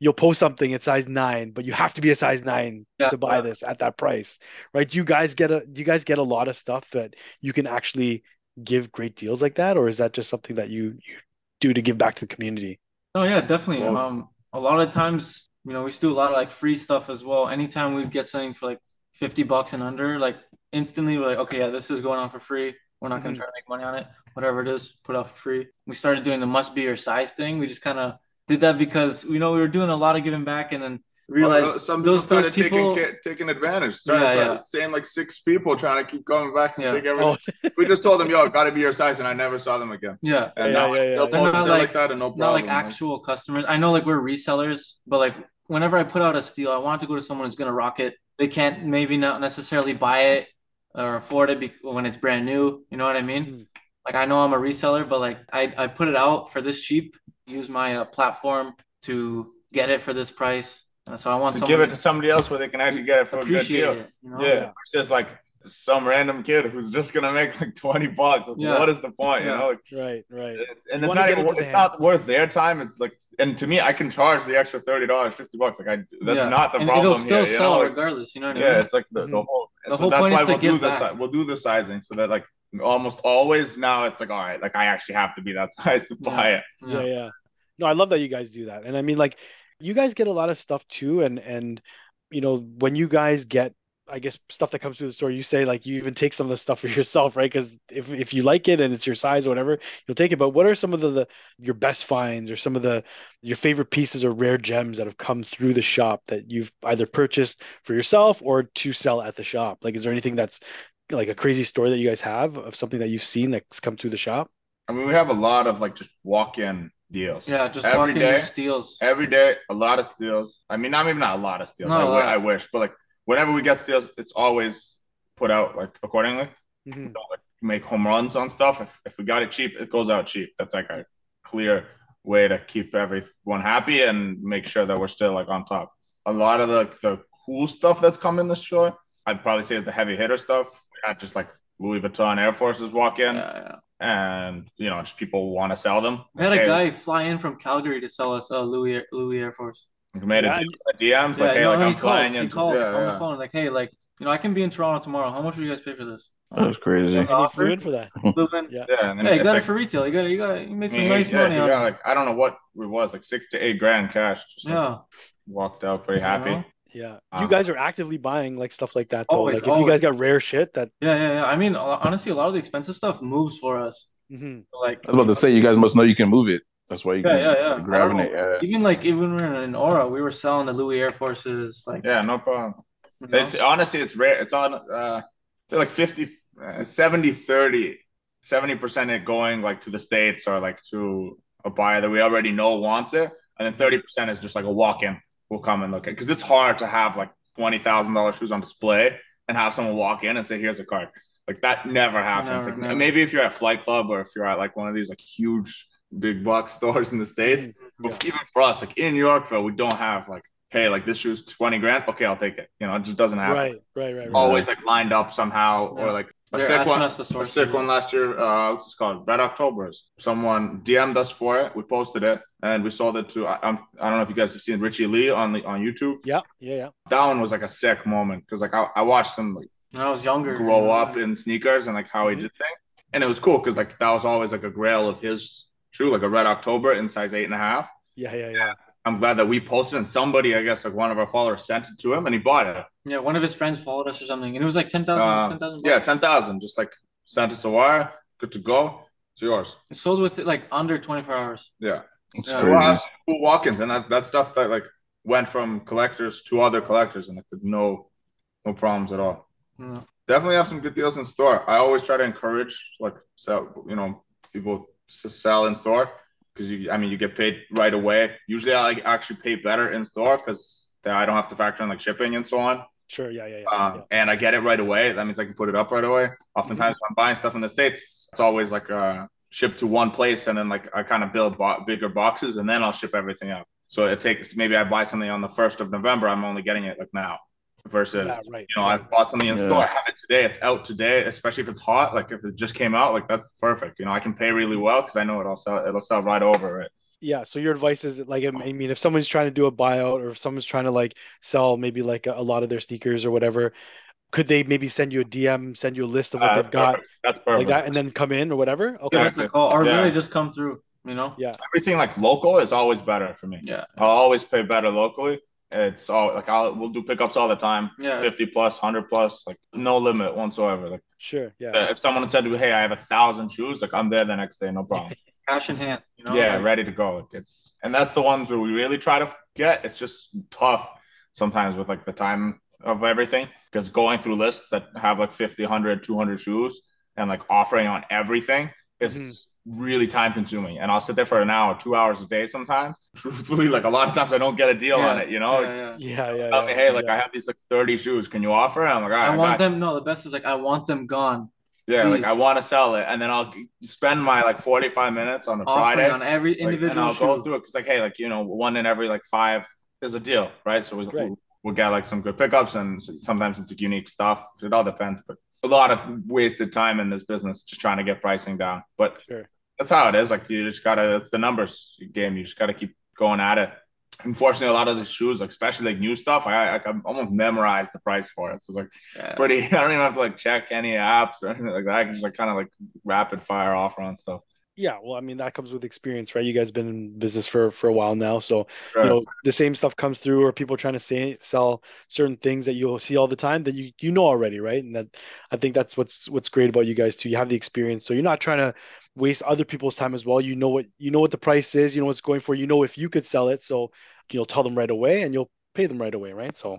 B: you'll post something at size nine, but you have to be a size nine
E: Yeah.
B: to buy this at that price. Right? Do you guys get a do you guys get a lot of stuff that you can actually give great deals like that? Or is that just something that you, you do to give back to the community?
E: Oh yeah, definitely.
F: Both.
E: Um, a lot of times, you know, we used to do a lot of like free stuff as well. Anytime we get something for like 50 bucks and under, like instantly we're like, okay, yeah, this is going on for free. We're not gonna
B: Mhm.
E: try to make money on it. Whatever it is, put out for free. We started doing the must be your size thing. We just kind of did that because you know we were doing a lot of giving back and then realized
F: Well, some people
E: those those
F: started
E: people
F: taking ca- taking advantage. Started
E: Yeah,
F: like,
E: yeah.
F: same like six people trying to keep coming back and
E: Yeah.
F: take everything.
B: Oh, *laughs*
F: We just told them, "Yo, got to be your size," and I never saw them again.
E: yeah.
F: And
B: Yeah,
F: now
B: yeah,
F: still,
B: yeah,
E: They're
F: oh,
E: not
F: still like,
E: like-
F: that, and no problem.
E: not like actual customers. I know like we're resellers, but like whenever I put out a steal, I want to go to someone who's gonna rock it. They can't maybe not necessarily buy it or afford it when it's brand new. You know what I mean?
B: Mhm.
E: Like I know I'm a reseller, but like I I put it out for this cheap. Use my uh, platform to get it for this price. Uh, so I want
F: to give it to somebody else where they can actually get it for a good deal.
E: it. You know?
F: Yeah, it's just like some random kid who's just gonna make like twenty bucks. Like,
E: Yeah.
F: What is the point?
E: Yeah.
F: You know, like,
B: right, right.
F: it's, and
B: You
F: it's not even,
B: into
F: it's
B: hand.
F: not worth their time. It's like, and to me, I can charge the extra thirty dollars, fifty bucks. Like I, that's
E: Yeah.
F: not the
E: and
F: problem
E: it'll still
F: here. You
E: sell
F: know, like,
E: regardless. You know what I
F: yeah,
E: mean?
F: it's like the, the
B: Mhm.
F: whole.
E: The
F: so
E: whole
F: that's
E: point
F: why
E: is
F: we'll do
E: give
F: this. We'll do the sizing so that like almost always now it's like all right, like I actually have to be that *laughs* size to buy it.
B: yeah yeah no i love that you guys do that and i mean like you guys get a lot of stuff too and and you know when you guys get i guess stuff that comes through the store you say like you even take some of the stuff *laughs* for yourself right because if, if you like it and it's your size or whatever you'll take it but what are some of the, the your best finds or some of the your favorite pieces or rare gems that have come through the shop that you've either purchased for yourself or to sell at the shop like is there anything that's like a crazy story that you guys have of something that you've seen that's come through the shop
F: I mean, we have a lot of like just walk-in deals.
E: Yeah, just
F: Every
E: walking
F: day.
E: just steals.
F: every day a lot of steals i mean not maybe not a lot of steals
E: Not
F: I
E: a lot.
F: I wish but like whenever we get steals it's always put out like accordingly.
B: Mhm.
F: don't like make home runs on stuff. If, if we got it cheap it goes out cheap. That's like a clear way to keep everyone happy and make sure that we're still like on top. A lot of the, the cool stuff that's come in the store i'd probably say is the heavy hitter stuff. We had just like louis vuitton air forces walk in
E: Yeah, yeah.
F: and you know just people want to sell them.
E: We had a guy fly in from Calgary to sell us a Louis Louis Air Force.
F: We made
B: Yeah,
F: a deal with DMs like
E: Yeah,
F: hey
E: no,
F: like
E: no,
F: i'm
E: he
F: flying
E: called. He called
F: yeah,
E: on
F: yeah.
E: the phone like, hey, like you know, I can be in Toronto tomorrow. How much will you guys pay for this?
G: That was crazy.
B: and you flew in for that *laughs*
E: in.
B: Yeah.
F: Yeah, and then
E: Yeah, you got
F: like,
E: it for retail. You got it. You got it. You made some
F: yeah,
E: nice
F: yeah,
E: money
F: you got like I don't know what it was, like six to eight grand cash. Just like,
E: Yeah.
F: walked out pretty
E: You
F: happy.
E: know?
B: Yeah,
F: Uh,
B: you guys are actively buying like stuff like that though.
E: Always,
B: like if you guys got rare shit that,
E: Yeah, yeah, yeah. I mean, honestly, a lot of the expensive stuff moves for us.
B: Mhm.
E: Like,
G: I was about to say, you guys must know you can move it. That's why you
E: Yeah,
G: can
E: yeah, yeah.
G: grabbing it.
E: don't
G: Yeah.
E: even like even when we were in Aura, we were selling the Louis Air Forces. Like,
F: Yeah, no problem.
E: you know?
F: It's honestly it's rare. It's on uh it's like 50 uh, 70 30 70% it going like to the states or like to a buyer that we already know wants it and then 30% is just like a walk-in We'll come and look at because it's hard to have like $20,000 shoes on display and have someone walk in and say here's a card like that never happens
E: Never,
F: like
E: never.
F: maybe if you're at flight club or if you're at like one of these like huge big box *laughs* stores in the states.
B: Mhm.
F: but even for us like in yorkville we don't have like hey like this shoe's 20 grand. Okay i'll take it. You know it just doesn't happen.
B: Right, right, right, right.
F: always like lined up somehow.
E: Yeah.
F: or like a
E: They're
F: sick one
E: us to
F: a sick one last year uh what's it called? Red octobers. Someone dm'd us for it. We posted it and we sold it to I, I'm, I don't know if you guys have seen Richie Le on the on youtube.
B: Yeah, yeah, yeah.
F: that one was like a sick moment because like I, I watched him like
E: when I was younger,
F: grow
E: you
F: up in sneakers and like how he
B: Mhm.
F: did things. And it was cool because like that was always like a grail of his shoe like a red october in size eight and a half
B: Yeah, yeah, yeah.
F: I'm glad that we posted and somebody, I guess, like one of our followers sent it to him and he bought it.
E: Yeah, one of his friends followed us or something, and it was like 10,000.
F: Uh,
E: 10,000
F: yeah,
E: bucks.
F: ten thousand. Just like sent us a wire. Good to go. It's yours.
E: It sold with like under 24 hours.
F: Yeah.
G: It's
E: Yeah.
G: crazy.
F: Well, cool walk-ins and that, that stuff that like went from collectors to other collectors and like there's no no problems at all.
E: Yeah.
F: Definitely have some good deals in store. I always try to encourage like sell you know people to sell in store because you I mean you get paid right away. Usually I like, actually pay better in store because I don't have to factor in like shipping and so on.
B: Sure. Yeah. Yeah. Yeah.
F: Um,
B: yeah.
F: and I get it right away. That means I can put it up right away. Oftentimes, when I'm buying stuff in the states, it's always like uh, shipped to one place, and then like I kind of build bo- bigger boxes, and then I'll ship everything out. So it takes maybe I buy something on the first of November. I'm only getting it like now, versus
B: Yeah, right.
F: you know I bought something in
G: Yeah.
F: store, I have it today, it's out today. Especially if it's hot, like if it just came out, like that's perfect. You know I can pay really well because I know it'll sell. It'll sell right over it.
B: Yeah. So your advice is like, I mean, if someone's trying to do a buyout or if someone's trying to like sell maybe like a, a lot of their sneakers or whatever, could they maybe send you a DM, send you a list of what
F: Uh,
B: they've
F: that's
B: got.
F: That's perfect.
B: like that, and then come in or whatever? Okay.
E: Yeah, that's a call. Or
F: Yeah.
E: really just come through, you know?
B: Yeah.
F: Everything like local is always better for me.
E: Yeah.
F: I'll always pay better locally. It's all like I'll we'll do pickups all the time.
E: Yeah.
F: 50 plus, 100 plus, like no limit whatsoever. Like
B: Sure. Yeah.
F: uh, if someone said, to me, "Hey, I have a thousand shoes," like I'm there the next day, no problem. *laughs*
E: Cash in hand, you know?
F: yeah,
E: Like,
F: ready to go. Like it's and that's the ones where we really try to get. It's just tough sometimes with like the time of everything because going through lists that have like 50, 100, 200 shoes and like offering on everything is
B: Mhm.
F: Really time consuming. And I'll sit there for an hour, two hours a day sometimes. *laughs* Truthfully, like a lot of times I don't get a deal on it, you know?
E: yeah, yeah.
B: Yeah. Yeah.
F: Tell me,
B: yeah,
F: hey, like. I have these like 30 shoes. Can you offer? I'm like, all right,
E: I
F: I
E: want
F: you."
E: them. No, the best is like I want them gone.
F: Yeah, like. I want to sell it, and then I'll spend my like 45 minutes on a
E: Offering
F: Friday.
E: on every
F: like,
E: individual
F: and I'll go through it because like hey like you know one in every like five is a deal right so we,
B: Right.
F: we'll, we'll get like some good pickups and sometimes it's like unique stuff it all depends but a lot of wasted time in this business just trying to get pricing down. But
B: Sure.
F: that's how it is. Like you just gotta it's the numbers game. You just gotta keep going at it. Unfortunately a lot of the shoes like especially like new stuff i i can almost memorize the price for it. So it's like
E: Yeah.
F: pretty *laughs* i don't even have to like check any apps or anything like that. I can just like kind of like rapid fire offer on stuff
B: Yeah, well, I mean that comes with experience, right? You guys been in business for for a while now, so you know the same stuff comes through, or people trying to say sell certain things that you'll see all the time that you you know already, right? And that I think that's what's what's great about you guys too. You have the experience, so you're not trying to waste other people's time as well. You know what you know what the price is, you know what's going for. You know if you could sell it, so you'll tell them right away, and you'll pay them right away, right? So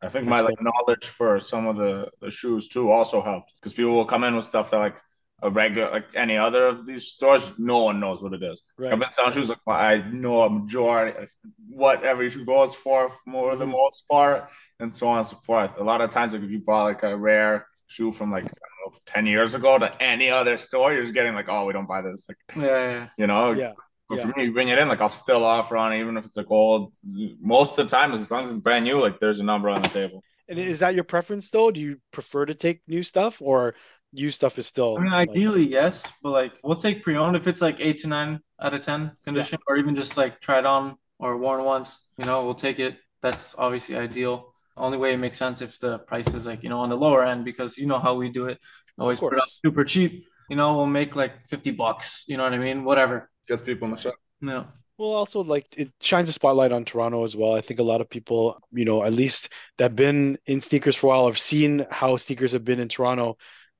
F: I think my like knowledge for some of the the shoes too also helped because people will come in with stuff that like a regular like any other of these stores, no one knows what it is.
B: right,
F: I've been selling shoes like I know a majority like, what every shoe goes for for the
B: Mhm.
F: most part, and so on and so forth. A lot of times, like if you bought like a rare shoe from like I don't know ten years ago to any other store, you're just getting like, oh, we don't buy this, like
E: Yeah, yeah.
F: you know.
B: yeah,
F: But
B: Yeah.
F: for me, you bring it in, like I'll still offer on it, even if it's like old. Most of the time, as long as it's brand new, like there's a number on the table.
B: and is that your preference though? Do you prefer to take new stuff or used stuff is still?
E: I mean,
B: like-
E: ideally, yes, but like we'll take pre-owned if it's like eight to nine out of ten condition, or even just like tried on or worn once. You know, we'll take it. That's obviously ideal. Only way it makes sense if the price is like you know on the lower end because you know how we do it. Always put it up super cheap. You know, we'll make like fifty bucks. You know what I mean? Whatever.
F: Gets people in the shop.
E: No.
B: Well, also like it shines a spotlight on Toronto as well. I think a lot of people, you know, at least that have been in sneakers for a while have seen how sneakers have been in Toronto.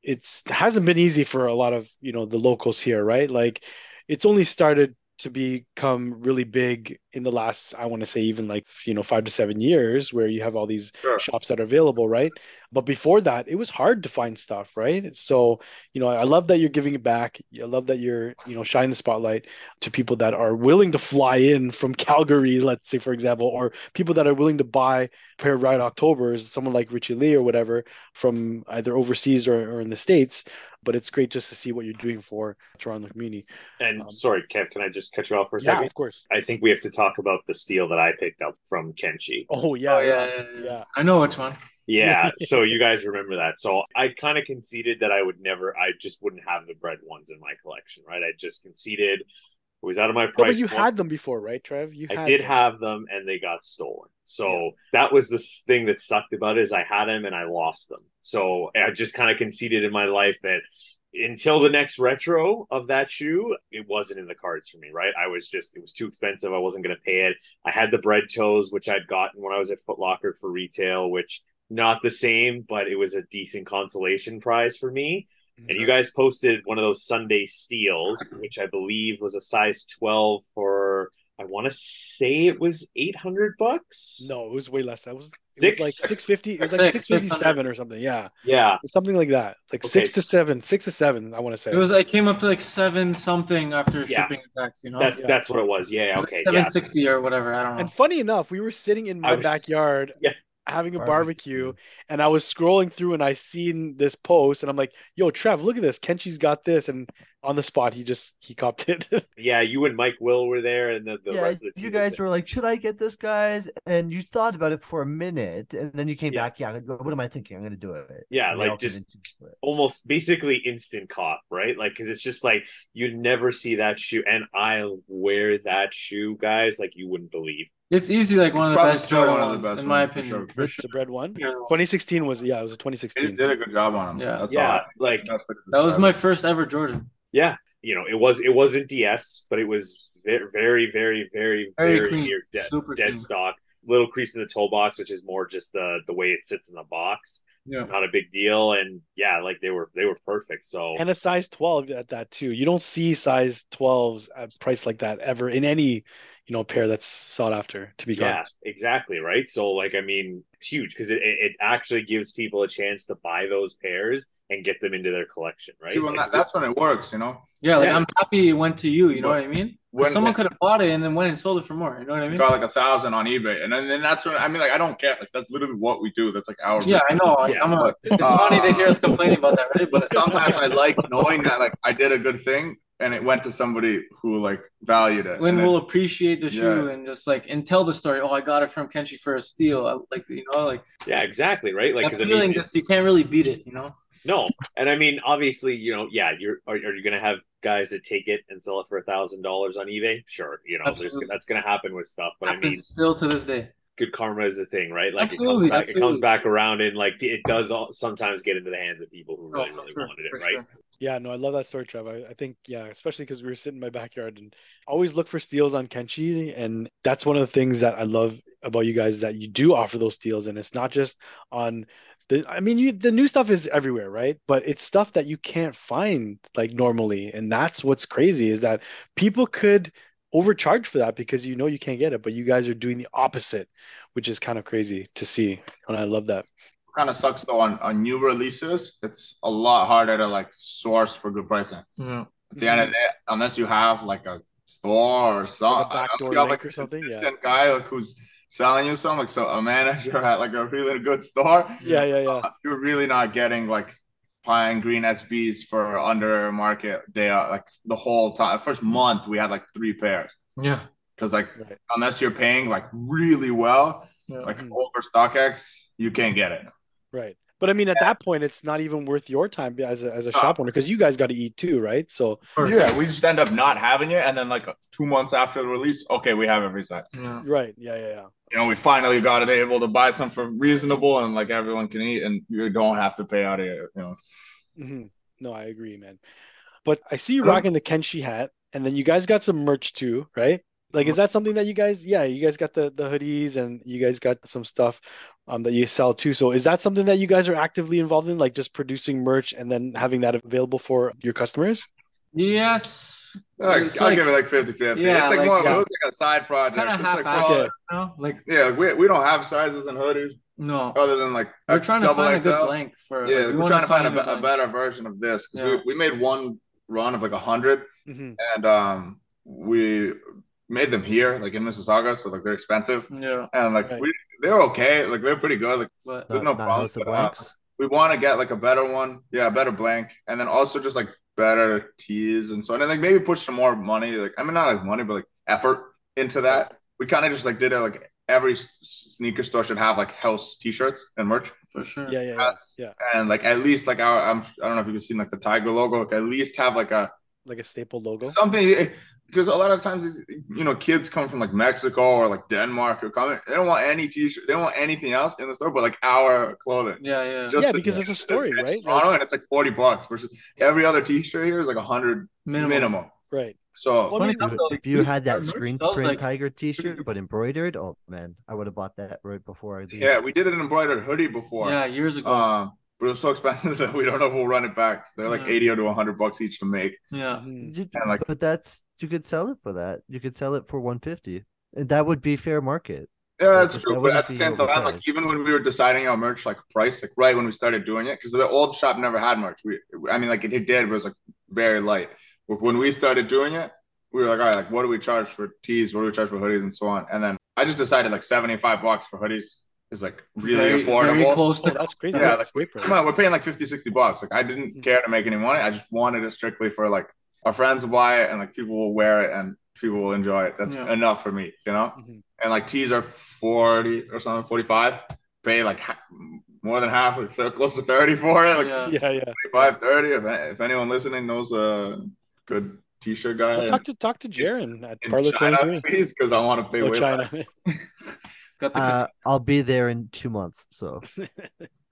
B: It's hasn't been easy for a lot of, you know, the locals here, right? Like it's only started to become really big in the last, I want to say even like, you know, five to seven years where you have all these
F: Sure.
B: shops that are available, right? But before that, it was hard to find stuff, right? So, you know, I love that you're giving it back. I love that you're, you know, shining the spotlight to people that are willing to fly in from *laughs* Calgary, let's say, for example, or people that are willing to buy a pair of Red Octobers, someone like Richie Le or whatever, from either overseas or, or in the States. But it's great just to see what you're doing for Toronto community.
A: And
B: Um,
A: sorry, Kev, can I just cut you off for a
B: Yeah,
A: second?
B: of course.
A: I think we have to talk about the steal that I picked up from Kenshi.
B: Oh yeah,
E: Oh
B: yeah,
E: yeah, yeah, yeah.
B: yeah.
E: I know which one.
A: Yeah, *laughs* so you guys remember that. So I kind of conceded that I would never, I just wouldn't have the bread ones in my collection, right? I just conceded. It was out of my
B: No,
A: price.
B: but you
A: point.
B: had them before, right, Trev? You
A: I did
B: them.
A: have them and they got stolen. So that was the thing that sucked about it is I had them and I lost them. So I just kind of conceded in my life that until the next retro of that shoe, it wasn't in the cards for me, right? I was just, it was too expensive. I wasn't going to pay it. I had the bread toes, which I'd gotten when I was at Foot Locker for retail, which not the same, but it was a decent consolation prize for me. And you mm-hmm. guys posted one of those Sunday steals, which I believe was a size 12 for, I want to say it was 800 bucks.
B: No, it was way less. That was it
A: Six?
B: was like six fifty. It was like
E: Six,
B: six fifty seven or something. Yeah,
A: Yeah.
B: something like that. Like
A: Okay.
B: six to seven, six to seven. I want to say.
E: It was. I came up to like seven something after
A: Yeah.
E: shipping and tax. You know,
A: That's
B: Yeah.
A: that's what it was. Yeah. Okay.
E: seven
A: Yeah.
E: or whatever. I don't know.
B: And funny enough, we were sitting in my
A: was-
B: backyard
A: Yeah.
B: Having a
C: Barbecue.
B: barbecue, and I was scrolling through and I seen this post, and I'm like, "Yo, Trev, look at this. Kenshi's got this." And on the spot, he just he copped it. *laughs*
A: Yeah. You and Mike Will were there, and the, the
C: yeah,
A: rest of the team.
C: you guys were like, "Should I get this, guys?" And you thought about it for a minute, and then you came
A: Yeah.
C: back. Yeah, what am I thinking? I'm gonna do it.
A: Yeah,
C: And
A: like, just-
C: convinced you to do it.
A: almost basically instant cop, right? Like, because it's just like you'd never see that shoe, and I wear that shoe, guys, like you wouldn't believe.
E: It's easy, like one of the
F: probably
E: best
F: still one of the
E: ones,
F: best
E: in my
F: ones, for
E: opinion.
F: sure.
E: For sure.
B: the bread one.
E: Yeah.
B: 2016 was yeah, it was a
F: He
B: 2016.
F: did a good job on him.
E: Yeah.
F: That's
A: Yeah,
F: all.
A: like
F: That's what it
E: That was my first ever Jordan.
A: yeah, you know, it was it wasn't DS, but it was very, very, very, very,
E: Very
A: very
E: clean.
A: near dead,
E: Super
A: dead
E: clean.
A: stock. Little crease in the toe box, which is more just the the way it sits in the box.
E: Yeah.
A: Not a big deal, and yeah, like they were they were perfect. So
B: and a size 12 at that too. You don't see size 12s at price like that ever in any, you know, a pair that's sought after. To be
A: Yeah,
B: honest,
A: exactly. Right. So, like, I mean, it's huge because it, it, it actually gives people a chance to buy those pairs and get them into their collection. Right.
F: See, when
A: Like,
F: that, that's when it works, you know.
E: Yeah, like
A: Yeah.
E: I'm happy it went to you. You know
F: But
E: what I mean?
F: when-
E: someone could have bought it and then went and sold it for more. You know what I mean?
F: got like a thousand on eBay, and then, then that's when I mean, like, I don't get like that's literally what we do. That's like our
E: Yeah, I know. I,
A: Yeah,
E: I'm a,
F: but,
E: it's
F: uh,
E: funny to hear us complaining about that, right?
F: But *laughs*
E: But
F: sometimes I like knowing that like I did a good thing and it went to somebody who like valued it.
E: when
F: and
E: we'll appreciate the shoe
F: Yeah.
E: and just like and tell the story. Oh, I got it from Kenshi for a steal. I, like you know, like
A: yeah, exactly. Right. Like,
E: that
A: because I
E: feeling,
A: mean,
E: just you can't really beat it. You know?
A: no. And I mean, obviously, you know, yeah, you're, are, are you going to have guys that take it and sell it for a thousand dollars on eBay? Sure. You know, there's, that's going to happen with stuff. But I mean,
E: still to this day.
A: good karma is a thing, right? Like,
E: Absolutely,
A: it comes back, it comes back around and like it does all, sometimes get into the hands of people who oh, really,
E: Oh,
A: really
E: sure,
A: wanted it, right?
E: sure.
B: Yeah, no, I love that story, Trev. I, I think, yeah, especially because we were sitting in my backyard and always look for steals on Kenshi. And that's one of the things that I love about you guys that you do offer those steals. And it's not just on the, I mean, you, the new stuff is everywhere, right? But it's stuff that you can't find like normally. And that's what's crazy is that people could overcharge for that because you know you can't get it, but you guys are doing the opposite, which is kind of crazy to see. And I love that.
F: Kind of sucks though on, on new releases. It's a lot harder to like source for good pricing.
E: Yeah.
F: At the end of the day, unless you have like a store or some
B: Like a backdoor link
F: like
B: or something, yeah.
F: guy like who's selling you some like so a manager *laughs* at like a really good store.
B: Yeah, yeah, yeah.
F: uh, you're really not getting like pine green SBs for under market day out like the whole time. First month we had like three pairs
E: Yeah.
F: because like
B: Right.
F: unless you're paying like really well,
E: Yeah.
F: like
B: Mhm.
F: over StockX, you can't get it.
B: Right. But I mean, at that point, it's not even worth your time as a, as a
F: Ah.
B: shop owner because you guys got to eat too, right? So,
F: Yeah, we just end up not having it, and then like two months after the release, okay, we have every size.
E: Yeah.
B: right. Yeah, yeah, yeah.
F: You know, we finally got it able to buy some for reasonable, and like everyone can eat, and you don't have to pay out of it. You know,
B: hmm No, I agree, man. But I see you rocking the Kenshi hat, and then you guys got some merch too, right? Like, is that something that you guys, yeah, you guys got the the hoodies and you guys got some stuff um that you sell too. So, is that something that you guys are actively involved in, like just producing merch and then having that available for your customers?
E: Yes.
F: like, I'll
E: like-
F: give it like 50 50.
E: Yeah,
F: it's like,
E: like,
F: more,
E: yeah.
F: it was like a side project.
E: Kind of
F: It's
E: half
F: like,
E: assed,
F: well,
E: you know? Like
F: yeah, we, we don't have sizes and hoodies
E: no.
F: other than like
E: We're
F: a
E: trying to
F: double
E: find a good blank for
F: Yeah,
E: like, we
F: we're trying to find, a, a better version of this because
E: Yeah.
F: we, we made one run of like a hundred,
B: hmm
F: and um, we made them here, like in Mississauga, so like they're expensive,
E: Yeah.
F: and like
B: Right.
F: we they're okay, like they're pretty good. Like
E: But
F: There's no
C: not
F: problem,
C: of
F: but, uh, we want to get like a better one, yeah, a better blank, and then also just like better tees and so on, and like maybe push some more money, like I mean not like money, but like effort into that. We kind of just like did it like every sneaker store should have like house t-shirts and merch,
E: for sure.
B: Yeah, yeah, yeah,
F: That's-
B: yeah.
F: and like at least like our I'm I don't know if you've seen like the tiger logo, like at least have like a
B: Like a staple logo.
F: something because a lot of times you know kids come from like Mexico or like Denmark or coming. They don't want any t-shirt. They don't want anything else in the store but like our clothing.
E: Yeah, yeah.
F: Just
B: yeah,
F: to-
B: because it's a story, right? Like,
F: and it's like forty bucks versus every other t-shirt here is like a hundred
E: Minimum.
F: minimum.
B: right.
F: So
B: Well, I mean,
C: If
E: though,
C: if you had that screen print
E: like-
C: tiger T-shirt but embroidered, oh man, I would have bought that right before I leave.
F: yeah, we did an embroidered hoodie before.
E: Yeah, years ago.
F: Um, but it was so expensive *laughs* that we don't know if we'll run it back. So they're like
E: Yeah.
F: eighty to hundred bucks each to make.
E: yeah.
B: Mhm.
F: And, like-
C: but that's you could sell it for that. You could sell it for one fifty, and that would be fair market.
F: Yeah, that's
C: That
F: true. But at the same time, like even when we were deciding our merch, like price, like right when we started doing it, because the old shop never had merch. We, I mean, like it, it did, but it was like very light. But when we started doing it, we were like, all right, like what do we charge for tees? What do we charge for hoodies and so on? And then I just decided like seventy five bucks for hoodies is like really
E: very,
F: affordable.
E: Very close
B: Oh,
E: to.
B: that's crazy.
F: Yeah,
B: that's great price.
F: Come on, we're paying like 50, 60 bucks. Like I didn't mm. care to make any money. I just wanted it strictly for like our friends will buy it and like people will wear it and people will enjoy it. That's
E: Yeah.
F: enough for me, you know?
B: Mhm.
F: And like tees are 40 or something, 45. Pay like ha- more than half, like they're close to 30 for it. Like
E: Yeah.
B: Yeah, yeah.
F: 25, 30. If, if anyone listening knows a good t-shirt guy
B: Well, talk to talk to Jaron at
F: in
B: Parlor
F: China,
B: Twenty Three.
F: please, because I want to pay
B: Oh,
F: way
B: China. *laughs*
E: Got the.
C: Uh, I'll be there in two months, so *laughs*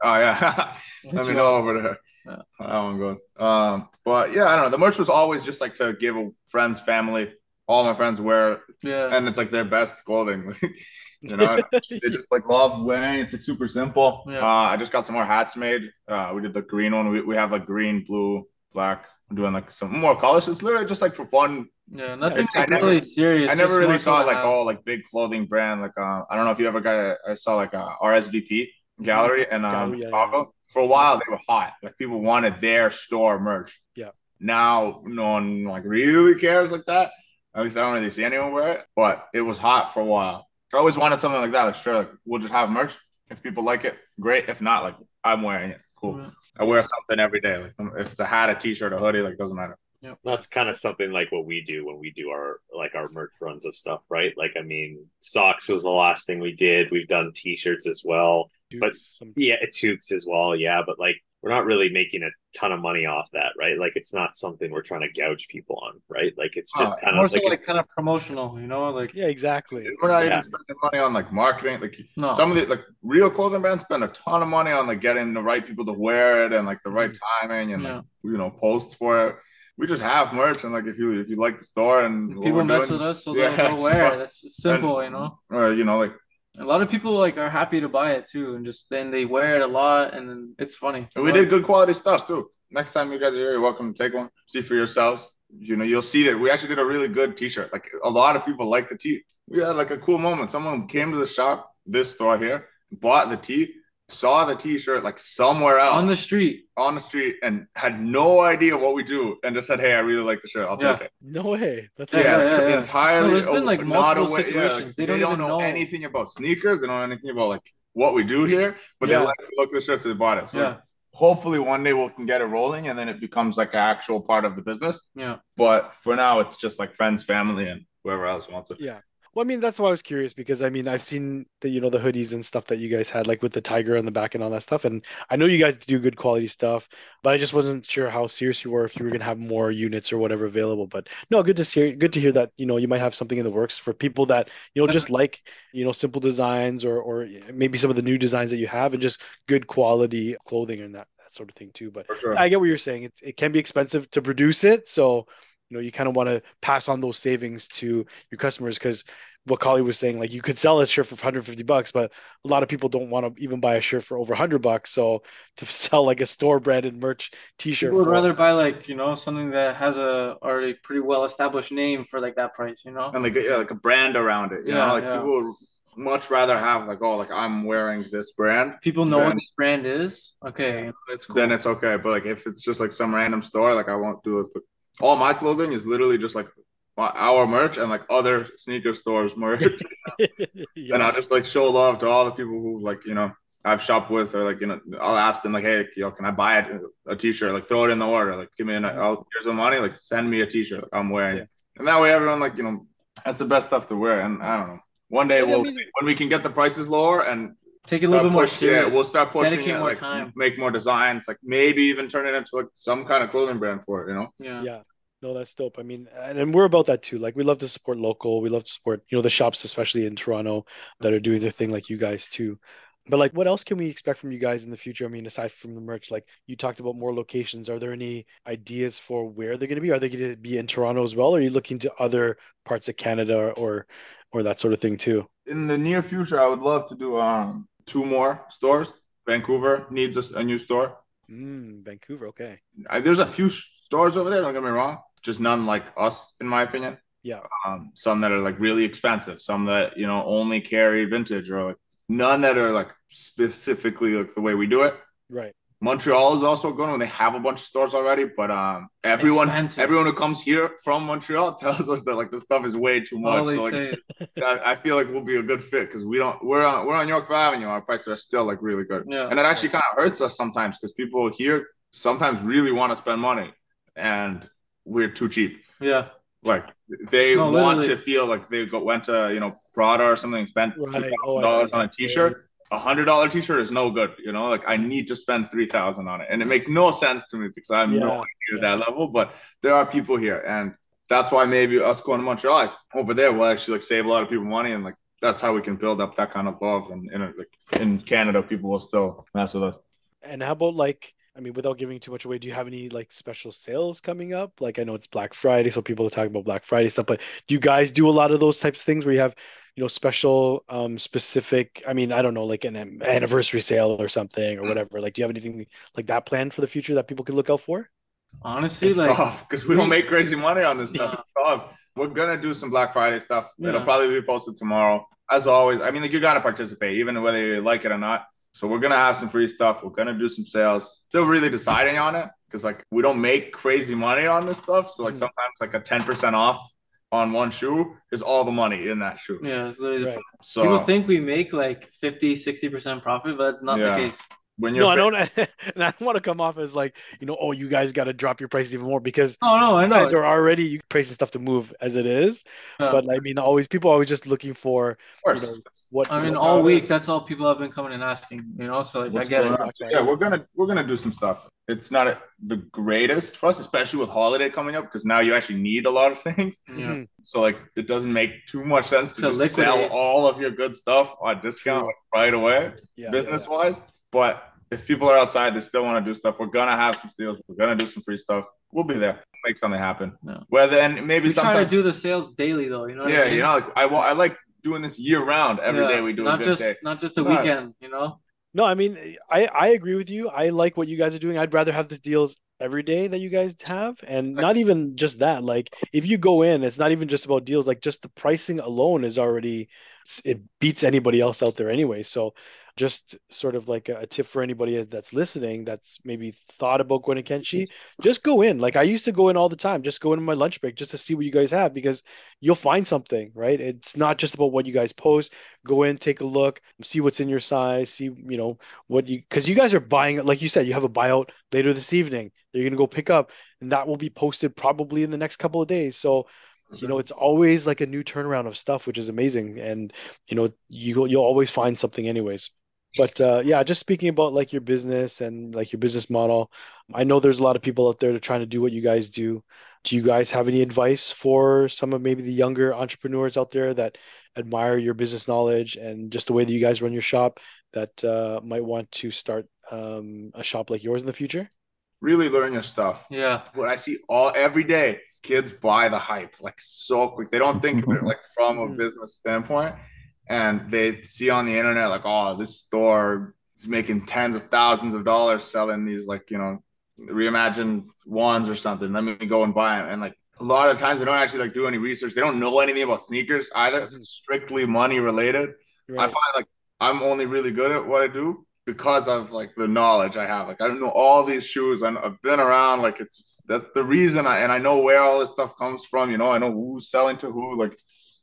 F: Oh yeah, *laughs* let me know over there.
E: Yeah.
F: That one goes. Um, but yeah, I don't know. The merch was always just like to give friends, family, all my friends wear,
E: yeah.
F: and it's like their best clothing. *laughs* you know, *laughs* they just like love wearing. It's like super simple.
E: Yeah.
F: Uh, I just got some more hats made. Uh, we did the green one. We, we have like green, blue, black. I'm doing like some more colors. It's literally just like for fun.
E: Yeah. Nothing
F: I
E: like
F: never-
E: really serious.
F: I never really
E: more so
F: thought like
E: have.
F: oh like big clothing brand. Like uh, I don't know if you ever got. I saw like a RSVP gallery in um,
B: Gallery, yeah,
F: Chicago. For a while, they were hot. Like people wanted their store merch.
B: Yeah.
F: Now no one like really cares like that. At least I don't really see anyone wear it. But it was hot for a while. I always wanted something like that. Like sure, like we'll just have merch. If people like it, great. If not, like I'm wearing it. Cool.
E: Yeah.
F: I wear something every day. Like um, if it's a hat, a t-shirt, a hoodie, like doesn't matter.
A: That's kind of something like what we do when we do our like our merch runs of stuff, right? Like I mean, socks was the last thing we did. We've done t-shirts as well. But-
B: Some-
A: Yeah, toques as well. Yeah, but like we're not really making a ton of money off that, right? Like it's not something we're trying to gouge people on, right? Like it's just
F: Oh,
A: kind
E: more
A: of
E: so
A: like,
E: like kind of promotional, you know, like
B: yeah, exactly.
F: We're not
A: Yeah.
F: even spending money on like marketing. Like
E: no.
F: some of the like real clothing brands spend a ton of money on like getting the right people to wear it and like the right mm. timing and
E: Yeah.
F: like you know posts for it. We just have merch and like if you if you like the store and
E: people mess
F: doing,
E: with us, so *laughs*
F: yeah,
E: they'll, they'll wear
F: it's
E: it. That's it's simple, you know.
F: or you know like
E: A lot of people like are happy to buy it too, and just then they wear it a lot, and then it's funny.
F: and we did good quality stuff too. Next time you guys are here, you're welcome to take one, see for yourselves. You know, you'll see that we actually did a really good T-shirt. Like a lot of people like the tee. We had like a cool moment. Someone came to the shop, this store here, bought the tee, saw the T-shirt like somewhere else
E: on the street.
F: on the street and had no idea what we do and just said, Hey, I really like the shirt. I'll
E: Yeah.
F: take it.
B: No way. That's
E: Yeah,
F: Yeah,
E: yeah, yeah.
F: entirely.
E: No, there's been, like,
F: not
E: multiple
F: aware- yeah,
E: situations.
F: like,
E: They don't even know.
F: anything about sneakers. They don't know anything about like what we do here, but
B: Yeah.
F: they like the look of the shirt, so they bought it. So
E: Yeah,
F: hopefully one day we can get it rolling and then it becomes like an actual part of the business.
E: yeah.
F: But for now, it's just like friends, family, and whoever else wants it.
B: Yeah. Well, I mean, that's why I was curious because I mean, I've seen the, you know, the hoodies and stuff that you guys had, like with the tiger on the back and all that stuff. And I know you guys do good quality stuff, but I just wasn't sure how serious you were if you were gonna have more units or whatever available. But no, good to hear. Good to hear that you know you might have something in the works for people that you know just like you know simple designs or or maybe some of the new designs that you have and just good quality clothing and that that sort of thing too. But
F: sure.
B: I get what you're saying. It's, it can be expensive to produce it. So, you know, you kind of want to pass on those savings to your customers because what Collie was saying, like you could sell a shirt for 150 bucks, but a lot of people don't want to even buy a shirt for over 100 bucks. So to *laughs* sell like a store branded merch t-shirt
E: People would
B: for,
E: rather buy like you know something that has a already pretty well established name for like that price, you know.
F: and like yeah, like a brand around it. You
E: Yeah,
F: know, like
E: yeah.
F: people would much rather have like oh like I'm wearing this brand.
E: People know what this brand is. Okay, it's cool.
F: Then it's okay. But like if it's just like some random store, like I won't do it. But all my clothing is literally just like my- our merch and like other sneaker stores merch. *laughs*
B: Yeah.
F: and I'll just like show love to all the people who like you know I've shopped with or like you know I'll ask them like hey yo can I buy it, a t-shirt? Like throw it in the order. Like give me an I'll, oh, here's the money. Like send me a t-shirt like I'm wearing. It and that way everyone like you know that's the best stuff to wear. And I don't know. One day
B: Yeah,
F: we'll
B: mean-
F: when we can get the prices lower and
E: Take it a little
F: start
E: bit more
F: push- yeah we'll start pushing
E: Dedicate
F: it
E: more
F: like
E: time.
F: make more designs like maybe even turn it into like some kind of clothing brand for it you know
E: yeah.
B: yeah. No, that's dope. I mean, and, and we're about that too. Like, we love to support local. We love to support, you know, the shops, especially in Toronto, that are doing their thing, like you guys too. But like, what else can we expect from you guys in the future? I mean, aside from the merch, like you talked about more locations. Are there any ideas for where they're going to be? Are they going to be in Toronto as well? Or are you looking to other parts of Canada or or that sort of thing too?
F: In the near future, I would love to do um two more stores. Vancouver needs a, a new store.
B: Mm, Vancouver, okay.
F: I, there's a few stores over there. Don't get me wrong, just none like us, in my opinion.
B: Yeah.
F: Um, some that are like really expensive, some that you know only carry vintage, or like none that are like specifically like the way we do it.
B: Right.
F: Montreal is also going when they have a bunch of stores already, but um, everyone
E: expensive.
F: everyone who comes here from Montreal *laughs* tells us that like the stuff is way too much. So like, *laughs* I, I feel like we'll be a good fit because we don't we're on we're on Yorkville Avenue. Our prices are still like really good,
E: yeah.
F: and it actually kind of hurts us sometimes because people here sometimes really want to spend money, and we're too cheap.
E: Yeah.
F: Like they
E: No,
F: want
E: literally.
F: to feel like they go, went to you know Prada or something, and spent two
B: Right.
F: thousand
B: Oh,
F: dollars on a t-shirt. A hundred dollar t-shirt is no good, you know. Like I need to spend three thousand on it, and it makes no sense to me because I'm
B: Yeah,
F: nowhere near that level. But there are people here, and that's why maybe us going to Montreal is- over there will actually like save a lot of people money, and like that's how we can build up that kind of love. And in like in Canada, people will still mess with us.
B: And how about like, I mean, without giving too much away, do you have any like special sales coming up? Like, I know it's Black Friday, so people are talking about Black Friday stuff, but do you guys do a lot of those types of things where you have, you know, special, um, specific, I mean, I don't know, like an an anniversary sale or something or
F: Mm.
B: whatever. Like, do you have anything like that planned for the future that people can look out for?
E: Honestly,
F: It's
E: like
F: because we don't make crazy money on this stuff. Tough. We're gonna do some Black Friday stuff. It'll probably be posted tomorrow. As always, I mean, like you gotta participate, even whether you like it or not. So we're gonna have some free stuff. We're gonna do some sales. Still really deciding on it because like we don't make crazy money on this stuff. So like
B: Mhm.
F: sometimes like a ten percent off on one shoe is all the money in that shoe.
E: yeah, it's literally
B: Right.
F: So
E: people think we make like 50, 60% profit, but that's not
F: Yeah.
E: the case.
F: When you're
B: No, I don't, *laughs* and I don't want to come off as like, you know, oh, you guys got to drop your prices even more because
E: Oh no, I know.
B: guys are already you pricing stuff to move as it is.
E: Yeah.
B: But I mean, always people are always just looking for you know, what
E: I mean, all week, that's all people have been coming and asking, you know. So like,
F: What's
E: I get it.
F: on?
B: Black
F: So,
B: Friday.
F: yeah, we're gonna we're gonna do some stuff. It's not a, the greatest for us, especially with holiday coming up, because now you actually need a lot of *laughs* things.
E: Yeah.
B: Mhm.
F: So like, it doesn't make too much sense to
E: To
F: just sell all of your good stuff on discount like, right away,
B: yeah,
F: business wise. But if people are outside, they still want to do stuff. We're gonna have some steals. We're gonna do some free stuff. We'll be there. Make something happen.
E: Yeah.
F: Whether and maybe
E: We try to do the sales daily though, you know. What
F: yeah,
E: I mean?
F: you know, like I wa- I like doing this year round. Every day
E: Yeah,
F: we do
E: not
F: a good
E: just
F: day.
E: not just a
F: Right.
E: weekend, you know.
B: No, I mean, I I agree with you. I like what you guys are doing. I'd rather have the deals every day that you guys have, and not even just that. Like, if you go in, it's not even just about deals. Like, just the pricing alone is already it beats anybody else out there anyway. So, just sort of like a, a tip for anybody that's listening that's maybe thought about going to Kenshi, just go in. Like I used to go in all the time, just go in my lunch break just to see what you guys have because you'll find something, right? It's not just about what you guys post. Go in, take a look, see what's in your size, see, you know, what you because you guys are buying, like you said, you have a buyout later this evening. that You're gonna go pick up, and that will be posted probably in the next couple of days. So you know mm-hmm. it's always like a new turnaround of stuff which is amazing and you know you you'll always find something anyways but uh, yeah just speaking about like your business and like your business model i know there's a lot of people out there that are trying to do what you guys do do you guys have any advice for some of maybe the younger entrepreneurs out there that admire your business knowledge and just the way that you guys run your shop that uh, might want to start um, a shop like yours in the future
F: Really learn your stuff.
E: Yeah.
F: what I see all every day, kids buy the hype like so quick. They don't think of it like from a
B: Mhm.
F: business standpoint, and they see on the internet like, oh, this store is making tens of thousands of dollars selling these like you know reimagined ones or something. Let me go and buy them. And like a lot of times, they don't actually like do any research. They don't know anything about sneakers either. It's strictly money related. I find like I'm only really good at what I do because of like the knowledge I have. Like I don't know all these shoes. I- I've been around. Like it's that's the reason. I and I know where all this stuff comes from. You know, I know who's selling to who. Like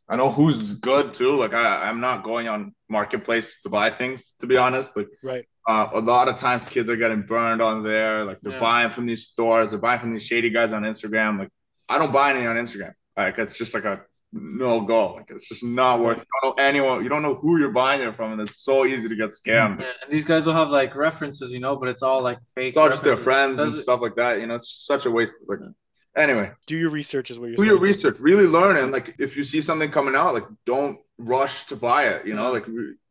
F: I know who's good too. Like I, I'm not going on marketplace to buy things. To be honest, like
B: right
F: uh, a lot of times kids are getting burned on there. Like they're
E: Yeah.
F: buying from these stores. They're buying from these shady guys on Instagram. Like I don't buy anything on Instagram. Like it's just like a no go. Like it's just not worth. You don't know anyone. You don't know who you're buying it from, and it's so easy to get scammed.
E: Yeah, and these guys will have like references, you know, but it's all like fake.
F: It's all just their friends and stuff like that. You know, it's just such a waste. Like Anyway,
B: Do your research is what you're
F: do
B: saying.
F: your research. Really learn, and like if you see something coming out, like don't rush to buy it. You know, like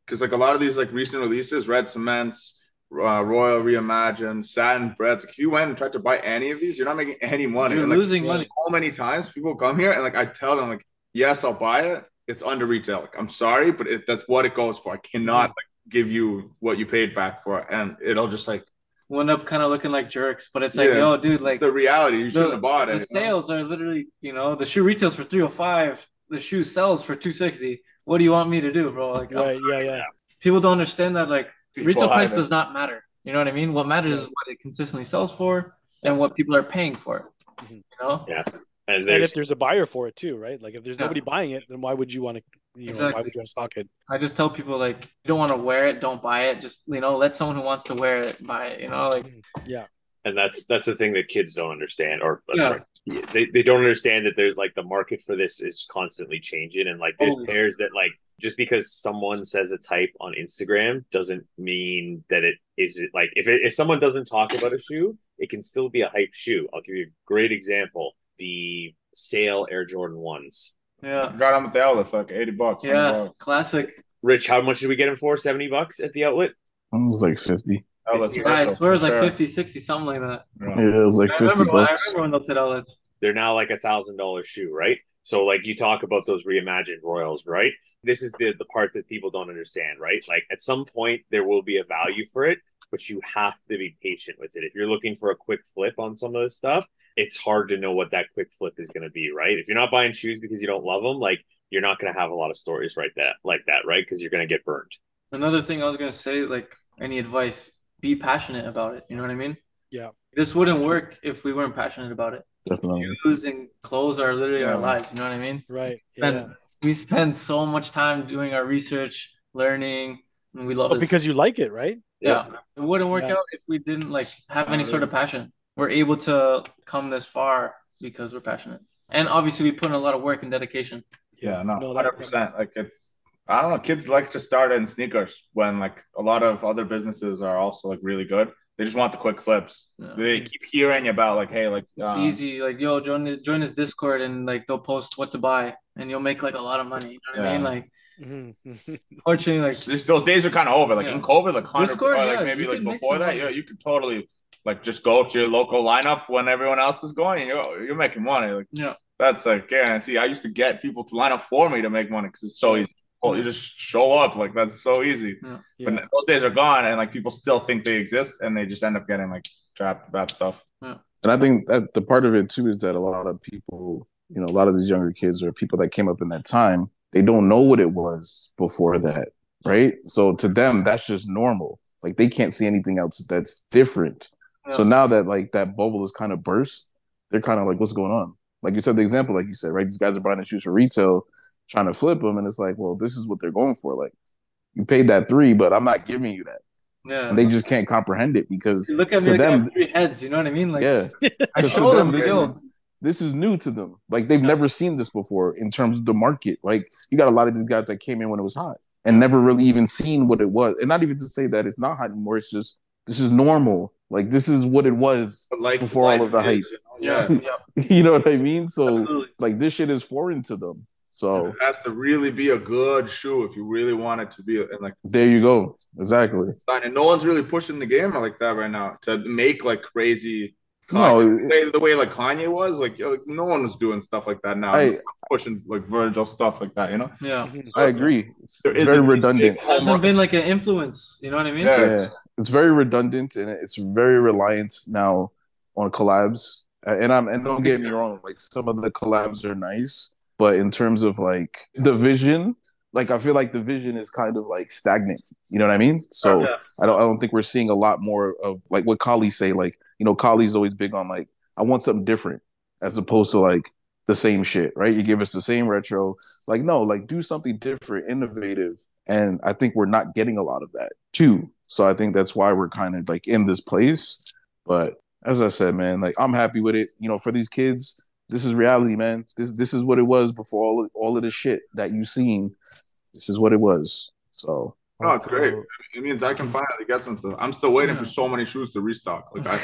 F: because like a lot of these like recent releases, Red Cements, uh, Royal Reimagined, Satin Breads. Like, if you went and tried to buy any of these, you're not making any money.
E: You're
F: And, like,
E: losing money.
F: So many times people come here and like I tell them like, yes, I'll buy it. It's under retail. Like, I'm sorry, but it, that's what it goes for. I cannot like give you what you paid back for, and it'll just like
E: We'll end up kind of looking like jerks, but it's like,
F: Yeah.
E: yo, dude,
F: it's
E: like
F: the reality. You shouldn't
E: the,
F: have bought
E: the
F: it. you know?
E: sales are literally, you know, the shoe retails for 305, the shoe sells for 260. What do you want me to do, bro? Like, I'm
B: Right, yeah, yeah.
E: people don't understand that like retail price
F: it.
E: does not matter. You know what I mean? What matters is what it consistently sells for and what people are paying for it.
B: Mhm.
E: You know?
A: And
B: And if
A: there's
B: there's a buyer for it too, right? Like if there's
E: Yeah.
B: nobody buying it, then why would you want to? You know, why
E: Exactly.
B: would you stock it?
E: I just tell people like you don't want to wear it, don't buy it. Just you know, let someone who wants to wear it buy it. You know, like mm,
B: Yeah,
A: and that's that's the thing that kids don't understand or
E: Yeah.
A: sorry, they, they don't understand that there's like the market for this is constantly changing and like there's oh,
E: Totally.
A: pairs that like just because someone says a type on instagram doesn't mean that it is it like if it, if someone doesn't talk about a shoe it can still be a hype shoe i'll give you a great example the sale air jordan ones
E: yeah,
F: Got him at the outlet for like 80 bucks.
E: yeah,
F: bucks.
E: classic.
A: rich how much did we get him for 70 bucks at the outlet
G: It was like 50.
F: Outlets
A: Yeah,
E: Yeah, I swear it
F: was
E: like
F: sure.
E: 50, 60, something like that.
F: Yeah.
G: Yeah, it was like
E: I
G: 50
E: remember, when, I remember when those hit outlets.
A: they're now like a thousand dollar shoe, right? So like you talk about those reimagined royals, right? This is the the part that people don't understand, right? Like at some point there will be a value for it, but you have to be patient with it. If you're looking for a quick flip on some of this stuff, it's hard to know what that quick flip is going to be, right? If you're not buying shoes because you don't love them, like you're not going to have a lot of stories right that like that, right? Because you're going to get burned.
E: Another thing I was gonna say, like any advice, be passionate about it. You know what I mean?
B: Yeah.
E: This wouldn't work if we weren't passionate about it.
G: Definitely.
E: Shoes and clothes are literally our lives. You know what I mean?
B: right.
E: And
B: Yeah.
E: we spend so much time doing our research, learning, and we love
B: But
E: it.
B: because you like it, right?
E: yeah, it wouldn't work
B: Yeah.
E: out if we didn't like have any sort of passion. We're able to come this far because we're passionate, and obviously we put in a lot of work and dedication.
F: Yeah, no,
B: No, that-
F: hundred percent. Like it's, I don't know. Kids like to start in sneakers when like a lot of other businesses are also like really good. They just want the quick flips.
E: Yeah.
F: They keep hearing about like, hey, like
E: It's
F: um,
E: easy, like yo, join this, join this Discord, and like they'll post what to buy, and you'll make like a lot of money. You know what I mean? Like,
B: Mhm. *laughs*
E: fortunately, like
F: This, those days are kind of over. Like
E: Yeah.
F: in COVID, like hundred,
E: Discord,
F: or like
E: yeah,
F: maybe like before that, yeah, you could totally like just go to your local lineup when everyone else is going, you're you're making money. Like
E: yeah,
F: that's a guarantee. I used to get people to line up for me to make money because it's so easy. Oh, you just show up, like that's so easy. But
B: Yeah.
F: those days are gone, and like people still think they exist, and they just end up getting like trapped in bad stuff.
G: And I think that the part of it too is that a lot of people, you know, a lot of these younger kids or people that came up in that time, they don't know what it was before that, right? So to them, that's just normal. Like they can't see anything else that's different. So now that like that bubble is kind of burst, they're kind of like, what's going on? Like you said, the example, like you said, right? These guys are buying the shoes for retail, trying to flip them, and it's like, well, this is what they're going for. Like you paid that three, but I'm not giving you that.
E: yeah.
G: And they just can't comprehend it because
E: You look at me
G: to
E: like
G: them-
E: three heads. You know what I mean? Like,
G: yeah, *laughs*
E: I show them
G: them, this is, this is new to them. Like they've never seen this before in terms of the market. Like you got a lot of these guys that came in when it was hot and never really even seen what it was. And not even to say that it's not hot anymore. It's just this is normal. Like this is what it was.
F: But like
G: Before all of the hype.
F: you know,
E: yeah,
F: yeah, *laughs*
E: yeah,
G: You know what I mean? So
E: absolutely.
G: like this shit is foreign to them. So
F: it has to really be a good shoe if you really want it to be. And like,
G: there you go. Exactly.
F: and no one's really pushing the game like that right now to make like crazy.
G: No,
F: the way, the way like Kanye was, like, yo, no one was doing stuff like that now.
G: I
F: pushing like Virgil stuff like that, you know.
E: yeah.
G: I agree. It's,
F: There
G: it's very redundant.
E: It hasn't been like an influence. You know what I mean?
F: Yeah.
G: yeah, it's very redundant and it's very reliant now on collabs. And I'm and don't get me wrong, like some of the collabs are nice, but in terms of like the vision, like I feel like the vision is kind of like stagnant. You know what I mean? So
E: Yeah.
G: I don't I don't think we're seeing a lot more of like what Collie say. Like you know, Collie's always big on like I want something different as opposed to like the same shit, right? You give us the same retro, like no, like do something different, innovative, and I think we're not getting a lot of that too. So I think that's why we're kind of like in this place. But as I said, man, like I'm happy with it. You know, for these kids, this is reality, man. This this is what it was before all of, all of the shit that you seen. This is what it was. So
F: Oh, it's great. It means I can finally get some stuff. I'm still waiting for so many shoes to restock. Like I,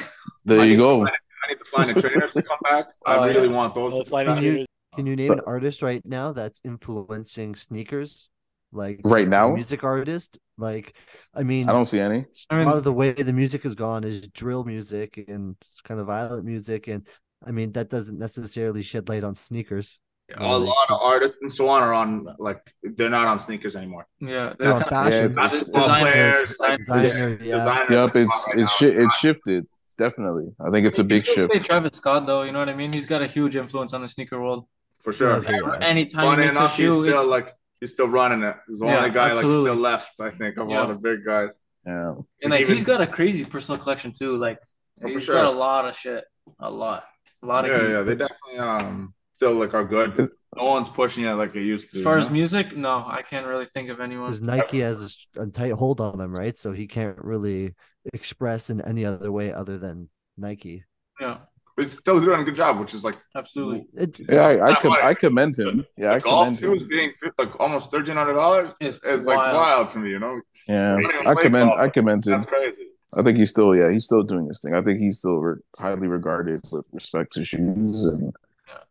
G: there
F: I
G: you go.
F: find I need to find the trainers to come back. *laughs* Oh, I
E: Oh,
F: really
E: yeah.
F: want those. To
B: flying
F: come back.
B: trainers.
C: Can you name an artist right now that's influencing sneakers? Like
G: Right now?
C: music artist. Like, I mean,
G: I don't see any.
E: I
C: a
E: mean,
C: lot of the way the music has gone is drill music and kind of violent music, and I mean that doesn't necessarily shed light on sneakers.
F: A lot of artists and so on are on like they're not on sneakers anymore.
E: yeah,
C: They're on
E: that's
C: fashion.
G: it's- it's-
F: Basketball
E: designer-
F: players,
E: designer-
C: designer, yeah.
F: designers
G: Yep, it's
F: right
G: it's
F: now.
G: shi it's shifted. Definitely. I think it's a big shift.
E: Say Travis Scott, though, you know what I mean. He's got a huge influence on the sneaker world.
F: for sure.
C: Okay, yeah.
E: Anytime
F: Funny
E: he makes a
F: enough, he's still
E: it's,
F: like he's still running it. He's the
E: Yeah,
F: only guy like still left, I think, of
E: Yeah.
F: all the big guys.
G: Yeah.
E: and like
F: even-
E: he's got a crazy personal collection too. Like
F: Oh, for
E: he's
F: sure.
E: got a lot of shit, a lot, a lot of.
F: yeah,
E: heat.
F: yeah, they definitely um still like are good. No one's pushing it like it used to.
E: As far
F: you
E: as music, no, I can't really think of anyone.
C: Because Nike has a tight hold on them, right? So he can't really express in any other way other than Nike.
E: Yeah,
F: he's still doing a good job, which is like
E: absolutely.
C: It,
G: Yeah, I, I, com-
F: much.
G: I commend him. Yeah, I
F: the golf
G: commend
F: shoes
G: him.
F: being like almost thirteen hundred dollars
E: It's
F: is like
E: wild.
F: wild to me. You know,
G: Yeah, I commend.
F: golf.
G: I commend him.
F: that's crazy.
G: I think he's still, yeah, he's still doing this thing. I think he's still re- highly regarded with respect to shoes, and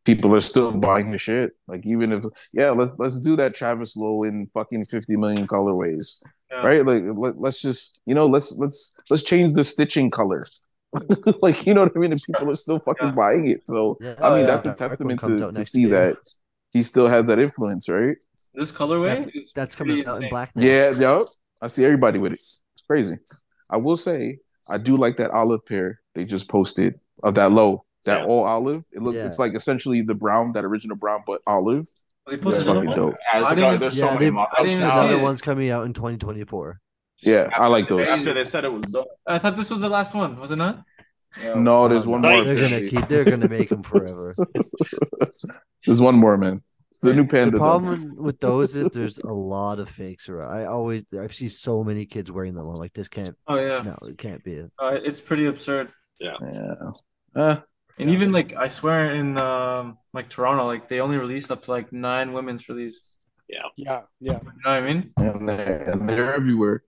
G: people are still buying the shit. Like even if, yeah, let's let's do that Travis Lowe in fucking fifty million colorways,
E: Yeah.
G: right? Like let, let's just, you know, let's let's let's change the stitching color. *laughs* like you know what I mean? And people are still fucking
E: Yeah.
G: buying it. So
C: yeah,
G: I mean, oh,
E: yeah.
G: that's a testament
C: comes
G: to, to see
C: year.
G: that he still has that influence, right?
E: This colorway is
C: That's
E: pretty
C: coming out in black now.
G: Yeah, yo, I see everybody with it. It's crazy. I will say, I do like that olive pair they just posted of that low, that
A: Yeah.
G: all olive. It looks,
C: Yeah.
G: it's like essentially the brown, that original brown, but olive.
E: They posted
G: fucking dope.
F: Yeah,
E: I
F: there's,
E: didn't-
F: there's
C: yeah,
F: so many
C: they-
F: mock
E: I didn't even see
C: Another one's coming out in 2024.
G: Yeah, I like those.
F: After they said it was done.
E: I thought this was the last one, was it not?
G: No, there's one more.
C: They're gonna keep. They're gonna make them forever. *laughs*
G: there's one more, man. The new panda.
C: The
G: though.
C: problem with those is there's a lot of fakes around. I always I see so many kids wearing them. I'm like, this can't.
E: Oh yeah,
C: No, it can't be. it.
E: uh, it's pretty absurd.
G: Yeah. Uh,
E: And even like I swear in um like Toronto, like they only released up to like nine women's for these.
B: Yeah, yeah.
E: You know what I mean?
G: and they're, and they're everywhere.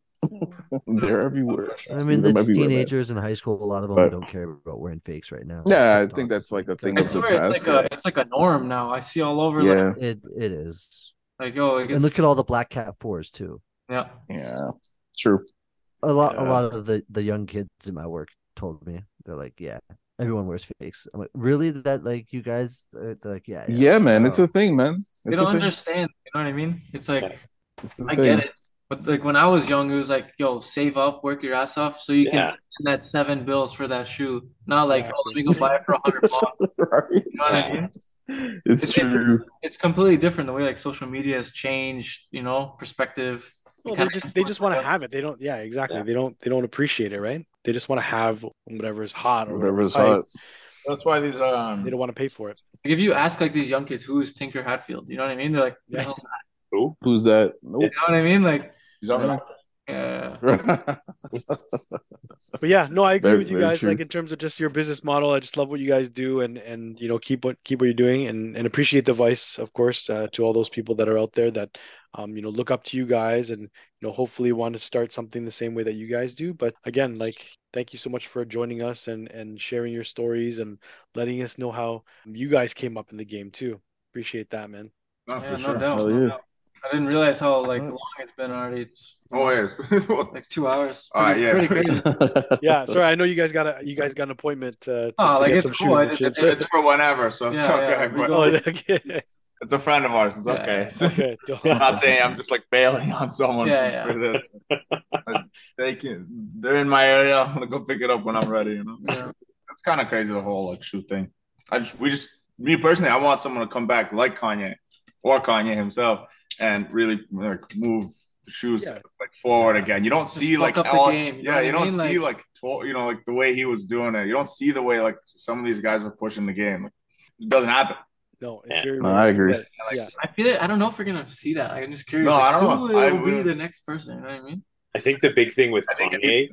G: They're everywhere.
C: I mean, the teenagers in high school, a lot of them
G: But-
C: don't care about wearing fakes right now.
G: Yeah, I think that's like a thing
E: I
G: of the
E: swear it's
G: past.
E: like a it's like a norm now. I see all over
G: Yeah,
E: like
C: It it is.
E: like yo, like,
C: And look at all the black cat fours too.
E: yeah.
G: yeah, true.
C: A lot
G: Yeah.
C: a lot of the the young kids in my work told me they're like, yeah, everyone wears fakes. I'm like, really? That like you guys? Uh, they're like, yeah,
G: Yeah, man, it's
C: Oh.
G: a thing, man.
E: They
G: It's a
E: don't
G: thing.
E: understand. You know what I mean? It's like
G: It's a
E: I
G: thing.
E: get it. But like when I was young, it was like, yo, save up, work your ass off so you can spend that seven bills for that shoe. Not like,
B: Yeah.
E: oh, let me go buy it for a hundred *laughs* bucks.
G: right?
E: You know what I mean?
G: It's
E: It's,
G: true.
E: it's, it's completely different the way like social media has changed, you know, perspective.
B: Well, they just they just want to have it. They don't. Yeah, exactly.
A: Yeah.
B: They don't. They don't appreciate it, right? They just want to have whatever is hot or
G: Whatever is hot.
F: That's why these um
B: They don't want to pay for it.
E: Like if you ask like these young kids, who's Tinker Hatfield? You know what I mean? They're like,
B: Yeah.
A: Who?
G: Who's that?
E: you know what I mean? Like,
F: these are-
E: yeah,
G: Nope. *laughs*
B: But yeah, no, I agree
G: Very-
B: with you guys.
G: true.
B: Like in terms of just your business model, I just love what you guys do, and and you know keep what keep what you're doing, and and appreciate the advice, of course, uh, to all those people that are out there that, um, you know, look up to you guys, and you know, hopefully want to start something the same way that you guys do. But again, like, thank you so much for joining us and and sharing your stories and letting us know how you guys came up in the game too. Appreciate that, man.
F: No,
E: yeah,
F: for
E: no
F: sure.
E: doubt.
G: Hell
E: no
G: yeah.
E: doubt. I didn't realize how like long it's been already. It's
F: Oh yes. *laughs*
E: like two hours.
F: All right,
E: Pretty,
F: yeah.
E: pretty crazy. *laughs*
B: Yeah, sorry, I know you guys got a you guys got an appointment uh, to,
E: Oh,
B: to
E: like,
B: get some
E: cool.
B: shoes
E: I
B: and
E: just-
B: shit.
F: it's for whenever, so it's
E: Yeah,
F: okay.
E: yeah,
F: but
B: Oh, *laughs* okay.
F: it's a friend of ours. It's
E: Yeah.
F: okay.
B: okay.
F: I'm not saying I'm just like bailing on someone
E: Yeah, yeah.
F: for this. Like, they can, they're in my area. I'm gonna go pick it up when I'm ready. You know,
E: Yeah.
F: it's kind of crazy the whole like shoe thing. I just, we just, me personally, I want someone to come back like Kanye or Kanye himself and really like move the shoes
B: Yeah.
F: like forward again. You don't see like
E: up the
F: all,
E: game, you
F: yeah, you don't
E: mean?
F: see
E: Like-
F: like to, you know like the way he was doing it. You don't see the way like some of these guys were pushing the game. Like, it doesn't happen.
B: No, it's
A: Yeah.
G: No, I agree.
B: but, yeah.
E: I feel it. I don't know if we're gonna see that. I'm just curious.
F: No,
E: like,
F: I don't
E: who
F: know. I
E: will be the next person? You know what I mean?
A: I think the big thing with
F: I think it
A: Kanye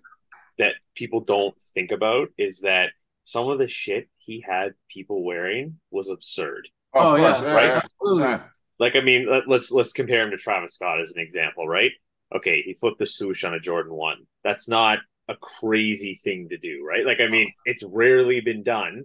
A: that people don't think about is that some of the shit he had people wearing was absurd.
E: Oh,
F: of oh,
E: yeah,
F: course,
A: right.
E: Absolutely.
A: Like, I mean, let, let's let's compare him to Travis Scott as an example, right? Okay, he flipped the swoosh on a Jordan One. That's not a crazy thing to do, right? Like I mean, it's rarely been done,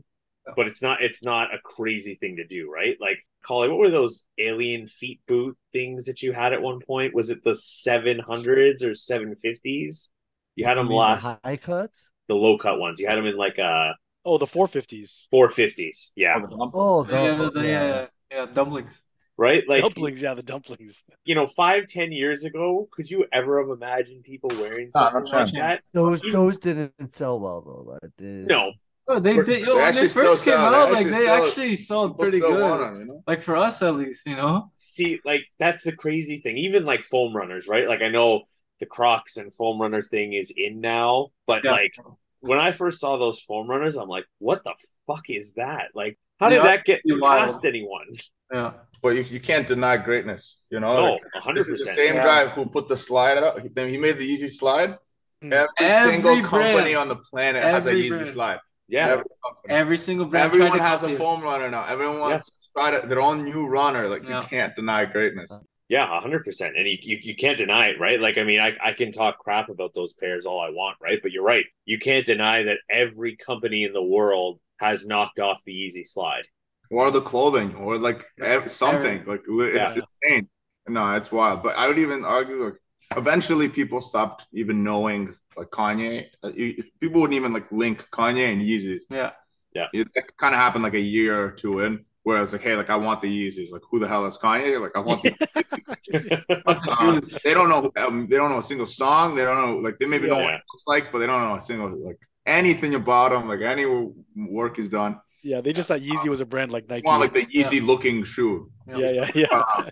A: but it's not it's not a crazy thing to do, right? Like Collie, what were those alien feet boot things that you had at one point? Was it the seven hundreds or seven fifties? You had
C: You
A: them
C: the
A: last
C: high cuts.
A: the low cut ones. You had them in like uh
B: Oh, the 450s.
A: four fifties, yeah,
C: Oh,
E: Yeah,
C: the-
E: the- yeah, yeah, dumplings.
A: Right? Like
B: dumplings, yeah, the dumplings.
A: you know, five ten years ago, could you ever have imagined people wearing something
F: no
A: like that?
C: Those
A: You-
C: those didn't sell well though. Like, they-
A: No,
E: Oh, they did. Yo,
F: they
E: when
F: actually
E: they first came
F: sell- they
E: out, like they
F: still-
E: actually sold pretty good.
F: want 'em, you know?
E: Like for us, at least, you know.
A: see, like that's the crazy thing. Even like foam runners, right? Like I know the Crocs and foam runner thing is in now, but
E: Yeah.
A: like when I first saw those foam runners, I'm like, what the fuck is that? Like, how did
E: Yeah,
A: that get
E: pretty
A: past anyone?
E: Yeah.
F: But you, you can't deny greatness, you know?
A: No,
F: Like,
A: hundred
F: this is the same
E: Yeah.
F: guy who put the slide out. He, he made the Yeezy slide.
B: Hmm.
F: Every,
E: Every
F: single
E: brand.
F: company on the planet has a
E: Every
F: Yeezy
E: brand.
F: slide.
A: Yeah,
F: Every.
E: Every single brand.
F: Everyone
E: to
F: has a
E: it.
F: foam runner now. Everyone wants to try to, their own new runner. Like
E: Yeah.
F: you can't deny greatness.
A: yeah, hundred percent. And you, you you can't deny it, right? Like I mean, I I can talk crap about those pairs all I want, right? But you're right. You can't deny that every company in the world has knocked off the Yeezy slide.
F: Or the clothing, or like something. Like it's
A: Yeah.
F: insane. No, it's wild. But I would even argue like eventually people stopped even knowing like Kanye. Uh, People wouldn't even like link Kanye and Yeezys.
E: Yeah. Yeah.
F: It kind of happened like a year or two in, where I was like, hey, like I want the Yeezys. Like who the hell is Kanye? Like I want the *laughs* *laughs* Uh, they don't know. Um, they don't know a single song. They don't know. Like they maybe know what
A: Yeah.
F: it looks like, but they don't know a single like anything about him. Like any work he's done.
B: Yeah, they just thought Yeezy was a brand like Nike.
F: It's more like the Yeezy looking shoe.
B: yeah, yeah, yeah.
F: Um,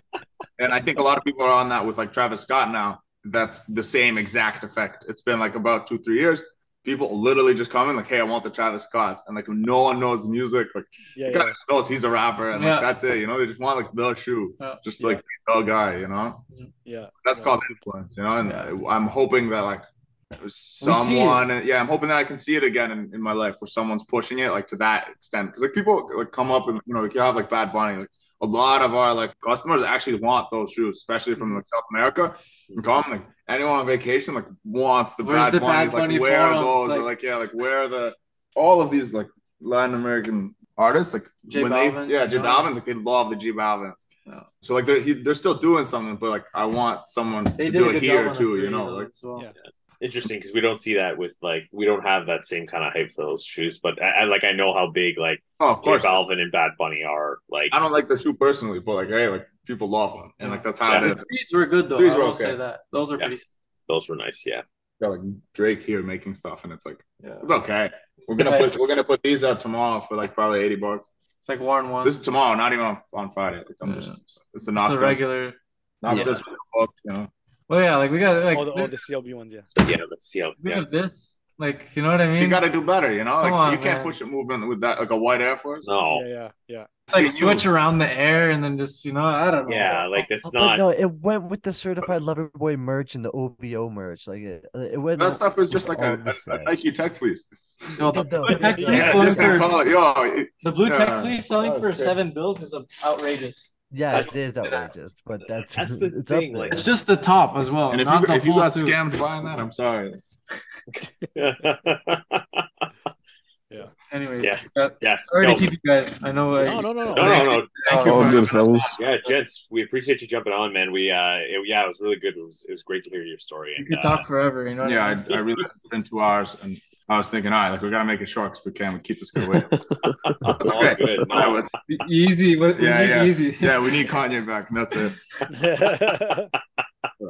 F: and I think a lot of people are on that with like Travis Scott now. That's the same exact effect. It's been like about two, three years. People literally just come in like, "Hey, I want the Travis Scotts," and like no one knows the music. Like,
B: yeah,
F: kind
B: yeah.
F: of knows he's a rapper, and
E: Yeah.
F: like that's it. You know, they just want like the shoe,
E: Yeah.
F: just
B: Yeah.
F: like the guy. You know,
B: yeah.
F: that's
B: Yeah,
F: called
B: that's
F: influence. You know, and
E: Yeah.
F: I'm hoping that like someone, yeah, I'm hoping that I can see it again in, in my life where someone's pushing it like to that extent. Because like people like come up and you know, like you have like Bad Bunny, like a lot of our like customers actually want those shoes, especially from like South America. And come like anyone on vacation like wants the
E: Where's
F: Bad
E: the
F: Bunnies,
E: Bad Bunny
F: like where are those?
E: Like-
F: or like yeah, like where are the all of these like Latin American artists like
E: J
F: when
E: Balvin,
F: they yeah J
E: you know?
F: Balvin like they love the J Balvins.
E: Yeah.
F: So like they're he, they're still doing something, but like I want someone
E: They
F: to do it here too. You know, like
E: as well.
B: Yeah.
A: Interesting because we don't see that with like we don't have that same kind of hype for those shoes. But I, I like I know how big like
F: oh of course.
A: Balvin and Bad Bunny are. Like
F: I don't like the shoe personally, but like hey, like people love them, and like that's how
A: Yeah.
F: it
E: The threes were good though.
F: Threes
E: I
F: were
E: will
F: okay.
E: say that. Those are
A: Yeah.
E: pretty.
A: those were nice. Yeah.
F: Got like Drake here making stuff, and it's like
E: Yeah.
F: it's okay. We're gonna
E: Right.
F: put we're gonna put these out tomorrow for like probably eighty bucks.
E: It's like one one.
F: This is tomorrow, not even on, on Friday. Like I'm
E: Yeah.
F: just it's a not
E: regular.
F: not
A: Yeah.
F: just you know.
E: Well, yeah, like we got like
B: oh, the,
E: this,
B: the CLB ones, yeah.
A: Yeah. Let's see how.
E: we
A: Yeah.
E: this. Like you know what I mean?
F: You got to do better, you know. Like
E: on,
F: you can't
E: man.
F: push a movement with that like a white Air Force.
A: No.
B: Yeah, yeah, yeah.
E: It's like switch around the air and then just you know I don't know.
A: Yeah. Like it's
C: But
A: not.
C: no, it went with the certified lover boy merch and the OVO merch. Like it, it went.
F: That stuff is just like a, a, a. Nike Tech Fleece.
E: No, the
C: No,
E: blue tech
C: yeah,
E: fleece
B: yeah,
E: going for
F: it, yo, it-
E: the blue tech
F: Yeah.
E: fleece selling for
F: was
E: seven bills is outrageous.
C: Yeah,
A: That's-
C: it is outrageous, but that's
A: That's the
C: it's
A: thing,
C: Up there.
A: like-
E: It's just the top as well.
F: and if
E: not
F: you
E: the
F: if you got
E: suit.
F: scammed buying that, I'm sorry.
E: Anyways,
A: Yeah.
E: uh,
A: yeah.
E: sorry
A: no,
E: to keep you guys. I know.
B: No, no, no, no.
A: no, no, no.
F: Thank you.
D: All good, fellas.
A: Yeah, gents, we appreciate you jumping on, man. We, uh, it, yeah, it was really good. It was, it was great to hear your story.
E: You
A: And,
E: could
A: uh,
E: talk forever. You know.
F: Yeah,
E: I
F: I. I really put in two hours, and I was thinking, all right, like we gotta make it short because we can't keep this guy waiting. *laughs*
A: all good.
F: No,
A: No,
E: easy. We we
F: Yeah, yeah.
E: easy. *laughs*
F: yeah, we need Kanye back, and that's it. *laughs*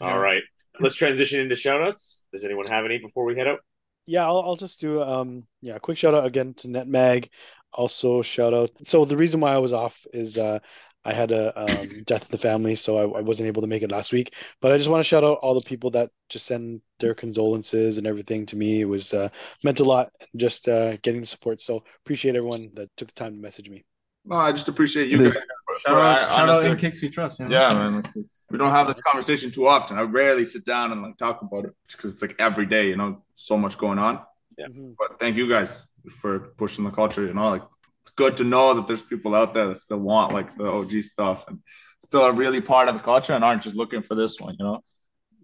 A: all right. Let's transition into shout outs. Does anyone have any before we head out?
B: Yeah, I'll, I'll just do um yeah, quick shout out again to NetMag. Also shout out. So the reason why I was off is uh I had a um, death in the family, so I, I wasn't able to make it last week. But I just want to shout out all the people that just send their condolences and everything to me. It was uh, meant a lot, just uh, getting the support. So appreciate everyone that took the time to message me.
F: No, I just appreciate you guys. For,
E: Shout
F: for-
E: out,
F: I-
E: shout out
F: honestly-
E: In Kix We Trust. You know?
F: Yeah, man. like, we don't have this conversation too often. I rarely sit down and like talk about it because it's like every day, you know, so much going on.
A: Yeah.
F: But thank you guys for pushing the culture. You know, like it's good to know that there's people out there that still want like the OG stuff and still are really part of the culture and aren't just looking for this one. You know,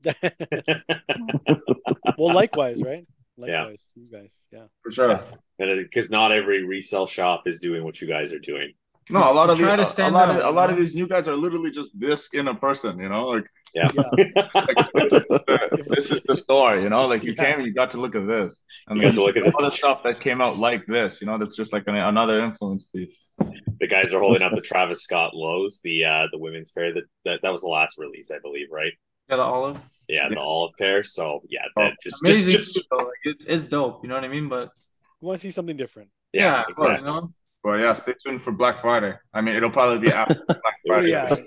F: *laughs*
B: well, likewise, right?
A: Yeah.
B: You guys. Yeah.
F: for sure.
A: Because uh, not every resale shop is doing what you guys are doing.
F: No, a lot of
E: Try
F: the,
E: to
F: a
E: stand
F: lot of a lot
E: you
F: of these new guys are literally just this in a person, you know, like,
A: Yeah. *laughs*
F: like this, is the, this is the store, you know, like you
B: Yeah.
F: came, you got to look at this, and
A: You got
F: then
A: to look at
F: all the stuff that came out like this, you know, that's just like an, another influence piece.
A: the guys are holding up the Travis Scott lows, the uh the women's pair that that, that was the last release, I believe, right?
E: Yeah, the olive.
A: Yeah, the
F: Yeah.
A: olive pair. So yeah,
F: Oh,
A: that just, just,
E: Amazing.
A: just
E: though. Like, it's it's dope. You know what I mean? But
B: You want to see something different?
A: yeah,
E: of course,
A: exactly.
E: you know.
F: But yeah, stay tuned for Black Friday. I mean, it'll probably be after *laughs* Black Friday.
B: Yeah.
A: it, *laughs*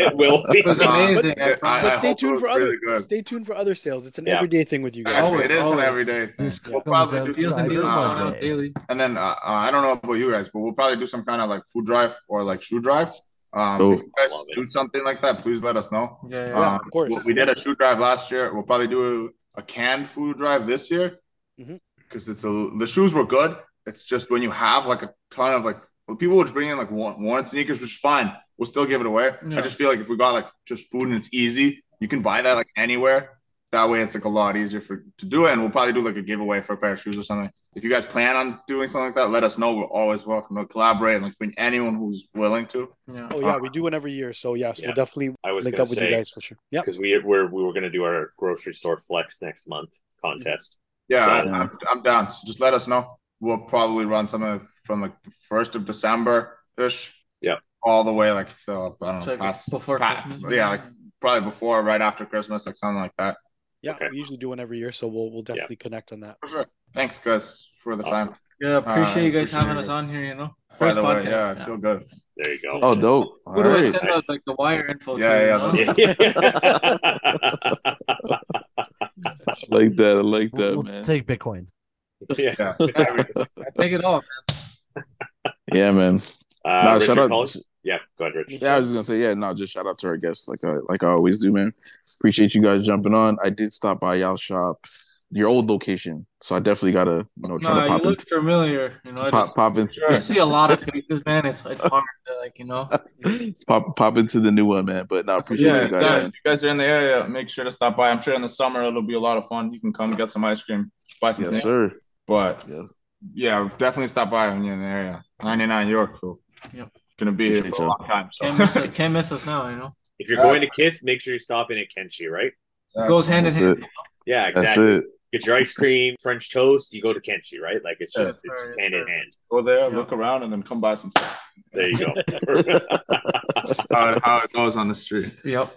A: it will be.
E: It amazing. I
F: I-
B: But stay tuned for other.
F: really.
B: Stay tuned for other sales. It's an
A: Yeah.
B: everyday thing with you guys.
F: Actually, it is
E: Always.
F: an everyday thing.
C: This
F: We'll probably do
E: Deals and
F: something,
E: deals
C: Cyber
E: going
F: uh,
E: daily.
F: And then uh, uh, I don't know about you guys, but we'll probably do some kind of like food drive or like shoe drive. Um,
G: Oh.
F: if you guys do something like that, please let us know.
E: Yeah, yeah.
B: Yeah,
F: Um,
B: of course.
F: We, we did a shoe drive last year. We'll probably do a, a canned food drive this year
B: Mhm.
F: because it's a the shoes were good. It's just when you have like a ton of like well, people would bring in like one, worn sneakers, which is fine. We'll still give it away.
E: Yeah.
F: I just feel like if we got like just food and it's easy, you can buy that like anywhere. That way, it's like a lot easier for to do it, and we'll probably do like a giveaway for a pair of shoes or something. If you guys plan on doing something like that, let us know. We're always welcome to collaborate and like bring anyone who's willing to.
E: yeah.
B: Oh yeah, uh, we do one every year. So yes,
A: Yeah.
B: we'll definitely
A: I was
B: link
A: gonna
B: up with you guys for sure. Yeah,
A: because we were we were gonna do our grocery store flex next month contest.
F: Yeah,
A: So-
F: I, I'm, I'm down. So just let us know. We'll probably run something from like the first of December ish.
A: Yeah.
F: All the way like so I don't
E: So,
F: know
E: like,
F: past
E: before
F: past-
E: Christmas.
F: Yeah, like probably before, right after Christmas, like something like that.
B: Yeah,
A: Okay.
B: we usually do one every year, so we'll we'll
A: Yeah.
B: definitely connect on that.
F: For sure. Thanks, guys, for the
A: Awesome.
F: time.
E: yeah, appreciate
F: Uh,
E: you guys
F: appreciate
E: having
F: you
E: us on here. You know,
F: By
E: first
F: the way,
E: podcast.
F: yeah, I feel good.
A: There you go.
G: Oh, dope.
E: Who
G: All
E: do I send
A: Nice.
E: out like the wire info
F: Yeah,
E: to?
F: yeah,
E: you know?
A: Yeah. *laughs*
G: I like that. I like that,
C: We'll
G: man.
C: take Bitcoin.
A: Yeah.
F: Yeah. *laughs*
E: I take it off. *laughs*
G: Yeah, man.
A: Uh,
G: Nah,
A: Richard
G: shout out.
A: Collins? Yeah, go ahead, Rich.
G: Yeah, I was just gonna say, yeah, no, just shout out to our guests, like I like I always do, man. Appreciate you guys jumping on. I did stop by y'all shop, your old location, so I definitely gotta, you know, try
E: No,
G: to
E: you
G: pop
E: look
G: into
E: familiar. You know, I
G: pop
E: just,
G: pop in,
E: I see a lot of faces, man. It's it's hard to like you know. *laughs*
G: pop pop into the new one, man. But no, appreciate
F: Yeah,
G: you guys,
F: yeah.
G: man.
F: If you guys are in the area, make sure to stop by. I'm sure in the summer it'll be a lot of fun. You can come get some ice cream, buy some
G: Yes,
F: things.
G: sir.
F: But
G: Yes.
F: yeah, definitely stop by when you're in the area. 99 Yorkville.
E: Yep.
F: Gonna be here for a
G: y'all.
F: long time. So
E: Can't miss it. Can't miss us now. You know,
A: If you're going to Kith, make sure you stop in at Kenshi, right?
E: it goes hand in hand.
G: it.
A: Yeah,
G: That's
A: exactly.
G: it.
A: Get your ice cream, French toast, you go to Kenshi, right? Like it's just
E: Yeah.
A: it's just hand in hand.
F: go there,
E: Yeah.
F: look around, and then come buy some stuff.
A: There you go. *laughs* *laughs*
F: how, how it goes on the street.
E: Yep.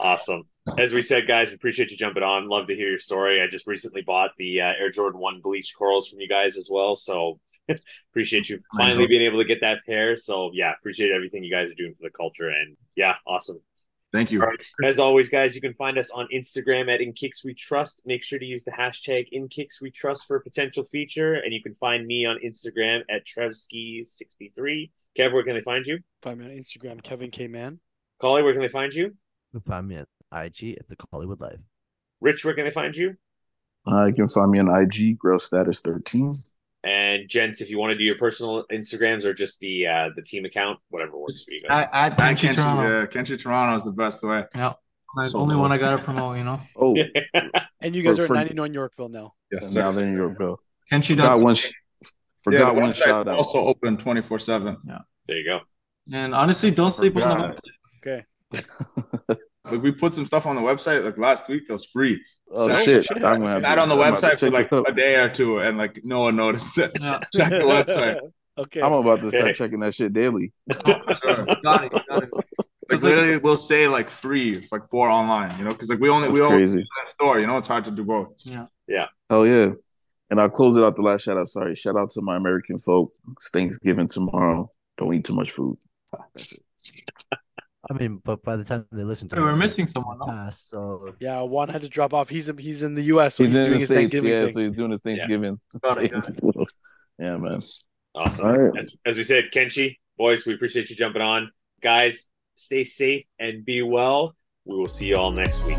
A: awesome. As we said, guys, we appreciate you jumping on. Love to hear your story. I just recently bought the uh, Air Jordan 1 bleached corals from you guys as well. So *laughs* appreciate you finally being able to get that pair. So yeah, appreciate everything you guys are doing for the culture. And yeah, awesome.
F: Thank you.
A: All right. As always, guys, you can find us on Instagram at In Kix We Trust. Make sure to use the hashtag In Kix We Trust for a potential feature. And you can find me on Instagram at trevski63. Kev, where can they find you?
B: Find me on Instagram, Kevin K Man.
A: Collie, where can they find you?
C: You can find me at IG at the Collywood Life.
A: Rich, where can they find you?
G: Uh, you can find me on IG, Grail Status 13.
A: And gents, if you want to do your personal Instagrams or just the uh, the team account, whatever works for you guys.
E: I, I
F: And
E: Kenshi
F: Kenshi,
E: Toronto.
F: yeah, Kenshi Toronto is the best way.
E: Yeah. Like,
F: So
E: only
F: dope.
E: one I gotta promote. You know, *laughs*
G: Oh, *laughs*
B: And you guys
G: For-
B: are at
G: for-
B: 99 Yorkville now.
F: Yes,
G: now there in Yorkville.
E: Kenshi
G: Forgot
E: does.
G: one, sh-
F: Yeah,
G: forgot one shout out.
F: also open 24 7. Yeah.
A: there you go.
E: And honestly, don't sleep on the
G: forgot.
E: website.
B: Okay. *laughs*
F: Like we put some stuff on the website like last week that was free.
G: Oh
F: So-
G: shit!
B: shit.
G: I'm gonna have
F: That on the
G: I'm
F: website for like a day or two, and like no one noticed it.
E: Yeah. *laughs*
F: Check the website. *laughs*
B: okay.
G: I'm about to start
A: Okay.
G: checking that shit daily.
F: Oh, sure. *laughs*
E: Got it. Got it.
F: Like
E: like-
F: literally, we'll say like free, like for online, you know, because like we only
G: That's
F: we all
G: crazy.
F: that store, you know, it's hard to do both. Yeah, yeah.
G: Hell yeah! And I'll close it out the last shout out. Sorry, shout out to my American folk. It's Thanksgiving tomorrow. Don't eat too much food.
C: I mean, but by the time they listen to
E: Hey, we're missing someone. No?
C: past, so
B: Yeah, Juan had to drop off. He's he's in the U.S., so
G: he's,
B: he's,
G: in
B: doing
G: the
B: his
G: states,
B: Thanksgiving
G: yeah.
B: thing.
G: So he's doing his Thanksgiving.
E: Got it, got *laughs*
G: yeah, man.
A: Awesome.
G: All right.
A: As, as we said, Kenshi, boys, we appreciate you jumping on. Guys, stay safe and be well. We will see you all next week.